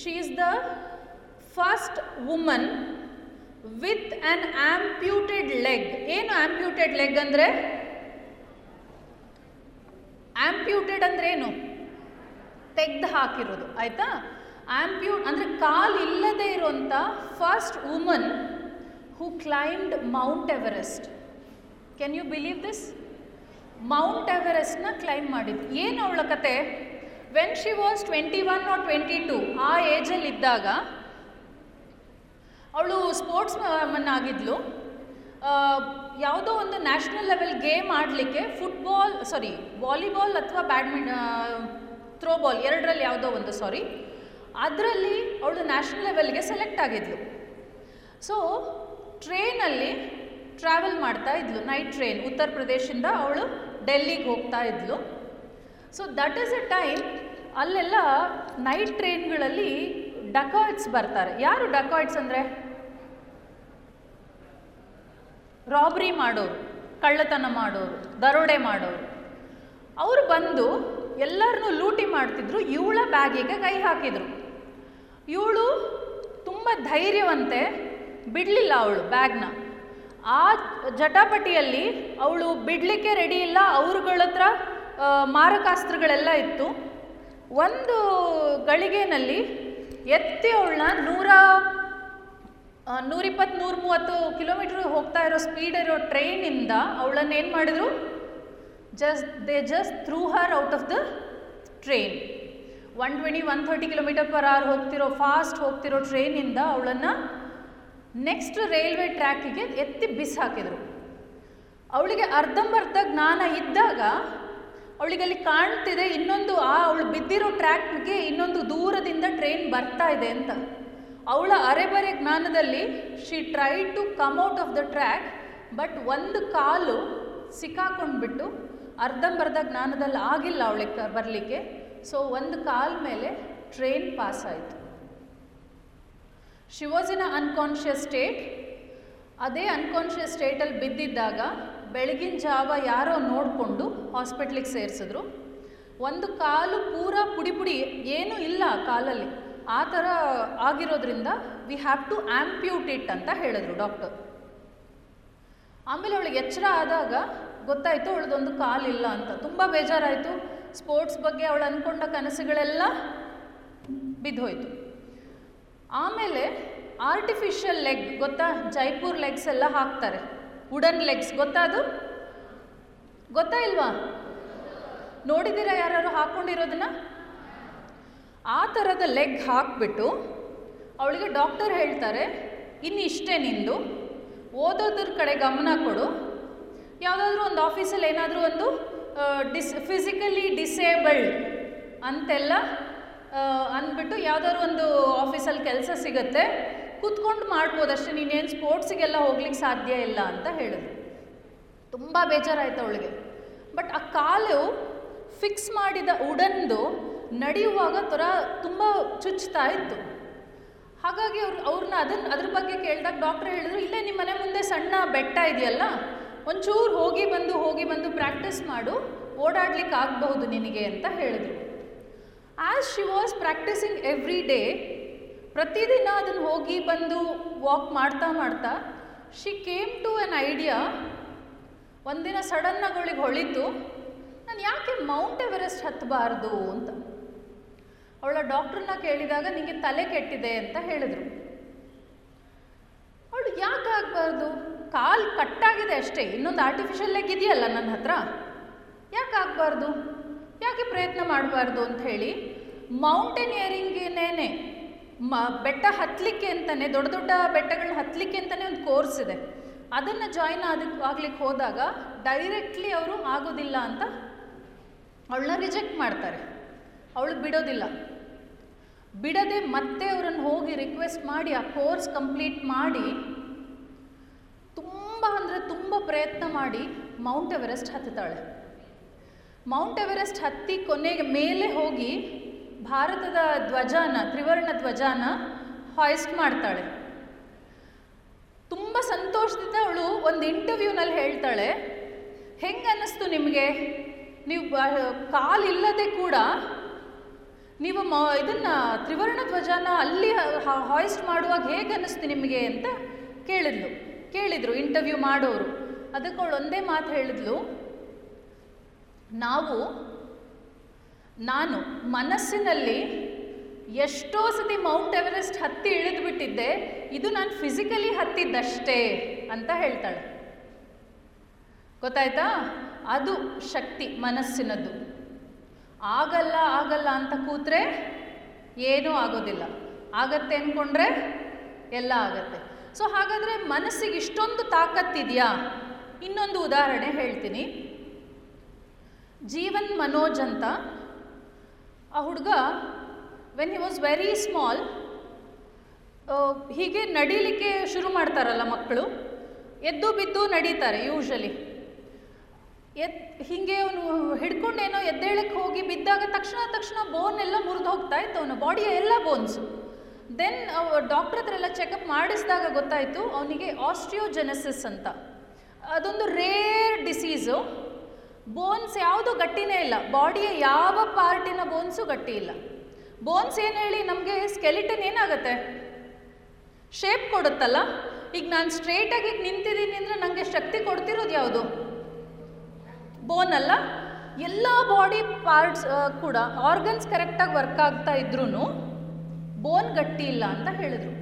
she is the first woman with an amputated leg ಏನು ಆಂಪ್ಯೂಟೆಡ್ ಲೆಗ್ ಅಂದರೆ? ಆಂಪ್ಯೂಟೆಡ್ ಅಂದ್ರೆ ಏನು ತೆಗ್ದು ಹಾಕಿರೋದು, ಆಯಿತಾ? ಆಂಪ್ಯೂಟ್ ಅಂದರೆ ಕಾಲು ಇಲ್ಲದೆ ಇರುವಂಥ first woman who climbed Mount Everest can you believe this Mount ಎವರೆಸ್ಟ್ನ climb ಮಾಡಿದ್ದು. ಏನು ಅವಳ ಕತೆ? When she was twenty one or twenty two ಆ ಏಜಲ್ಲಿ ಇದ್ದಾಗ, ಅವಳು ಸ್ಪೋರ್ಟ್ಸ್ ಮನ್ ಆಗಿದ್ಲು ಯಾವುದೋ ಒಂದು ನ್ಯಾಷನಲ್ ಲೆವೆಲ್ ಗೇಮ್ ಆಡಲಿಕ್ಕೆ ಫುಟ್ಬಾಲ್ ಸಾರಿ ವಾಲಿಬಾಲ್ ಅಥವಾ ಬ್ಯಾಡ್ಮಿಂಟ ಥ್ರೋಬಾಲ್ ಎರಡರಲ್ಲಿ ಯಾವುದೋ ಒಂದು ಸಾರಿ ಅದರಲ್ಲಿ ಅವಳು ನ್ಯಾಷನಲ್ ಲೆವೆಲ್ಗೆ ಸೆಲೆಕ್ಟ್ ಆಗಿದ್ಲು. ಸೊ ಟ್ರೈನಲ್ಲಿ ಟ್ರಾವೆಲ್ ಮಾಡ್ತಾ ಇದ್ಲು ನೈಟ್ ಟ್ರೈನ್ ಉತ್ತರ ಪ್ರದೇಶದಿಂದ ಅವಳು ಡೆಲ್ಲಿಗೆ ಹೋಗ್ತಾ ಇದ್ಲು. So that is a time ಅಲ್ಲೆಲ್ಲ ನೈಟ್ ಟ್ರೈನ್ಗಳಲ್ಲಿ ಡಕಾಯ್ಟ್ಸ್ ಬರ್ತಾರೆ. ಯಾರು ಡಕಾಯ್ಟ್ಸ್ ಅಂದರೆ? ರಾಬ್ರಿ ಮಾಡೋರು, ಕಳ್ಳತನ ಮಾಡೋರು, ದರೋಡೆ ಮಾಡೋರು. ಅವರು ಬಂದು ಎಲ್ಲರನ್ನು ಲೂಟಿ ಮಾಡ್ತಿದ್ರು, ಇವಳ ಬ್ಯಾಗಿಗೆ ಕೈ ಹಾಕಿದರು. ಇವಳು ತುಂಬ ಧೈರ್ಯವಂತೆ ಬಿಡಲಿಲ್ಲ ಅವಳು ಬ್ಯಾಗ್ನ. ಆ ಜಟಾಪಟಿಯಲ್ಲಿ ಅವಳು ಬಿಡಲಿಕ್ಕೆ ರೆಡಿ ಇಲ್ಲ, ಅವ್ರಗಳ ಹತ್ರ ಮಾರಕಾಸ್ತ್ರಗಳೆಲ್ಲ ಇತ್ತು. ಒಂದು ಗಳಿಗೆನಲ್ಲಿ ಎತ್ತಿ ಅವಳನ್ನ ನೂರ ನೂರಿಪ್ಪತ್ತು ನೂರ ಮೂವತ್ತು ಕಿಲೋಮೀಟ್ರ್ ಹೋಗ್ತಾ ಇರೋ ಸ್ಪೀಡ್ ಇರೋ ಟ್ರೈನಿಂದ ಅವಳನ್ನು ಏನು ಮಾಡಿದ್ರು? Just they just threw her out of the train one twenty one thirty kilometer per hour ಹೋಗ್ತಿರೋ fast ಹೋಗ್ತಿರೋ ಟ್ರೈನಿಂದ ಅವಳನ್ನು ನೆಕ್ಸ್ಟ್ ರೈಲ್ವೆ ಟ್ರ್ಯಾಕಿಗೆ ಎತ್ತಿ ಬಿಸಾಕಿದ್ರು ಅವಳಿಗೆ ಅರ್ಧಂಬರ್ಧ ಜ್ಞಾನ ಇದ್ದಾಗ ಅವಳಿಗೆ ಅಲ್ಲಿ ಕಾಣ್ತಿದೆ ಇನ್ನೊಂದು, ಆ ಅವಳು ಬಿದ್ದಿರೋ ಟ್ರ್ಯಾಕ್ಗೆ ಇನ್ನೊಂದು ದೂರದಿಂದ ಟ್ರೈನ್ ಬರ್ತಾ ಇದೆ ಅಂತ. ಅವಳ ಅರೆಬರೆ ಜ್ಞಾನದಲ್ಲಿ she try to come out of the track but ಒಂದು ಕಾಲು ಸಿಕ್ಕಾಕೊಂಡ್ಬಿಟ್ಟು ಅರ್ಧಂಬರ್ಧ ಜ್ಞಾನದಲ್ಲಿ ಆಗಿಲ್ಲ ಅವಳಿಗೆ ಬರಲಿಕ್ಕೆ. ಸೊ ಒಂದು ಕಾಲ್ ಮೇಲೆ ಟ್ರೈನ್ ಪಾಸ್ ಆಯಿತು. She was in a unconscious state ಅದೇ ಅನ್ಕಾನ್ಷಿಯಸ್ ಸ್ಟೇಟಲ್ಲಿ ಬಿದ್ದಿದ್ದಾಗ ಬೆಳಗಿನ ಜಾವ ಯಾರೋ ನೋಡಿಕೊಂಡು ಹಾಸ್ಪಿಟ್ಲಿಗೆ ಸೇರಿಸಿದ್ರು. ಒಂದು ಕಾಲು ಪೂರ ಪುಡಿ ಪುಡಿ ಏನೂ ಇಲ್ಲ ಕಾಲಲ್ಲಿ. ಆ ಥರ ಆಗಿರೋದ್ರಿಂದ we have to amputate it ಅಂತ ಹೇಳಿದ್ರು ಡಾಕ್ಟರ್ ಆಮೇಲೆ ಅವಳಿಗೆ ಎಚ್ಚರ ಆದಾಗ ಗೊತ್ತಾಯಿತು ಅವಳದೊಂದು ಕಾಲಿಲ್ಲ ಅಂತ. ತುಂಬ ಬೇಜಾರಾಯಿತು. ಸ್ಪೋರ್ಟ್ಸ್ ಬಗ್ಗೆ ಅವಳು ಅಂದ್ಕೊಂಡ ಕನಸುಗಳೆಲ್ಲ ಬಿದ್ದೋಯ್ತು ಆಮೇಲೆ ಆರ್ಟಿಫಿಷಿಯಲ್ ಲೆಗ್ ಗೊತ್ತಾ? ಜೈಪುರ್ ಲೆಗ್ಸ್ ಎಲ್ಲ ಹಾಕ್ತಾರೆ. ವುಡನ್ ಲೆಗ್ಸ್ ಗೊತ್ತಾ ಅದು? ಗೊತ್ತಾ ಇಲ್ವಾ? ನೋಡಿದ್ದೀರಾ ಯಾರು ಹಾಕ್ಕೊಂಡಿರೋದನ್ನ ಆ ಥರದ ಲೆಗ್ ಹಾಕ್ಬಿಟ್ಟು ಅವಳಿಗೆ ಡಾಕ್ಟರ್ ಹೇಳ್ತಾರೆ, ಇನ್ನು ಇಷ್ಟೇ ನಿಂದು. ಓದೋದ್ರ ಕಡೆ ಗಮನ ಕೊಡು. ಯಾವುದಾದ್ರೂ ಒಂದು ಆಫೀಸಲ್ಲಿ ಏನಾದರೂ ಒಂದು ಡಿಸ್, ಫಿಸಿಕಲಿ ಡಿಸೇಬಲ್ಡ್ ಅಂತೆಲ್ಲ ಅಂದ್ಬಿಟ್ಟು ಯಾವುದಾದ್ರು ಒಂದು ಆಫೀಸಲ್ಲಿ ಕೆಲಸ ಸಿಗುತ್ತೆ, ಕೂತ್ಕೊಂಡು ಮಾಡ್ಬೋದು ಅಷ್ಟೇ. ನೀನೇನು ಸ್ಪೋರ್ಟ್ಸಿಗೆಲ್ಲ ಹೋಗ್ಲಿಕ್ಕೆ ಸಾಧ್ಯ ಇಲ್ಲ ಅಂತ ಹೇಳಿದ್ರು. ತುಂಬ ಬೇಜಾರಾಯ್ತು ಅವಳಿಗೆ. ಬಟ್ ಆ ಕಾಲು ಫಿಕ್ಸ್ ಮಾಡಿದ ಉಡನ್ದು ನಡೆಯುವಾಗ ಥರ ತುಂಬ ಚುಚ್ತಾ ಇತ್ತು. ಹಾಗಾಗಿ ಅವ್ರು, ಅವ್ರನ್ನ ಅದನ್ನು ಅದ್ರ ಬಗ್ಗೆ ಕೇಳಿದಾಗ ಡಾಕ್ಟ್ರ್ ಹೇಳಿದ್ರು, ಇಲ್ಲೇ ನಿಮ್ಮ ಮನೆ ಮುಂದೆ ಸಣ್ಣ ಬೆಟ್ಟ ಇದೆಯಲ್ಲ, ಒಂಚೂರು ಹೋಗಿ ಬಂದು ಹೋಗಿ ಬಂದು ಪ್ರಾಕ್ಟೀಸ್ ಮಾಡು, ಓಡಾಡ್ಲಿಕ್ಕೆ ಆಗಬಹುದು ನಿನಗೆ, ಅಂತ ಹೇಳಿದ್ರು. As she was practising every day ಪ್ರತಿದಿನ ಅದನ್ನು ಹೋಗಿ ಬಂದು ವಾಕ್ ಮಾಡ್ತಾ ಮಾಡ್ತಾ she came to an idea ಒಂದಿನ ಸಡನ್ನಾಗಿ ಅವಳಿಗೆ ಹೊಳಿತು, ನಾನು ಯಾಕೆ ಮೌಂಟ್ ಎವರೆಸ್ಟ್ ಹತ್ತಬಾರ್ದು ಅಂತ. ಅವಳ ಡಾಕ್ಟ್ರನ್ನ ಕೇಳಿದಾಗ ನಿಮಗೆ ತಲೆ ಕೆಟ್ಟಿದೆ ಅಂತ ಹೇಳಿದರು. ಅವಳು ಯಾಕೆ ಆಗಬಾರ್ದು? ಕಾಲು ಕಟ್ಟಾಗಿದೆ ಅಷ್ಟೇ, ಇನ್ನೊಂದು ಆರ್ಟಿಫಿಷಿಯಲ್ ಲೆಗ್ ಇದೆಯಲ್ಲ ನನ್ನ ಹತ್ರ. ಯಾಕೆ ಆಗಬಾರ್ದು? ಯಾಕೆ ಪ್ರಯತ್ನ ಮಾಡಬಾರ್ದು ಅಂತ ಹೇಳಿ ಮೌಂಟೇನಿಯರಿಂಗೇನೇ ಮ, ಬೆಟ್ಟ ಹತ್ತಲಿಕ್ಕೆ ಅಂತಲೇ ದೊಡ್ಡ ದೊಡ್ಡ ಬೆಟ್ಟಗಳನ್ನ ಹತ್ತಲಿಕ್ಕೆ ಅಂತಲೇ ಒಂದು ಕೋರ್ಸ್ ಇದೆ. ಅದನ್ನು ಜಾಯಿನ್ ಅದಕ್ಕೆ ಆಗ್ಲಿಕ್ಕೆ ಹೋದಾಗ ಡೈರೆಕ್ಟ್ಲಿ ಅವರು ಆಗೋದಿಲ್ಲ ಅಂತ ಅವಳನ್ನ ರಿಜೆಕ್ಟ್ ಮಾಡ್ತಾರೆ. ಅವಳು ಬಿಡೋದಿಲ್ಲ. ಬಿಡದೆ ಮತ್ತೆ ಅವರನ್ನು ಹೋಗಿ ರಿಕ್ವೆಸ್ಟ್ ಮಾಡಿ, ಆ ಕೋರ್ಸ್ ಕಂಪ್ಲೀಟ್ ಮಾಡಿ, ತುಂಬ ಅಂದರೆ ತುಂಬ ಪ್ರಯತ್ನ ಮಾಡಿ ಮೌಂಟ್ ಎವರೆಸ್ಟ್ ಹತ್ತುತ್ತಾಳೆ ಮೌಂಟ್ ಎವರೆಸ್ಟ್ ಹತ್ತಿ ಕೊನೆಗೆ ಮೇಲೆ ಹೋಗಿ ಭಾರತದ ಧ್ವಜಾನ, ತ್ರಿವರ್ಣ ಧ್ವಜಾನ ಹಾಯಿಸ್ಟ್ ಮಾಡ್ತಾಳೆ. ತುಂಬ ಸಂತೋಷದಿಂದ ಅವಳು ಒಂದು ಇಂಟರ್ವ್ಯೂನಲ್ಲಿ ಹೇಳ್ತಾಳೆ, ಹೆಂಗೆ ಅನ್ನಿಸ್ತು ನಿಮಗೆ? ನೀವು ಕಾಲಿಲ್ಲದೆ ಕೂಡ ನೀವು ಮ, ಇದನ್ನು ತ್ರಿವರ್ಣ ಧ್ವಜನ ಅಲ್ಲಿ ಹಾಯಿಸ್ಟ್ ಮಾಡುವಾಗ ಹೇಗೆ ಅನ್ನಿಸ್ತು ನಿಮಗೆ ಅಂತ ಕೇಳಿದ್ಲು. ಕೇಳಿದರು ಇಂಟರ್ವ್ಯೂ ಮಾಡೋರು. ಅದಕ್ಕೆ ಅವಳು ಒಂದೇ ಮಾತು ಹೇಳಿದ್ಲು. ನಾವು, ನಾನು ಮನಸ್ಸಿನಲ್ಲಿ ಎಷ್ಟೋ ಸತಿ ಮೌಂಟ್ ಎವರೆಸ್ಟ್ ಹತ್ತಿ ಇಳಿದುಬಿಟ್ಟಿದ್ದೆ ಇದು ನಾನು ಫಿಸಿಕಲಿ ಹತ್ತಿದ್ದಷ್ಟೇ ಅಂತ ಹೇಳ್ತಾಳೆ. ಗೊತ್ತಾಯ್ತಾ? ಅದು ಶಕ್ತಿ ಮನಸ್ಸಿನದ್ದು. ಆಗಲ್ಲ ಆಗಲ್ಲ ಅಂತ ಕೂತ್ರೆ ಏನೂ ಆಗೋದಿಲ್ಲ. ಆಗತ್ತೆ ಅಂದ್ಕೊಂಡ್ರೆ ಎಲ್ಲ ಆಗತ್ತೆ. ಸೊ ಹಾಗಾದರೆ ಮನಸ್ಸಿಗೆ ಇಷ್ಟೊಂದು ತಾಕತ್ತಿದೆಯಾ ಇನ್ನೊಂದು ಉದಾಹರಣೆ ಹೇಳ್ತೀನಿ. ಜೀವನ್ ಮನೋಜ್ ಅಂತ ಆ ಹುಡುಗ when he was very small ಹೀಗೆ ನಡೀಲಿಕ್ಕೆ ಶುರು ಮಾಡ್ತಾರಲ್ಲ ಮಕ್ಕಳು. ಎದ್ದು ಬಿದ್ದು ನಡೀತಾರೆ ಯೂಶಲಿ ಎದ್, ಹಿಂಗೆ ಅವನು ಹಿಡ್ಕೊಂಡೇನೋ ಎದ್ದೇಳಕ್ಕೆ ಹೋಗಿ ಬಿದ್ದಾಗ ತಕ್ಷಣ ತಕ್ಷಣ ಬೋನ್ ಎಲ್ಲ ಮುರಿದು ಹೋಗ್ತಾ ಇತ್ತು ಅವನ ಬಾಡಿಯ ಎಲ್ಲ ಬೋನ್ಸು ದೆನ್ ಡಾಕ್ಟ್ರ್ ಹತ್ರ ಎಲ್ಲ ಚೆಕಪ್ ಮಾಡಿಸಿದಾಗ ಗೊತ್ತಾಯಿತು ಅವನಿಗೆ ಆಸ್ಟ್ರಿಯೋಜೆನೆಸಿಸ್ ಅಂತ. ಅದೊಂದು ರೇರ್ ಡಿಸೀಸು ಬೋನ್ಸ್ ಯಾವುದು ಗಟ್ಟಿನೇ ಇಲ್ಲ. ಬಾಡಿಯ ಯಾವ ಪಾರ್ಟಿನ ಬೋನ್ಸು ಗಟ್ಟಿ ಇಲ್ಲ. ಬೋನ್ಸ್ ಏನು ಹೇಳಿ ನಮಗೆ ಸ್ಕೆಲಿಟನ್ ಏನಾಗುತ್ತೆ? ಶೇಪ್ ಕೊಡುತ್ತಲ್ಲ? ಈಗ ನಾನು ಸ್ಟ್ರೇಟಾಗಿ ನಿಂತಿದ್ದೀನಿ ಅಂದರೆ ನನಗೆ ಶಕ್ತಿ ಕೊಡ್ತಿರೋದು ಯಾವುದು? ಬೋನ್ ಅಲ್ಲ, ಎಲ್ಲ ಬಾಡಿ ಪಾರ್ಟ್ಸ್ ಕೂಡ ಆರ್ಗನ್ಸ್ ಕರೆಕ್ಟಾಗಿ ವರ್ಕ್ ಆಗ್ತಾ ಇದ್ರೂ ಬೋನ್ ಗಟ್ಟಿ ಇಲ್ಲ ಅಂತ ಹೇಳಿದರು.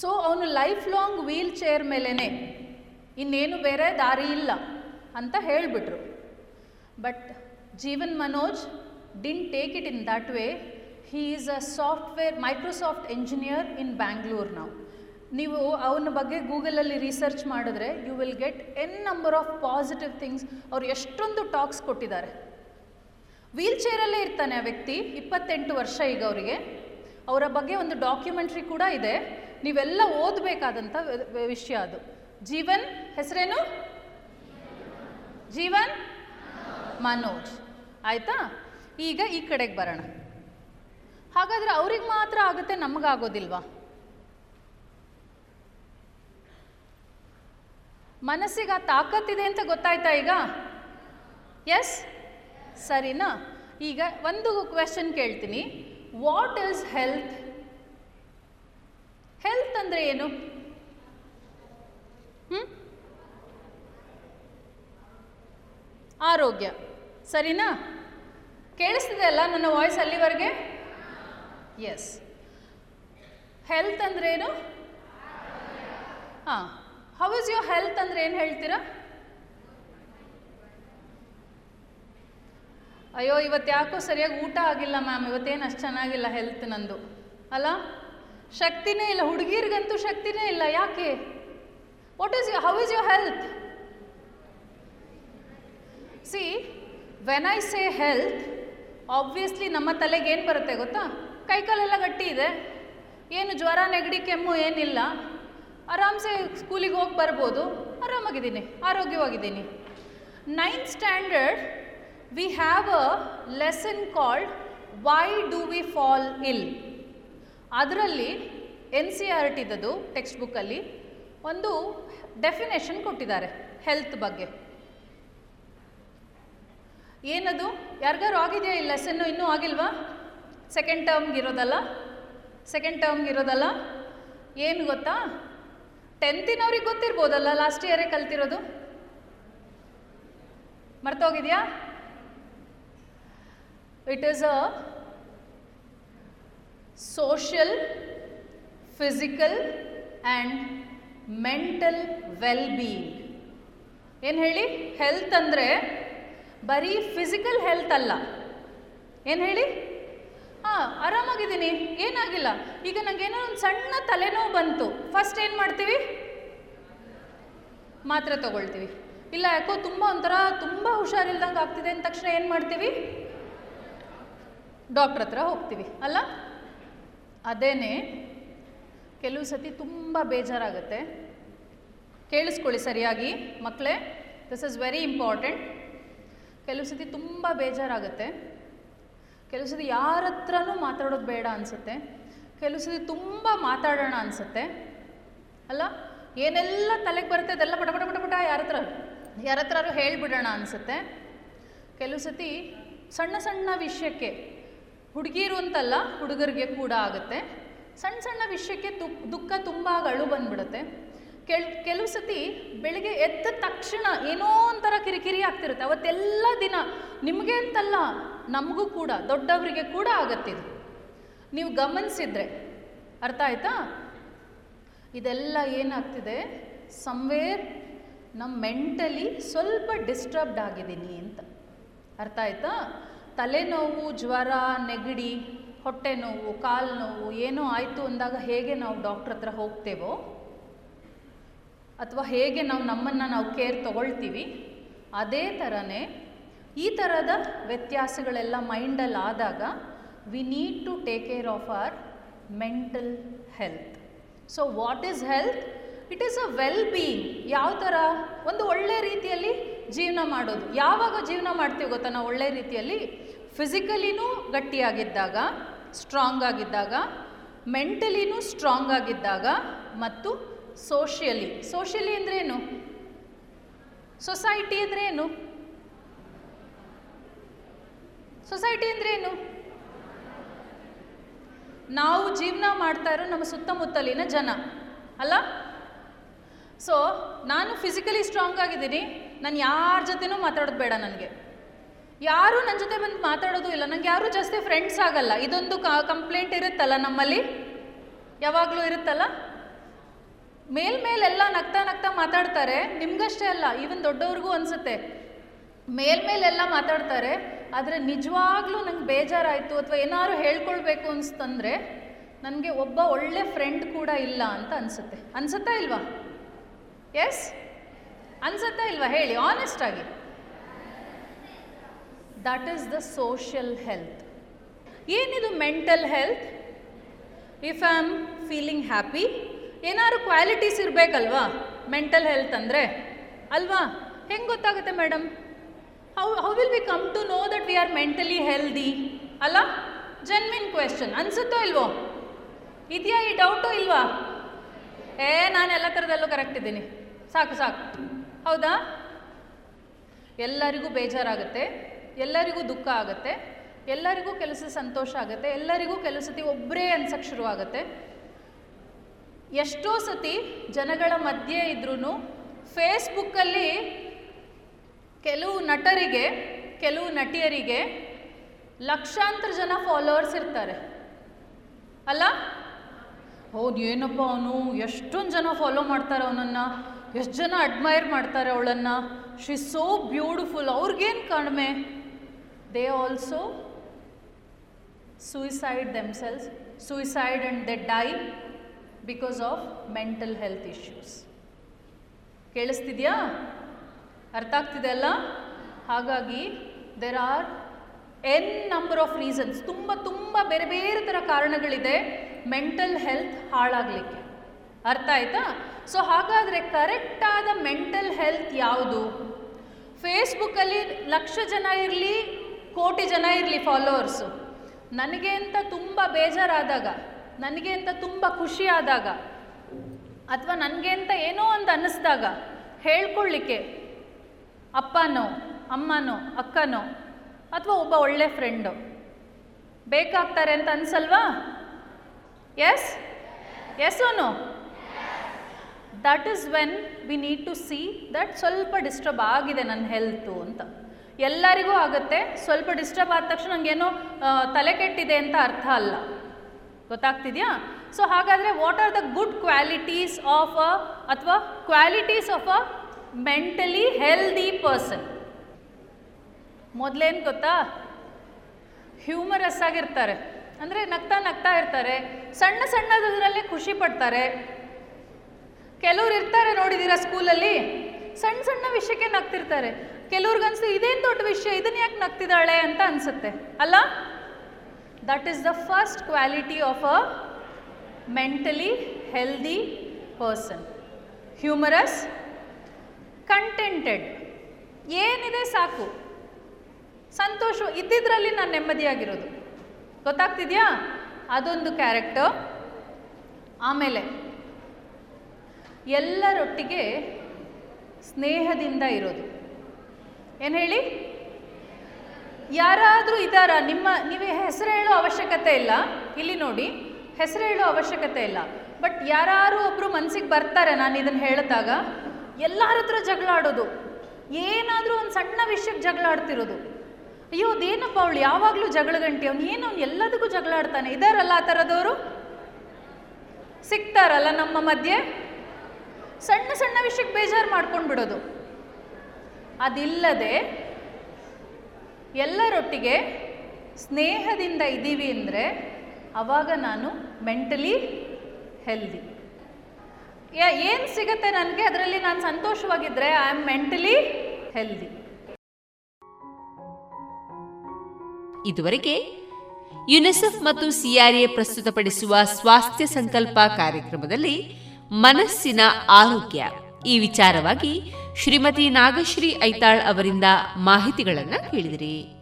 ಸೊ ಅವನು ಲೈಫ್ ಲಾಂಗ್ ವೀಲ್ ಚೇರ್ ಮೇಲೇ ಇನ್ನೇನು ಬೇರೆ ದಾರಿ ಇಲ್ಲ ಅಂತ ಹೇಳಿಬಿಟ್ರು. But Jeevan Manoj didn't take it in that way he is a software Microsoft engineer in Bangalore ನಾವು ನೀವು ಅವನ ಬಗ್ಗೆ ಗೂಗಲಲ್ಲಿ ರಿಸರ್ಚ್ ಮಾಡಿದ್ರೆ you will get a number of positive things ಅವ್ರು ಎಷ್ಟೊಂದು ಟಾಕ್ಸ್ ಕೊಟ್ಟಿದ್ದಾರೆ. ವೀಲ್ ಚೇರಲ್ಲೇ ಇರ್ತಾನೆ ಆ ವ್ಯಕ್ತಿ, ಇಪ್ಪತ್ತೆಂಟು ವರ್ಷ ಈಗ ಅವರಿಗೆ. ಅವರ ಬಗ್ಗೆ ಒಂದು ಡಾಕ್ಯುಮೆಂಟ್ರಿ ಕೂಡ ಇದೆ. ನೀವೆಲ್ಲ ಓದಬೇಕಾದಂಥ ವಿಷಯ ಅದು. ಜೀವನ್, ಹೆಸರೇನು? ಜೀವನ್ ಮನೋಜ್. ಆಯಿತಾ? ಈಗ ಈ ಕಡೆಗೆ ಬರೋಣ. ಹಾಗಾದರೆ ಅವ್ರಿಗೆ ಮಾತ್ರ ಆಗುತ್ತೆ ನಮಗಾಗೋದಿಲ್ವಾ ಮನಸ್ಸಿಗೆ ಆ ತಾಕತ್ತಿದೆ ಅಂತ ಗೊತ್ತಾಯ್ತಾ ಈಗ? ಎಸ್ ಸರಿನಾ? ಈಗ ಒಂದು ಕ್ವೆಶನ್ ಕೇಳ್ತೀನಿ. ವಾಟ್ ಈಸ್ ಹೆಲ್ತ್ ಹೆಲ್ತ್ ಅಂದರೆ ಏನು? ಹ್ಞೂ ಆರೋಗ್ಯ. ಸರಿನಾ? ಕೇಳಿಸ್ತಿದೆ ಅಲ್ಲ ನನ್ನ ವಾಯ್ಸ್ ಅಲ್ಲಿವರೆಗೆ? ಎಸ್ ಹೆಲ್ತ್ ಅಂದ್ರೇನು ಹಾಂ. ಹೌ ಇಸ್ ಯೋರ್ ಹೆಲ್ತ್ ಅಂದ್ರೆ ಏನು ಹೇಳ್ತೀರಾ? ಅಯ್ಯೋ ಇವತ್ತು ಯಾಕೋ ಸರಿಯಾಗಿ ಊಟ ಆಗಿಲ್ಲ ಮ್ಯಾಮ್. ಇವತ್ತೇನು ಅಷ್ಟು ಚೆನ್ನಾಗಿಲ್ಲ ಹೆಲ್ತ್ ನಂದು. ಅಲ್ಲ? ಶಕ್ತಿನೇ ಇಲ್ಲ. ಹುಡುಗಿರಿಗಂತೂ ಶಕ್ತಿನೇ ಇಲ್ಲ. ಯಾಕೆ? What is how is your health see when I say health obviously ನಮ್ಮ ತಲೆಗೆ ಏನು ಬರುತ್ತೆ ಗೊತ್ತಾ? ಕೈಕಾಲೆಲ್ಲ ಗಟ್ಟಿ ಇದೆ. ಏನು ಜ್ವರ, ನೆಗಡಿ, ಕೆಮ್ಮು ಏನಿಲ್ಲ. ಆರಾಮ್ಸೆ ಸ್ಕೂಲಿಗೆ ಹೋಗಿ ಬರ್ಬೋದು. ಆರಾಮಾಗಿದ್ದೀನಿ, ಆರೋಗ್ಯವಾಗಿದ್ದೀನಿ. Ninth standard we have a lesson called why do we fall ill ಅದರಲ್ಲಿ ಎನ್ ಸಿ ಆರ್ ಟಿದದು ಟೆಕ್ಸ್ಟ್ ಬುಕ್ಕಲ್ಲಿ ಒಂದು ಡೆಫಿನೇಷನ್ ಕೊಟ್ಟಿದ್ದಾರೆ ಹೆಲ್ತ್ ಬಗ್ಗೆ. ಏನದು? ಯಾರಿಗಾರು ಆಗಿದೆಯಾ ಈ ಲೆಸನ್ನು ಇನ್ನೂ ಆಗಿಲ್ವಾ? ಸೆಕೆಂಡ್ ಟರ್ಮ್ಗೆ ಇರೋದಲ್ಲ ಸೆಕೆಂಡ್ ಟರ್ಮ್ಗೆ ಇರೋದಲ್ಲ ಏನು ಗೊತ್ತಾ? ಟೆಂತಿನವ್ರಿಗೆ ಗೊತ್ತಿರ್ಬೋದಲ್ಲ ಲಾಸ್ಟ್ ಇಯರೇ ಕಲ್ತಿರೋದು? ಮರ್ತೋಗಿದೆಯಾ? It is a social physical and mental well being ಏನು ಹೇಳಿ? ಹೆಲ್ತ್ ಅಂದರೆ ಬರೀ ಫಿಸಿಕಲ್ ಹೆಲ್ತ್ ಅಲ್ಲ. ಏನು ಹೇಳಿ? ಹಾಂ, ಆರಾಮಾಗಿದ್ದೀನಿ. ಏನಾಗಿಲ್ಲ? ಈಗ ನನಗೇನೋ ಒಂದು ಸಣ್ಣ ತಲೆನೋವು ಬಂತು. ಫಸ್ಟ್ ಏನು ಮಾಡ್ತೀವಿ? ಮಾತ್ರೆ ತೊಗೊಳ್ತೀವಿ. ಇಲ್ಲ, ಯಾಕೋ ತುಂಬ ಒಂಥರ ತುಂಬ ಹುಷಾರಿಲ್ದಂಗೆ ಆಗ್ತಿದೆ ಅಂದ ತಕ್ಷಣ ಏನು ಮಾಡ್ತೀವಿ? ಡಾಕ್ಟ್ರ್ ಹತ್ರ ಹೋಗ್ತೀವಿ, ಅಲ್ಲ? ಅದೇನೇ, ಕೆಲವು ಸತಿ ತುಂಬ ಬೇಜಾರಾಗುತ್ತೆ. ಕೇಳಿಸ್ಕೊಳ್ಳಿ ಸರಿಯಾಗಿ. ಮಕ್ಕಳೇ ದಿಸ್ ಇಸ್ ವೆರಿ ಇಂಪಾರ್ಟೆಂಟ್ ಕೆಲವು ಸತಿ ತುಂಬ ಬೇಜಾರಾಗುತ್ತೆ. ಕೆಲವು ಸತಿ ಯಾರ ಹತ್ರನೂ ಮಾತಾಡೋದು ಬೇಡ ಅನಿಸುತ್ತೆ. ಕೆಲವು ಸತಿ ತುಂಬ ಮಾತಾಡೋಣ ಅನಿಸುತ್ತೆ. ಅಲ್ಲ? ಏನೆಲ್ಲ ತಲೆಗೆ ಬರುತ್ತೆ ಅದೆಲ್ಲ ಪಟ ಪಟ ಪಟ ಪಟ ಯಾರ ಹತ್ರ? ಯಾರ ಹತ್ರ ಹೇಳಿಬಿಡೋಣ ಅನಿಸುತ್ತೆ. ಕೆಲವು ಸತಿ ಸಣ್ಣ ಸಣ್ಣ ವಿಷಯಕ್ಕೆ ಹುಡುಗಿರು ಅಂತಲ್ಲ ಹುಡುಗರಿಗೆ ಕೂಡ ಆಗುತ್ತೆ. ಸಣ್ಣ ಸಣ್ಣ ವಿಷಯಕ್ಕೆ ದುಃಖ ತುಂಬ ಅಳು ಬಂದ್ಬಿಡುತ್ತೆ. ಕೆಲ್, ಕೆಲವು ಸತಿ ಬೆಳಿಗ್ಗೆ ಎದ್ದ ತಕ್ಷಣ ಏನೋ ಒಂಥರ ಕಿರಿಕಿರಿ ಆಗ್ತಿರುತ್ತೆ. ಅವತ್ತೆಲ್ಲ ದಿನ ನಿಮಗೆ ಅಂತಲ್ಲ ನಮಗೂ ಕೂಡ, ದೊಡ್ಡವರಿಗೆ ಕೂಡ ಆಗತ್ತಿದು. ನೀವು ಗಮನಿಸಿದ್ರೆ, ಅರ್ಥ ಆಯ್ತಾ? ಇದೆಲ್ಲ ಏನಾಗ್ತಿದೆ? ಸಮ್ವೇರ್ ನಮ್ಮ ಮೆಂಟಲಿ ಸ್ವಲ್ಪ ಡಿಸ್ಟರ್ಬ್ಡ್ ಆಗಿದ್ದೀನಿ ಅಂತ. ಅರ್ಥ ಆಯ್ತಾ? ತಲೆನೋವು, ಜ್ವರ, ನೆಗಡಿ ಹೊಟ್ಟೆ ನೋವು ಕಾಲು ನೋವು ಏನೋ ಆಯಿತು ಅಂದಾಗ ಹೇಗೆ ನಾವು ಡಾಕ್ಟ್ರ್ ಹತ್ರ ಹೋಗ್ತೇವೋ? ಅಥವಾ ಹೇಗೆ ನಾವು ನಮ್ಮನ್ನು ನಾವು ಕೇರ್ ತಗೊಳ್ತೀವಿ? ಅದೇ ಥರನೇ ಈ ಥರದ ವ್ಯತ್ಯಾಸಗಳೆಲ್ಲ ಮೈಂಡಲ್ಲಿ ಆದಾಗ we need to take care of our mental health so what is health it is a well being ಯಾವ ಥರ ಒಂದು ಒಳ್ಳೆ ರೀತಿಯಲ್ಲಿ ಜೀವನ ಮಾಡೋದು. ಯಾವಾಗ ಜೀವನ ಮಾಡ್ತೀವಿ ಗೊತ್ತಾ? ನಾವು ಒಳ್ಳೆ ರೀತಿಯಲ್ಲಿ ಫಿಸಿಕಲಿನೂ ಗಟ್ಟಿಯಾಗಿದ್ದಾಗ ಸ್ಟ್ರಾಂಗ್ ಆಗಿದ್ದಾಗ ಮೆಂಟಲಿನೂ ಸ್ಟ್ರಾಂಗ್ ಆಗಿದ್ದಾಗ ಮತ್ತು ಸೋಷಿಯಲಿ ಸೋಷಿಯಲಿ ಅಂದ್ರೇನು ಸೊಸೈಟಿ ಅಂದರೆ ಏನು ಸೊಸೈಟಿ ಅಂದರೆ ಏನು? ನಾವು ಜೀವನ ಮಾಡ್ತಾ ಇರೋ ನಮ್ಮ ಸುತ್ತಮುತ್ತಲಿನ ಜನ, ಅಲ್ಲ? ಸೊ ನಾನು ಫಿಸಿಕಲಿ ಸ್ಟ್ರಾಂಗ್ ಆಗಿದ್ದೀನಿ, ನಾನು ಯಾರ ಜೊತೆನೂ ಮಾತಾಡೋದು ಬೇಡ ನನಗೆ. ಯಾರೂ ನನ್ನ ಜೊತೆ ಬಂದು ಮಾತಾಡೋದು ಇಲ್ಲ ನನಗೆ ಯಾರೂ ಜಾಸ್ತಿ ಫ್ರೆಂಡ್ಸ್ ಆಗಲ್ಲ. ಇದೊಂದು ಕಂಪ್ಲೇಂಟ್ ಇರುತ್ತಲ್ಲ ನಮ್ಮಲ್ಲಿ? ಯಾವಾಗಲೂ ಇರುತ್ತಲ್ಲ? ಮೇಲ್ಮೇಲೆಲ್ಲ ನಗ್ತಾ ನಗ್ತಾ ಮಾತಾಡ್ತಾರೆ, ನಿಮ್ಗಷ್ಟೇ ಅಲ್ಲ ಈವನ್ ದೊಡ್ಡವ್ರಿಗೂ ಅನಿಸುತ್ತೆ. ಮೇಲ್ಮೇಲೆಲ್ಲ ಮಾತಾಡ್ತಾರೆ ಆದರೆ ನಿಜವಾಗ್ಲೂ ನಂಗೆ ಬೇಜಾರಾಯಿತು ಅಥವಾ ಏನಾದ್ರು ಹೇಳ್ಕೊಳ್ಬೇಕು ಅನ್ಸ್ತಂದ್ರೆ ನನಗೆ ಒಬ್ಬ ಒಳ್ಳೆ ಫ್ರೆಂಡ್ ಕೂಡ ಇಲ್ಲ ಅಂತ ಅನಿಸುತ್ತೆ. ಅನ್ಸುತ್ತಾ ಇಲ್ವಾ? ಎಸ್ ಅನ್ಸುತ್ತಾ ಇಲ್ವಾ? ಹೇಳಿ ಆನೆಸ್ಟ್ ಆಗಿ. That is the social health ಏನಿದು mental health if I am feeling happy ಏನಾದ್ರು ಕ್ವಾಲಿಟೀಸ್ ಇರಬೇಕಲ್ವಾ? ಮೆಂಟಲ್ ಹೆಲ್ತ್ ಅಂದರೆ? ಅಲ್ವಾ? ಹೆಂಗೆ ಗೊತ್ತಾಗುತ್ತೆ madam how how will we come to know that we are mentally healthy ಅಲ್ಲ? ಜನ್ಮಿನ್ ಕ್ವೆಶನ್ ಅನ್ಸುತ್ತೋ ಇಲ್ವೋ? ಇದೆಯಾ ಈ ಡೌಟು ಇಲ್ವಾ? ಏ ನಾನು ಎಲ್ಲ ಥರದಲ್ಲೂ ಕರೆಕ್ಟ್ ಇದ್ದೀನಿ. ಸಾಕು ಸಾಕು. ಹೌದಾ? ಎಲ್ಲರಿಗೂ ಬೇಜಾರಾಗುತ್ತೆ, ಎಲ್ಲರಿಗೂ ದುಃಖ ಆಗುತ್ತೆ, ಎಲ್ಲರಿಗೂ ಕೆಲಸ ಸಂತೋಷ ಆಗುತ್ತೆ, ಎಲ್ಲರಿಗೂ ಕೆಲವು ಸತಿ ಒಬ್ಬರೇ ಅನ್ಸಕ್ಕೆ ಶುರುವಾಗುತ್ತೆ. ಎಷ್ಟೋ ಸತಿ ಜನಗಳ ಮಧ್ಯೆ ಇದ್ರೂ ಫೇಸ್ಬುಕ್ಕಲ್ಲಿ ಕೆಲವು ನಟರಿಗೆ, ಕೆಲವು ನಟಿಯರಿಗೆ ಲಕ್ಷಾಂತರ ಜನ ಫಾಲೋವರ್ಸ್ ಇರ್ತಾರೆ. ಅಲ್ಲ? ಹೌದು, ಏನಪ್ಪ ಅವನು? ಎಷ್ಟೊಂದು ಜನ ಫಾಲೋ ಮಾಡ್ತಾರೆ ಅವನನ್ನು. ಎಷ್ಟು ಜನ ಅಡ್ಮೈರ್ ಮಾಡ್ತಾರೆ ಅವಳನ್ನು. ಶಿ ಸೋ ಬ್ಯೂಟಿಫುಲ್ ಅವ್ರಿಗೇನು ಕಡಿಮೆ? They also suicide themselves suicide and they die because of mental health issues ಕೇಳಿಸ್ತಿದ್ಯಾ? ಅರ್ಥ ಆಗ್ತಿದೆ ಅಲ್ಲ? ಹಾಗಾಗಿ there are n number of reasons ತುಂಬ ತುಂಬ ಬೇರೆ ಬೇರೆ ಥರ ಕಾರಣಗಳಿದೆ ಮೆಂಟಲ್ ಹೆಲ್ತ್ ಹಾಳಾಗಲಿಕ್ಕೆ. ಅರ್ಥ ಆಯ್ತಾ? ಸೊ ಹಾಗಾದರೆ ಕರೆಕ್ಟಾದ ಮೆಂಟಲ್ ಹೆಲ್ತ್ ಯಾವುದು? ಫೇಸ್ಬುಕ್ಕಲ್ಲಿ ಲಕ್ಷ ಜನ ಇರಲಿ, ಕೋಟಿ ಜನ ಇರಲಿ ಫಾಲೋವರ್ಸು ನನಗೆ ಅಂತ ತುಂಬ ಬೇಜಾರಾದಾಗ, ನನಗೆ ಅಂತ ತುಂಬ ಖುಷಿ ಆದಾಗ, ಅಥವಾ ನನಗೆ ಅಂತ ಏನೋ ಒಂದು ಅನ್ನಿಸ್ದಾಗ ಹೇಳ್ಕೊಳ್ಳಿಕ್ಕೆ ಅಪ್ಪನೋ, ಅಮ್ಮನೋ, ಅಕ್ಕನೋ ಅಥವಾ ಒಬ್ಬ ಒಳ್ಳೆ ಫ್ರೆಂಡು ಬೇಕಾಗ್ತಾರೆ ಅಂತ ಅನ್ಸಲ್ವಾ? Yes yes own that is when we need to see that ಸ್ವಲ್ಪ ಡಿಸ್ಟರ್ಬ್ ಆಗಿದೆ ನನ್ನ ಹೆಲ್ತು ಅಂತ. ಎಲ್ಲರಿಗೂ ಆಗುತ್ತೆ. ಸ್ವಲ್ಪ ಡಿಸ್ಟರ್ಬ್ ಆದ ತಕ್ಷಣ ನನಗೇನೋ ತಲೆ ಕೆಟ್ಟಿದೆ ಅಂತ ಅರ್ಥ ಅಲ್ಲ. ಗೊತ್ತಾಗ್ತಿದೆಯಾ? ಸೊ ಹಾಗಾದರೆ what are the good qualities of a ಅಥವಾ qualities of a mentally healthy person ಮೊದಲೇನು ಗೊತ್ತಾ? ಹ್ಯೂಮರಸ್ ಆಗಿರ್ತಾರೆ. ಅಂದರೆ ನಗ್ತಾ ನಗ್ತಾ ಇರ್ತಾರೆ. ಸಣ್ಣ ಸಣ್ಣದರಲ್ಲೇ ಖುಷಿ ಪಡ್ತಾರೆ. ಕೆಲವ್ರು ಇರ್ತಾರೆ ನೋಡಿದ್ದೀರಾ ಸ್ಕೂಲಲ್ಲಿ ಸಣ್ಣ ಸಣ್ಣ ವಿಷಯಕ್ಕೆ ನಗ್ತಿರ್ತಾರೆ. ಕೆಲವ್ರಿಗೆ ಅನ್ಸುತ್ತೆ ಇದೇನು ದೊಡ್ಡ ವಿಷಯ ಇದನ್ನ ಯಾಕೆ ನಗ್ತಿದ್ದಾಳೆ ಅಂತ ಅನಿಸುತ್ತೆ. ಅಲ್ಲ? That is the first quality of a mentally healthy person humorous contented ಏನಿದೆ ಸಾಕು. ಸಂತೋಷ ಇದ್ದಿದ್ರಲ್ಲಿ ನಾನು ನೆಮ್ಮದಿಯಾಗಿರೋದು. ಗೊತ್ತಾಗ್ತಿದೆಯಾ? ಅದೊಂದು ಕ್ಯಾರೆಕ್ಟರ್ ಆಮೇಲೆ, ಎಲ್ಲರೊಟ್ಟಿಗೆ ಸ್ನೇಹದಿಂದ ಇರೋದು. ಏನು ಹೇಳಿ? ಯಾರಾದರೂ ಇದ್ದಾರಾ? ನಿಮ್ಮ, ನೀವು ಹೆಸರು ಹೇಳೋ ಅವಶ್ಯಕತೆ ಇಲ್ಲ. ಇಲ್ಲಿ ನೋಡಿ, ಹೆಸರು ಹೇಳೋ ಅವಶ್ಯಕತೆ ಇಲ್ಲ. ಬಟ್ ಯಾರು ಒಬ್ಬರು ಮನಸ್ಸಿಗೆ ಬರ್ತಾರೆ, ನಾನು ಇದನ್ನು ಹೇಳಿದಾಗ. ಎಲ್ಲರ ಹತ್ರ ಜಗಳಾಡೋದು. ಏನಾದರೂ ಒಂದು ಸಣ್ಣ ವಿಷಯಕ್ಕೆ ಜಗಳಾಡ್ತಿರೋದು. ಅಯ್ಯೋ, ಅದೇನಪ್ಪ ಅವಳು ಯಾವಾಗಲೂ ಜಗಳ ಗಂಟೆ ಅವ್ನು ಏನು, ಅವ್ನು ಎಲ್ಲದಕ್ಕೂ ಜಗಳಾಡ್ತಾನೆ. ಇದಾರಲ್ಲ ಆ ಥರದವರು ಸಿಗ್ತಾರಲ್ಲ ನಮ್ಮ ಮಧ್ಯೆ? ಸಣ್ಣ ಸಣ್ಣ ವಿಷಯಕ್ಕೆ ಬೇಜಾರು ಮಾಡ್ಕೊಂಡು ಬಿಡೋದು ಅದಿಲ್ಲದೆ ಎಲ್ಲರೊಟ್ಟಿಗೆ ಸ್ನೇಹದಿಂದ ಇದ್ದೀವಿ ಅಂದರೆ ಆವಾಗ ನಾನು ಮೆಂಟಲಿ ಹೆಲ್ದಿ. ಏನು ಸಿಗುತ್ತೆ ನನಗೆ? ಅದರಲ್ಲಿ ನಾನು ಸಂತೋಷವಾಗಿದ್ದರೆ ಐ ಆಮ್ ಮೆಂಟಲಿ ಹೆಲ್ದಿ ಇದುವರೆಗೆ ಯುನಿಸೆಫ್ ಮತ್ತು ಸಿಆರ್ಎ ಪ್ರಸ್ತುತಪಡಿಸುವ ಸ್ವಾಸ್ಥ್ಯ ಸಂಕಲ್ಪ ಕಾರ್ಯಕ್ರಮದಲ್ಲಿ ಮನಸ್ಸಿನ ಆರೋಗ್ಯ ಈ ವಿಚಾರವಾಗಿ ಶ್ರೀಮತಿ ನಾಗಶ್ರೀ ಐತಾಳ್ ಅವರಿಂದ ಮಾಹಿತಿಗಳನ್ನು ಕೇಳಿದಿರಿ.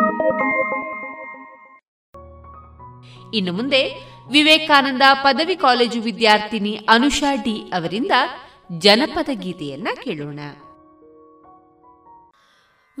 ಇನ್ನು ಮುಂದೆ ವಿವೇಕಾನಂದ ಪದವಿ ಕಾಲೇಜು ವಿದ್ಯಾರ್ಥಿನಿ ಅನುಷಾ ಡಿ ಅವರಿಂದ ಜನಪದ ಗೀತೆಯನ್ನ ಕೇಳೋಣ.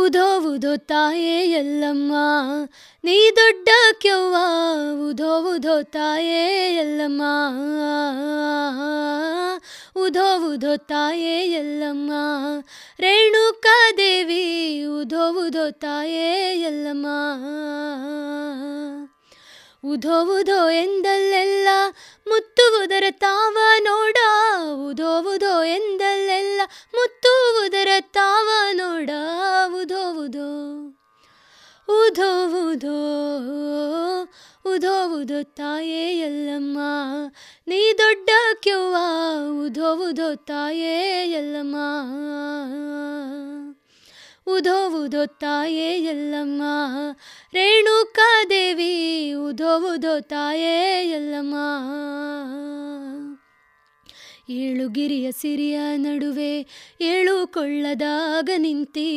ಉಧೋ ಉಧೋ ತಾಯೇ ಎಲ್ಲಮ್ಮ ನೀ ದೊಡ್ಡ ಕೆವ್ವ, ಉಧೋ ಉಧೋ ತಾಯೇ ಎಲ್ಲಮ್ಮ ಉಧೋ ಉಧೋ ತಾಯೇ ಎಲ್ಲಮ್ಮ ರೇಣುಕಾದೇವಿ ಉಧೋ ಉಧೋ ತಾಯೇ ಎಲ್ಲಮ್ಮ ಉಧೋ ಉಧೋ ಎಂದಲ್ಲೆಲ್ಲ ಮುತ್ತುವುದರ ತಾವ ನೋಡ. ಉಧೋ ಉಧೋ ಎಂದಲ್ಲೆಲ್ಲ ಮುತ್ತುವುದರ ತಾವ ನೋಡ. ಉಧೋ ಉಧೋ. ಉಧೋ ಉಧೋ. ತಾಯೇ ಎಲ್ಲಮ್ಮ ನೀ ದೊಡ್ಡ ಕ್ಯೂವಾ ಉಧೋ ಉಧೋ ತಾಯೇ ಎಲ್ಲಮ್ಮ ಉಧೋ ಉಧೋ ತಾಯೇ ಎಲ್ಲಮ್ಮ ರೇಣುಕಾದೇವಿ ಉಧೋ ಉಧೋ ತಾಯೇ ಎಲ್ಲಮ್ಮ ಏಳು ಗಿರಿಯ ಸಿರಿಯ ನಡುವೆ ಏಳು ಕೊಳ್ಳದಾಗ ನಿಂತಿ.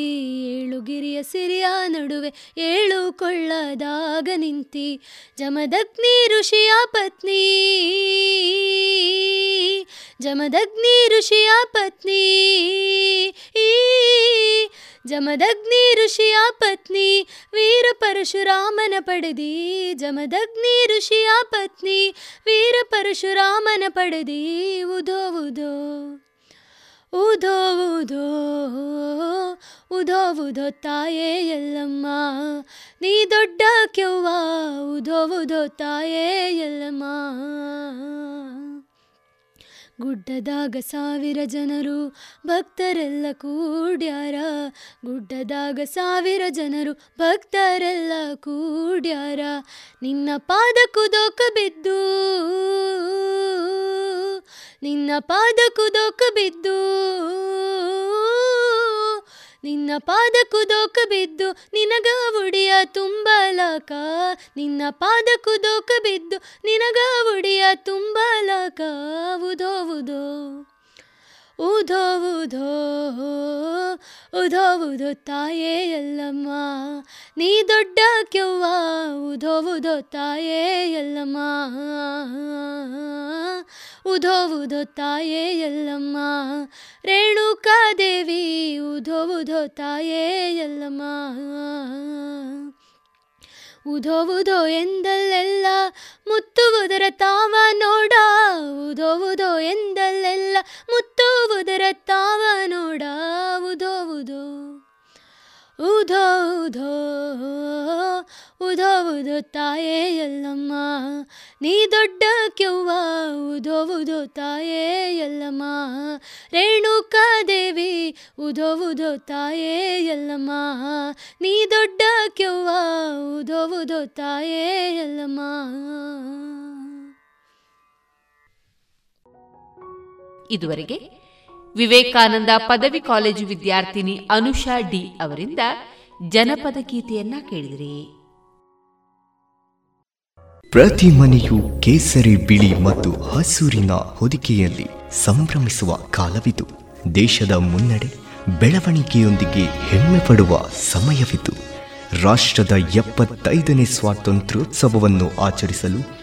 ಏಳು ಗಿರಿಯ ಸಿರಿಯ ನಡುವೆ ಏಳು ಕೊಳ್ಳದಾಗ ನಿಂತಿ. ಜಮದಗ್ನಿ ಋಷಿಯ ಪತ್ನಿ. ಜಮದಗ್ನಿ ಋಷಿಯ ಪತ್ನಿ. ಜಮದಗ್ನಿ ಋಷಿಯ ಪತ್ನಿ. ವೀರ ಪರಶುರಾಮನ ಪಡೆದಿ. ಜಮದಗ್ನಿ ಋಷಿಯ ಪತ್ನಿ. ವೀರ ಪರಶುರಾಮನ ಪಡೆದಿ. ಉಧೋ ಉದೋವುದೋ ಉದೋವುದೋ ಉದೋವುದೋ ತಾಯೇ ಎಲ್ಲಮ್ಮ. ನೀ ದೊಡ್ಡ ಕೆವ್ವ ಉದೋವುದೋ ತಾಯೇ ಎಲ್ಲಮ್ಮ. ಗುಡ್ಡದಾಗ ಸಾವಿರ ಜನರು ಭಕ್ತರೆಲ್ಲ ಕೂಡ್ಯಾರ. ಗುಡ್ಡದಾಗ ಸಾವಿರ ಜನರು ಭಕ್ತರೆಲ್ಲ ಕೂಡ್ಯಾರ. ನಿನ್ನ ಪಾದ ಕುದೋಕ ಬಿದ್ದು, ನಿನ್ನ ಪಾದ ಕುದೋಕ ಬಿದ್ದು ನಿನ್ನ ಪಾದ ಕುದೋಕ ಬಿದ್ದು ನಿನಗ ಉಡಿಯ ತುಂಬಲಾಕ. ನಿನ್ನ ಪಾದ ಕುದೋಕ ಬಿದ್ದು ನಿನಗ ಉಡಿಯ ತುಂಬಲಾಕ. ಉದೋ ಉದೋ ಊಧೋ ಊಧೋ ಊಧೋ ತಾಯೇ ಎಲ್ಲಮ್ಮ ನೀ ದೊಡ್ಡ ಕೆವ್ವ ಊಧೋ ಊಧೋ ತಾಯೇ ಎಲ್ಲಮ್ಮ ಊಧೋ ಊಧೋ ತಾಯೇ ಎಲ್ಲಮ್ಮ ರೇಣುಕಾ ದೇವಿ ಊಧೋ ತಾಯೇ ಎಲ್ಲಮ್ಮ ಉಧೋ ಉಧೋ ಎಂದಲ್ಲೆಲ್ಲ ಮುತ್ತುವುದರ ತಾವ ನೋಡ. ಉಧೋ ಉಧೋ ಎಂದಲ್ಲೆಲ್ಲ ಮುತ್ತುವುದರ ತಾವ ನೋಡ. ಉಧೋ ಉಧೋ ಊದೋ ಊದೋ ತಾಯೇ ಎಲ್ಲಮ್ಮ ನೀ ದೊಡ್ಡ ಕೆವ್ವ, ಉಧೋ ಉಧೋ ತಾಯೇ ಎಲ್ಲಮ್ಮ ರೇಣುಕಾ ದೇವಿ, ಉಧೋ ಉಧೋ ತಾಯೇ ಎಲ್ಲಮ್ಮ ನೀ ದೊಡ್ಡ ಕೆವ್ವ, ಉಧೋ ಉಧೋ ತಾಯೇ ಎಲ್ಲಮ್ಮ ಇದುವರೆಗೆ ವಿವೇಕಾನಂದ ಪದವಿ ಕಾಲೇಜು ವಿದ್ಯಾರ್ಥಿನಿ ಅನುಷಾ ಡಿ ಅವರಿಂದ ಜನಪದ ಗೀತೆಯನ್ನ ಕೇಳಿದ್ರಿ. ಪ್ರತಿ ಮನೆಯು ಕೇಸರಿ ಬಿಳಿ ಮತ್ತು ಹಸೂರಿನ ಹೊದಿಕೆಯಲ್ಲಿ ಸಂಭ್ರಮಿಸುವ ಕಾಲವಿದು. ದೇಶದ ಮುನ್ನಡೆ ಬೆಳವಣಿಗೆಯೊಂದಿಗೆ ಹೆಮ್ಮೆ ಪಡುವ ಸಮಯವಿದು. ರಾಷ್ಟ್ರದ ಎಪ್ಪತ್ತೈದನೇ ಸ್ವಾತಂತ್ರ್ಯೋತ್ಸವವನ್ನು ಆಚರಿಸಲು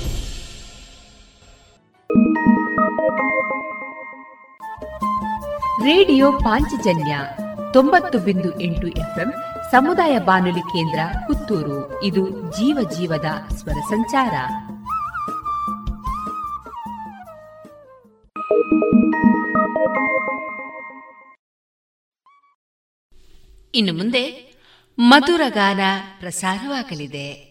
ರೇಡಿಯೋ ಪಾಂಚಜನ್ಯ ತೊಂಬತ್ತು ಬಿಂದು ಎಂಟು ಎಫ್ಎಂ ಸಮುದಾಯ ಬಾನುಲಿ ಕೇಂದ್ರ ಪುತ್ತೂರು. ಇದು ಜೀವ ಜೀವದ ಸ್ವರ ಸಂಚಾರ. ಇನ್ನು ಮುಂದೆ ಮಧುರಗಾನ ಪ್ರಸಾರವಾಗಲಿದೆ.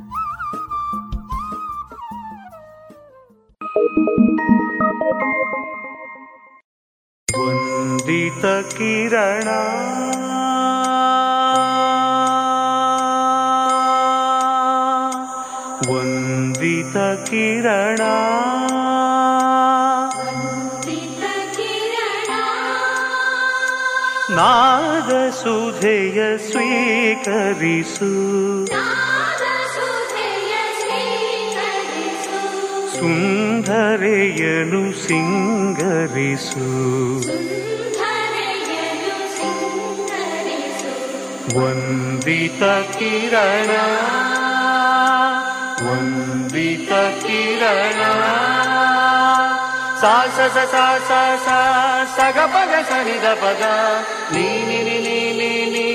ವಂದಿತ ಕಿರಣ. ವಂದಿತ ಕಿರಣ. ನಾದ ಸುಧೆಯ ಸ್ವೀಕರಿಸು. ಸುಂದರೆಯನು ಸಿಂಗರಿಸು. ವಂದಿತ ಕಿರಣ ವಂದಿತ ಕಿರಣ. ಸಾ, ಸ ಸ ಸ ಸ ಸ ಸ ಗ ಪಗ ಸ ನಿ ದ ಪದ. ನೀ, ನಿ ನಿ ನಿ ನಿ ನಿ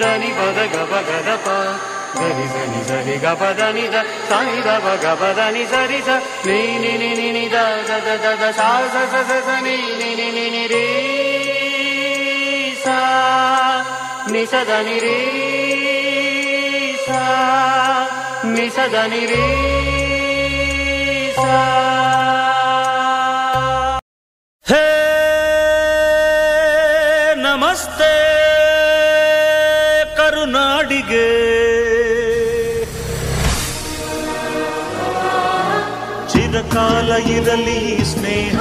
ದ ನಿ ಪದ, ಗ, ಪ, ಗ, ದ, ಪ. Sari sari sari ga pa da. Ni ni ni ni ni da da da da da. Sa sa sa sa ni ni ni ni ni ni sa da ni ni sa da ni ಇರಲಿ ಸ್ನೇಹ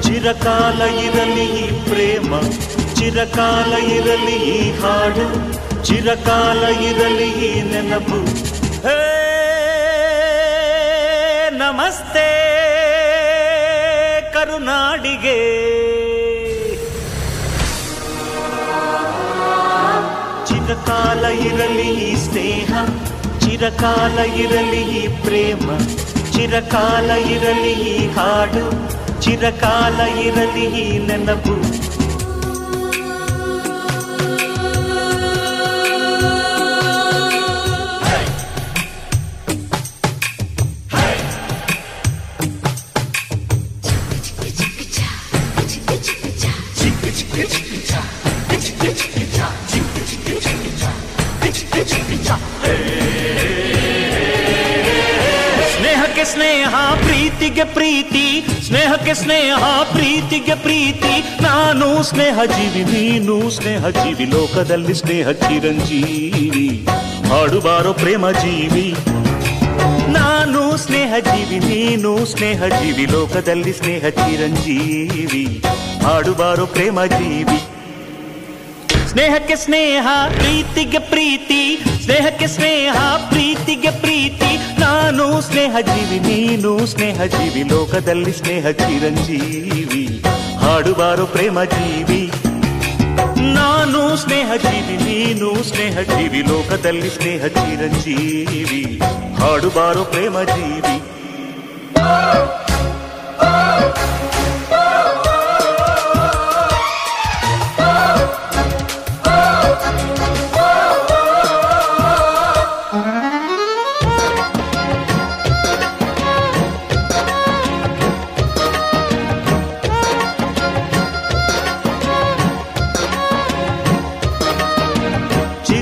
ಚಿರಕಾಲ ಇರಲಿ ಪ್ರೇಮ ಚಿರಕಾಲ ಇರಲಿ ಹಾಡು ಚಿರಕಾಲ ಇರಲಿ ನೆನಪು. ಹೇ, ನಮಸ್ತೆ, ಕರುನಾಡಿಗೆ. ಚಿರಕಾಲ ಇರಲಿ ಸ್ನೇಹ ಚಿರಕಾಲ ಇರಲಿ ಪ್ರೇಮ ಚಿರಕಾಲ ಇರಲಿ ಹಾಡು ಚಿರಕಾಲ ಇರಲಿ ನೆನಪು. ಪ್ರೀತಿಗೆ ಪ್ರೀತಿ, ಸ್ನೇಹಕ್ಕೆ ಸ್ನೇಹ, ಪ್ರೀತಿಗೆ ಪ್ರೀತಿ. ನಾನು ಸ್ನೇಹ ಜೀವಿ, ನೀನು ಸ್ನೇಹ ಜೀವಿ. ಲೋಕದಲ್ಲಿ ಸ್ನೇಹ ಚಿರಂಜೀವಿ. ಹಾಡುಬಾರೋ ಪ್ರೇಮ ಜೀವಿ. ನಾನು ಸ್ನೇಹ ಜೀವಿ, ನೀನು ಸ್ನೇಹ ಜೀವಿ. ಲೋಕದಲ್ಲಿ ಸ್ನೇಹ ಚಿರಂಜೀವಿ. ಹಾಡುಬಾರೋ ಪ್ರೇಮ ಜೀವಿ. ಸ್ನೇಹಕ್ಕೆ ಸ್ನೇಹ, ಪ್ರೀತಿಗೆ ಪ್ರೀತಿ. ಸ್ನೇಹಕ್ಕೆ ಸ್ನೇಹ, ಪ್ರೀತಿಗೆ ಪ್ರೀತಿ. ನಾನು ಸ್ನೇಹ ಜೀವಿ, ನೀನು ಸ್ನೇಹ ಜೀವಿ. ಲೋಕದಲ್ಲಿ ಸ್ನೇಹ ಚಿರಂಜೀವಿ. ಹಾಡುಬಾರೋ ಪ್ರೇಮ ಜೀವಿ. ನಾನು ಸ್ನೇಹ ಜೀವಿ, ನೀನು ಸ್ನೇಹ ಜೀವಿ. ಲೋಕದಲ್ಲಿ ಸ್ನೇಹ ಚಿರಂಜೀವಿ. ಹಾಡುಬಾರೋ ಪ್ರೇಮ ಜೀವಿ.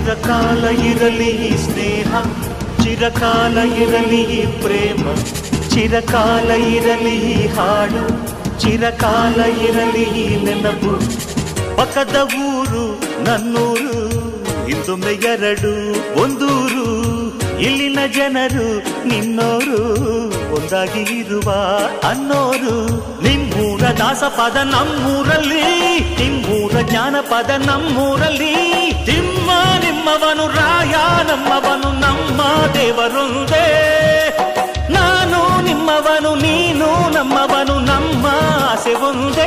ಚಿರಕಾಲ ಇರಲಿ ಸ್ನೇಹ, ಚಿರಕಾಲ ಇರಲಿ ಪ್ರೇಮ, ಚಿರಕಾಲ ಇರಲಿ ಹಾಡು, ಚಿರಕಾಲ ಇರಲಿ ನೆನಪು. ಪಕ್ಕದ ಊರು, ನನ್ನೂರು ಹಿಂದೊಮ್ಮೆ ಎರಡು, ಒಂದೂರು, ಇಲ್ಲಿನ ಜನರು, ನಿನ್ನೋರು, ಒಂದಾಗಿ ಇರುವ ಅನ್ನೋರು. ನಿಮ್ಮೂರ ದಾಸಪದ ನಮ್ಮೂರಲ್ಲಿ, ನಿಮ್ಮೂರ ಜ್ಞಾನಪದ ನಮ್ಮೂರಲ್ಲಿ, ತಿಮ್ಮ ನಿಮ್ಮವನು ರಾಯ ನಮ್ಮವನು ನಮ್ಮ ದೇವರೊಂದೇ ನಾನು ನಿಮ್ಮವನು ನೀನು ನಮ್ಮವನು ನಮ್ಮ ಆಸೆ ಒಂದೇ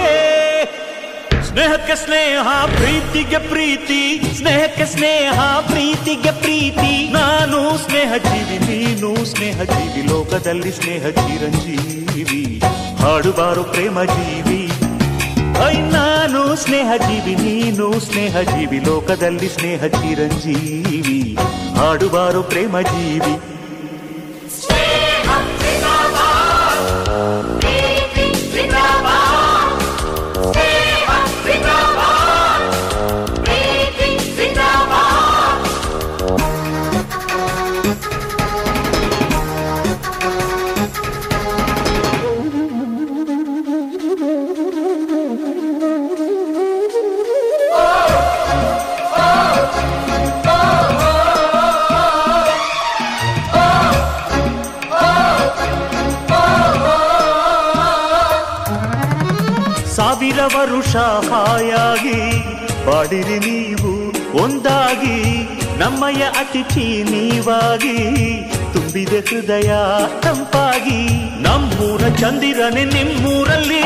ಸ್ನೇಹಕ್ಕೆ ಸ್ನೇಹ ಪ್ರೀತಿಗೆ ಪ್ರೀತಿ ಸ್ನೇಹಕ್ಕೆ ಸ್ನೇಹ ಪ್ರೀತಿಗೆ ಪ್ರೀತಿ ನಾನು ಸ್ನೇಹ ಜೀವಿ ನೀನು ಸ್ನೇಹ ಜೀವಿ ಲೋಕದಲ್ಲಿ ಸ್ನೇಹ ಚಿರಂಜೀವಿ ಹಾಡುಬಾರು ಪ್ರೇಮ ಜೀವಿ ಐ ನಾನು ಸ್ನೇಹ ಜೀವಿ ನೀನು ಸ್ನೇಹ ಜೀವಿ ಲೋಕದಲ್ಲಿ ಸ್ನೇಹ ಚಿರಂಜೀವಿ ಹಾಡುಬಾರು ಪ್ರೇಮ ಜೀವಿ ವರುಷ ಹಾಯಾಗಿ ಬಾಡಿರಿ ನೀವು ಒಂದಾಗಿ ನಮ್ಮಯ ಅತಿಥಿ ನೀವಾಗಿ, ತುಂಬಿದೆ ಹೃದಯ ತಂಪಾಗಿ. ನಮ್ಮೂರ ಚಂದಿರನೆ ನಿಮ್ಮೂರಲ್ಲಿ,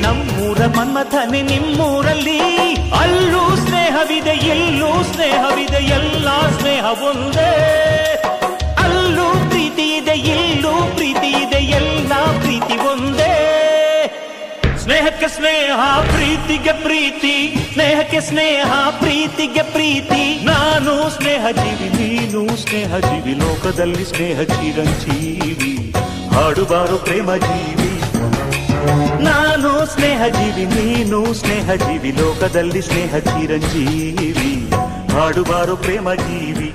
ನಮ್ಮೂರ ಮನ್ಮಥನೆ ನಿಮ್ಮೂರಲ್ಲಿ. ಅಲ್ಲೂ ಸ್ನೇಹವಿದೆ, ಎಲ್ಲೂ ಸ್ನೇಹವಿದೆ, ಎಲ್ಲ ಸ್ನೇಹ ಒಂದೇ. ಅಲ್ಲೂ ಪ್ರೀತಿ ಇದೆ, ಇಲ್ಲೂ ಪ್ರೀತಿ ಇದೆ, ಎಲ್ಲ ಪ್ರೀತಿ ಒಂದೇ. ಸ್ನೇಹಕ್ಕೆ ಸ್ನೇಹ, ಪ್ರೀತಿಗೆ ಪ್ರೀತಿ. ಸ್ನೇಹಕ್ಕೆ ಸ್ನೇಹ, ಪ್ರೀತಿಗೆ ಪ್ರೀತಿ. ನಾನು ಸ್ನೇಹ ಜೀವಿ, ನೀನು ಸ್ನೇಹ ಜೀವಿ. ಲೋಕದಲ್ಲಿ ಸ್ನೇಹ ಚಿರಂಜೀವಿ. ಹಾಡುಬಾರು ಪ್ರೇಮ ಜೀವಿ. ನಾನು ಸ್ನೇಹ ಜೀವಿ, ನೀನು ಸ್ನೇಹ ಜೀವಿ. ಲೋಕದಲ್ಲಿ ಸ್ನೇಹ ಚಿರಂಜೀವಿ. ಹಾಡುಬಾರು ಪ್ರೇಮ ಜೀವಿ.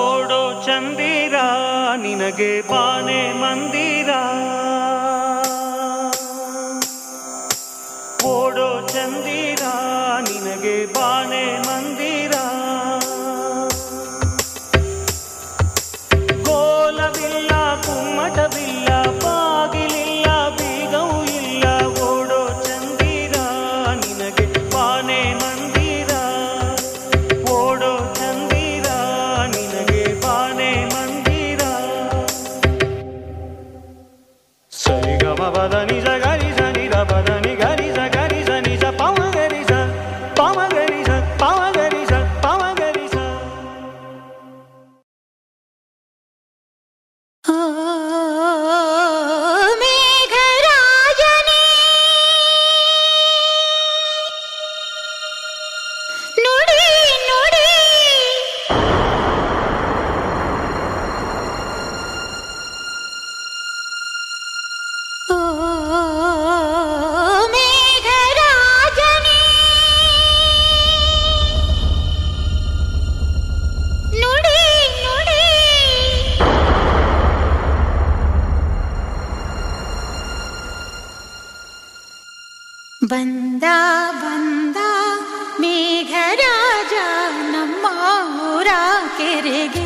ಓಡೋ ಚಂದಿರ ನಿನಗೆ ಬಾನೆ ಮಂದಿರ वन्दा ब मेघा मूरा करि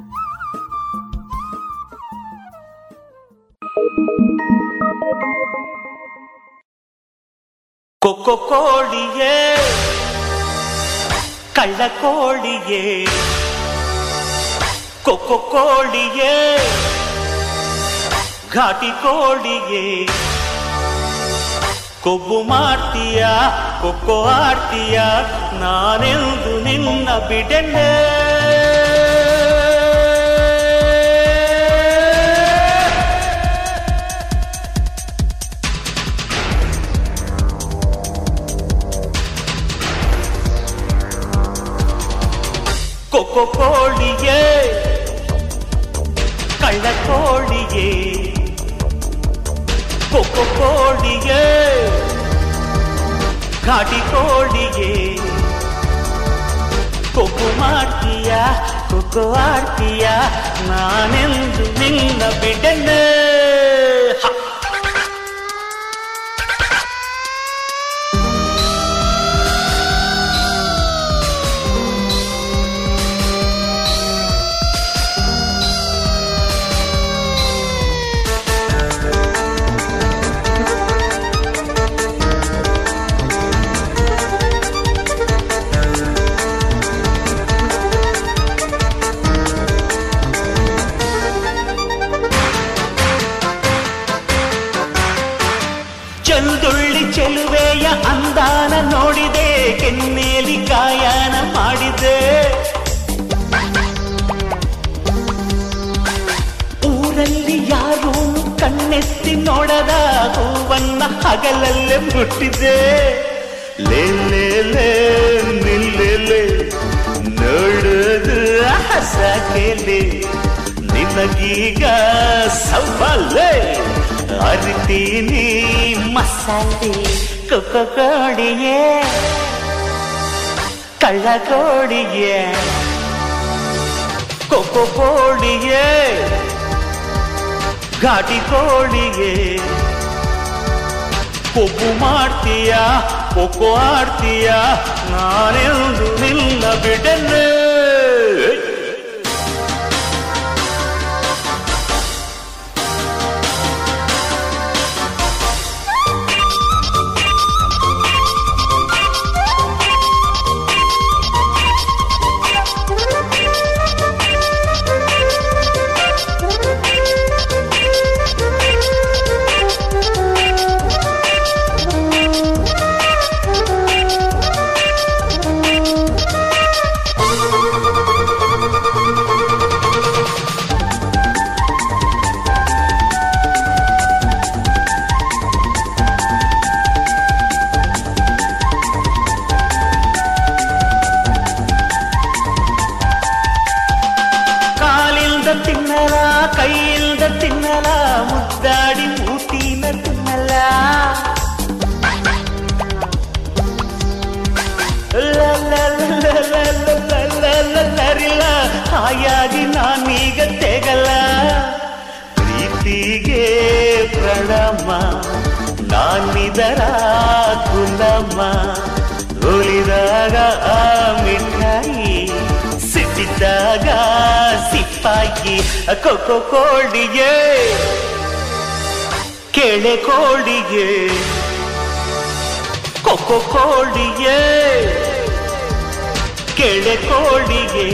ಕೊಕ್ಕೊ ಕೋಳಿಯೇ, ಕಳ್ಳ ಕೋಳಿಯೇ, ಕೊಕ್ಕೊ ಕೋಳಿಯೇ, ಘಾಟಿ ಕೋಳಿಯೇ, ಕೊಬ್ಬು ಮಾಡ್ತೀಯ, ಕೊಕ್ಕೊ ಆಡ್ತೀಯ, ನಾನೆಂದು ನಿನ್ನ ಬಿಡೆನೆ ಕೊಕ್ಕೊ ಕೋಳಿಯೇ ಕಳ್ಳ ಕೋಳಿಯೇ ಕೊಕ್ಕೊ ಕೋಳಿಯೇ ಘಾಟಿ ಕೋಳಿಯೇ ಕೊಕ್ಕು ಮಾಡ್ತೀಯ ಕೊಕ್ಕು ಆಡ್ತೀಯ ನಾನೆಂದು ನಿನ್ನ ನೋಡದ ಹೂವನ್ನ ಹಗಲಲ್ಲೇ ಮುಟ್ಟಿದೆ. ಲೇ ಲೇ ಲೇ ನಿಲ್ಲೆಲೆ ನೋಡೋದು ಹಸಕೆಲೆ ನಿನಗೀಗ ಸವಾಲೆ ಅರಿತೀನಿ ಮಸಾಲೆ ಕೋಡಿಯೇ ಕಳ್ಳ ಕೋಡಿಯೇ ಕೊಕ್ಕೊ ಕೋಳಿಯೇ ಘಾಟಿ ಕೋಳಿಗೆ ಕೊಬ್ಬು ಮಾಡ್ತೀಯ ಕೊಕ್ಕೋ ಆಡ್ತೀಯ ನಾನೆಂದು ನಿಲ್ಲ ಬಿಡನೆ ನಾನಿದರ ಕುಲಮ್ಮ, ಒಲಿದಾಗ ಆ ಮಿಠಾಯಿ, ಸಿಟ್ಟಿದ್ದಾಗ ಸಿಪ್ಪಾಯಿ. ಕೊಕ್ಕೋ ಕೋಳಿಗೆ ಕೆಳೆ ಕೋಳಿಗೆ ಕೊಕ್ಕೋ ಕೋಳಿಗೆ ಕೇಳೆ ಕೋಳಿಗೆ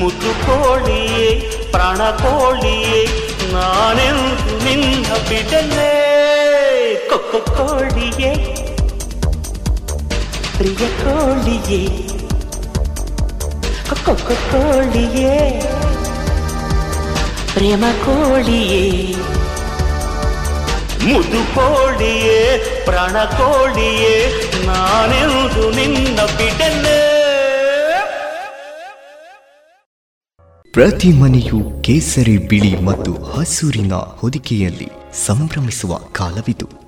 ಮುತ್ತು ಕೋಳಿಯೇ, ಪ್ರಾಣ ಕೋಳಿಯೇ ನಾನೆಂದು ನಿನ್ನ ಬಿಡಲೇ. ಕೊಕ್ಕೋ ಕೋಳಿಯೇ. ಪ್ರಿಯ ಕೋಳಿಯೇ. ಕೊಕ್ಕೋ ಕೋಳಿಯೇ. ಪ್ರೇಮ ಕೋಳಿಯೇ. ಮುದು ಕೋಳಿಯೇ, ಪ್ರಾಣ ಕೋಳಿಯೇ, ನಾನೆಂದು ನಿನ್ನ ಬಿಡಲೇ ಪ್ರತಿ ಮನೆಯು ಕೇಸರಿ ಬಿಳಿ ಮತ್ತು ಹಸೂರಿನ ಹೊದಿಕೆಯಲ್ಲಿ ಸಂಭ್ರಮಿಸುವ ಕಾಲವಿದು.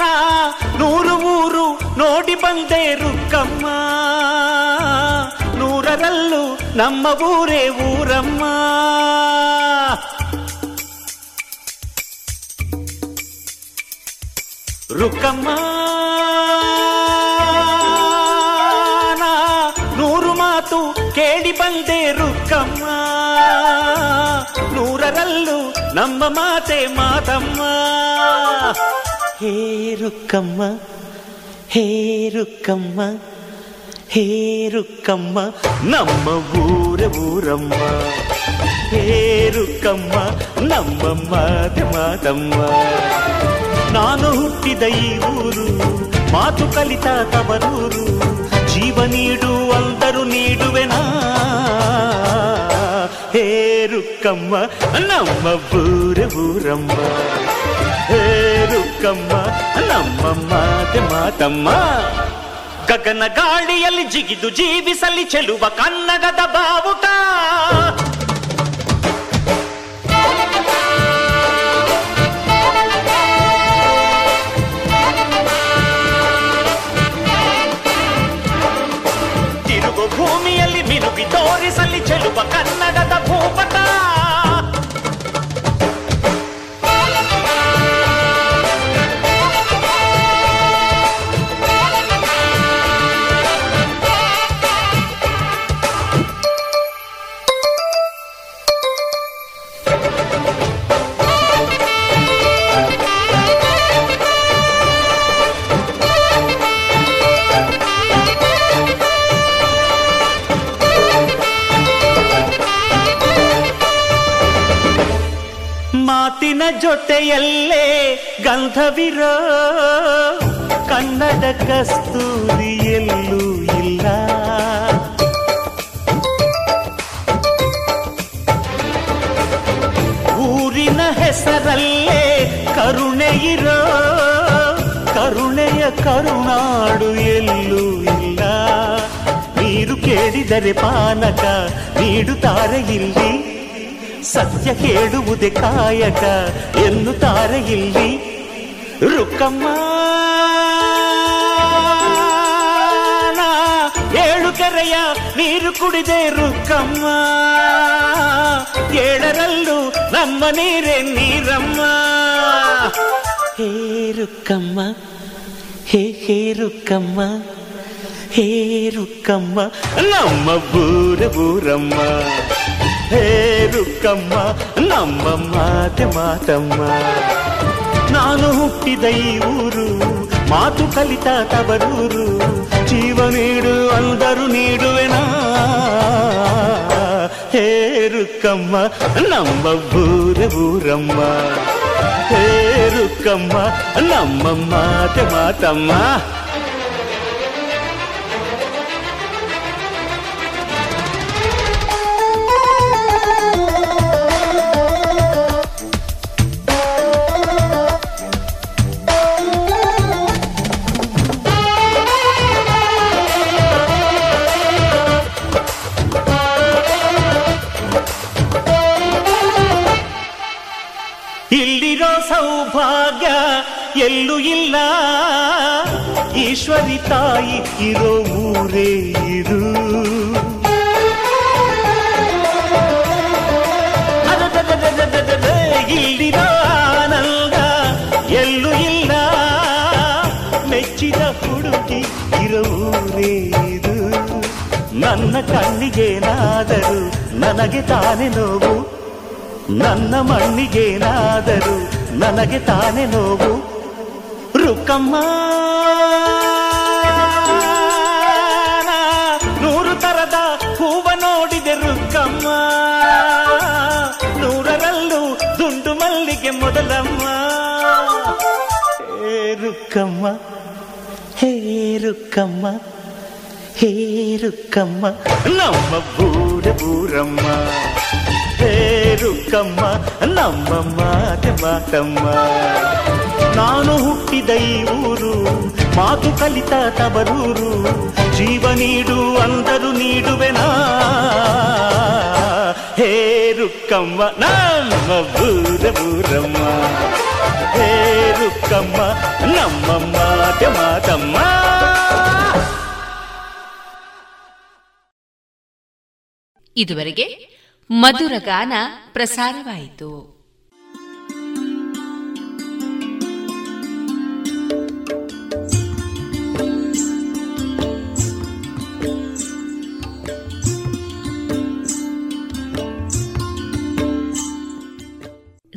ನಾ ನೂರು ಊರು ನೋಡಿ ಬಂದೆ ರುಕ್ಕಮ್ಮ ನೂರರಲ್ಲೂ ನಮ್ಮ ಊರೇ ಊರಮ್ಮ ರುಕ್ಕಮ್ಮ ಕೇಳಿ ಬಂದೆ ರುಕ್ಕಮ್ಮ ನೂರರಲ್ಲೂ ನಮ್ಮ ಮಾತೆ ಮಾತಮ್ಮ ಹೇ ರುಕ್ಕಮ್ಮ ಹೇ ರುಕ್ಕಮ್ಮ ಹೇ ರುಕ್ಕಮ್ಮ ನಮ್ಮ ಊರ ಊರಮ್ಮ ಹೇ ರುಕ್ಕಮ್ಮ ನಮ್ಮ ಮಾತೆ ಮಾತಮ್ಮ ನಾನು ಹುಟ್ಟಿದ ಈ ಊರು, ಮಾತು ಕಲಿತ ತವರೂರು ಜೀವ ನೀಡು ಅಂದರು ನೀಡುವೆನಾ ಹೇ ರುಕ್ಕಮ್ಮ ನಮ್ಮ ಊರ ಊರಮ್ಮ ಹೇ ರುಕ್ಕಮ್ಮ ನಮ್ಮ ಮಾತೆ ಮಾತಮ್ಮ ಗಗನ ಗಾಳಿಯಲ್ಲಿ ಜಿಗಿದು ಜೀವಿಸಲಿ ಚೆಲುವ ಕನ್ನಡದ ಬಾವುಟ చెరువ కన్నగద భూపత ಮಾತಿನ ಜೊತೆಯಲ್ಲೇ ಗಂಧವಿರೋ. ಕನ್ನಡ ಕಸ್ತೂರಿಯಲ್ಲೂ ಇಲ್ಲ. ಊರಿನ ಹೆಸರಲ್ಲೇ ಕರುಣೆ ಇರೋ. ಕರುಣೆಯ ಕರುಣಾಡು ಎಲ್ಲೂ ಇಲ್ಲ. ನೀರು ಕೇಳಿದರೆ ಪಾನಕ ನೀಡುತ್ತಾರೆ ಇಲ್ಲಿ. ಸತ್ಯ ಹೇಳುವುದೇ ಕಾಯಕ ಎನ್ನುತ್ತಾರೆ ಇಲ್ಲಿ ರುಕ್ಕಮ್ಮ ಏಳು ಕರೆಯ ನೀರು ಕುಡಿದೆ ರುಕ್ಕಮ್ಮ ಏಳರಲ್ಲೂ ನಮ್ಮ ನೀರೇ ನೀರಮ್ಮ. ಹೇ ರುಕ್ಕಮ್ಮ ಹೇ ಹೇ ರುಕ್ಕಮ್ಮ ಹೇ ರುಕ್ಕಮ್ಮ ನಮ್ಮ ಬೂರ ಬೂರಮ್ಮ ಹೇ ರುಕ್ಕಮ್ಮ ನಮ್ಮ ಮಾತೆ ಮಾತಮ್ಮ ನಾನು ಹುಟ್ಟಿದ ಈ ಊರು, ಮಾತು ಕಲಿತ ತಬರೂರು ಜೀವ ನೀಡು, ಅಂದರು ನೀಡುವೆನಾ. ಹೇ ರುಕ್ಕಮ್ಮ ನಮ್ಮ ಬೂರ ಊರಮ್ಮ. ಹೇ ರುಕ್ಕಮ್ಮ ನಮ್ಮ ಮಾತೆ ಮಾತಮ್ಮ. ಎಲ್ಲೂ ಇಲ್ಲ. ಈಶ್ವರಿ ತಾಯಿ ಇರೋ ಊರೇ ಅದದದದದದದ, ಇಲ್ಲಿರೋ ಆನಂದ ಎಲ್ಲೂ ಇಲ್ಲ. ಮೆಚ್ಚಿದ ಹುಡುಗಿ ಇರೋ ಊರೇ ಇದು. ನನ್ನ ಕಣ್ಣಿಗೇನಾದರೂ ನನಗೆ ತಾನೇ ನೋವು. ನನ್ನ ಮಣ್ಣಿಗೇನಾದರೂ ನನಗೆ ತಾನೇ ನೋವು. ರುಕ್ಕಮ್ಮ ನೂರು ತರದ ಹೂವ ನೋಡಿದೆ ರುಕ್ಕಮ್ಮ ನೂರರಲ್ಲೂ ದುಂಡು ಮಲ್ಲಿಗೆ ಮೊದಲಮ್ಮ ಹೇ ರುಕ್ಕಮ್ಮ ಹೇ ರುಕ್ಕಮ್ಮ ಹೇ ರುಕ್ಕಮ್ಮ ನಮ್ಮ ಬೂಡ ಬೂರಮ್ಮ ಹೇ ರುಕ್ಕಮ್ಮ ನಮ್ಮ ಮಾತೆ ಮಾತಮ್ಮ ನಾನು ಹುಟ್ಟಿದ ಈ ಊರು, ಮಾತು ಕಲಿತ ತಬರೂರು, ಜೀವ ನೀಡು ಅಂದರು ನೀಡುವೆನ ಹೇ ರುಕ್ಕಮ್ಮ, ನಮ್ಮ ಬೂರ ಬೂರಮ್ಮ ಹೇ ರುಕ್ಕಮ್ಮ, ನಮ್ಮ ಮಾತ ಮಾತಮ್ಮ. ಇದುವರೆಗೆ ಮಧುರ ಗಾನ ಪ್ರಸಾರವಾಯಿತು.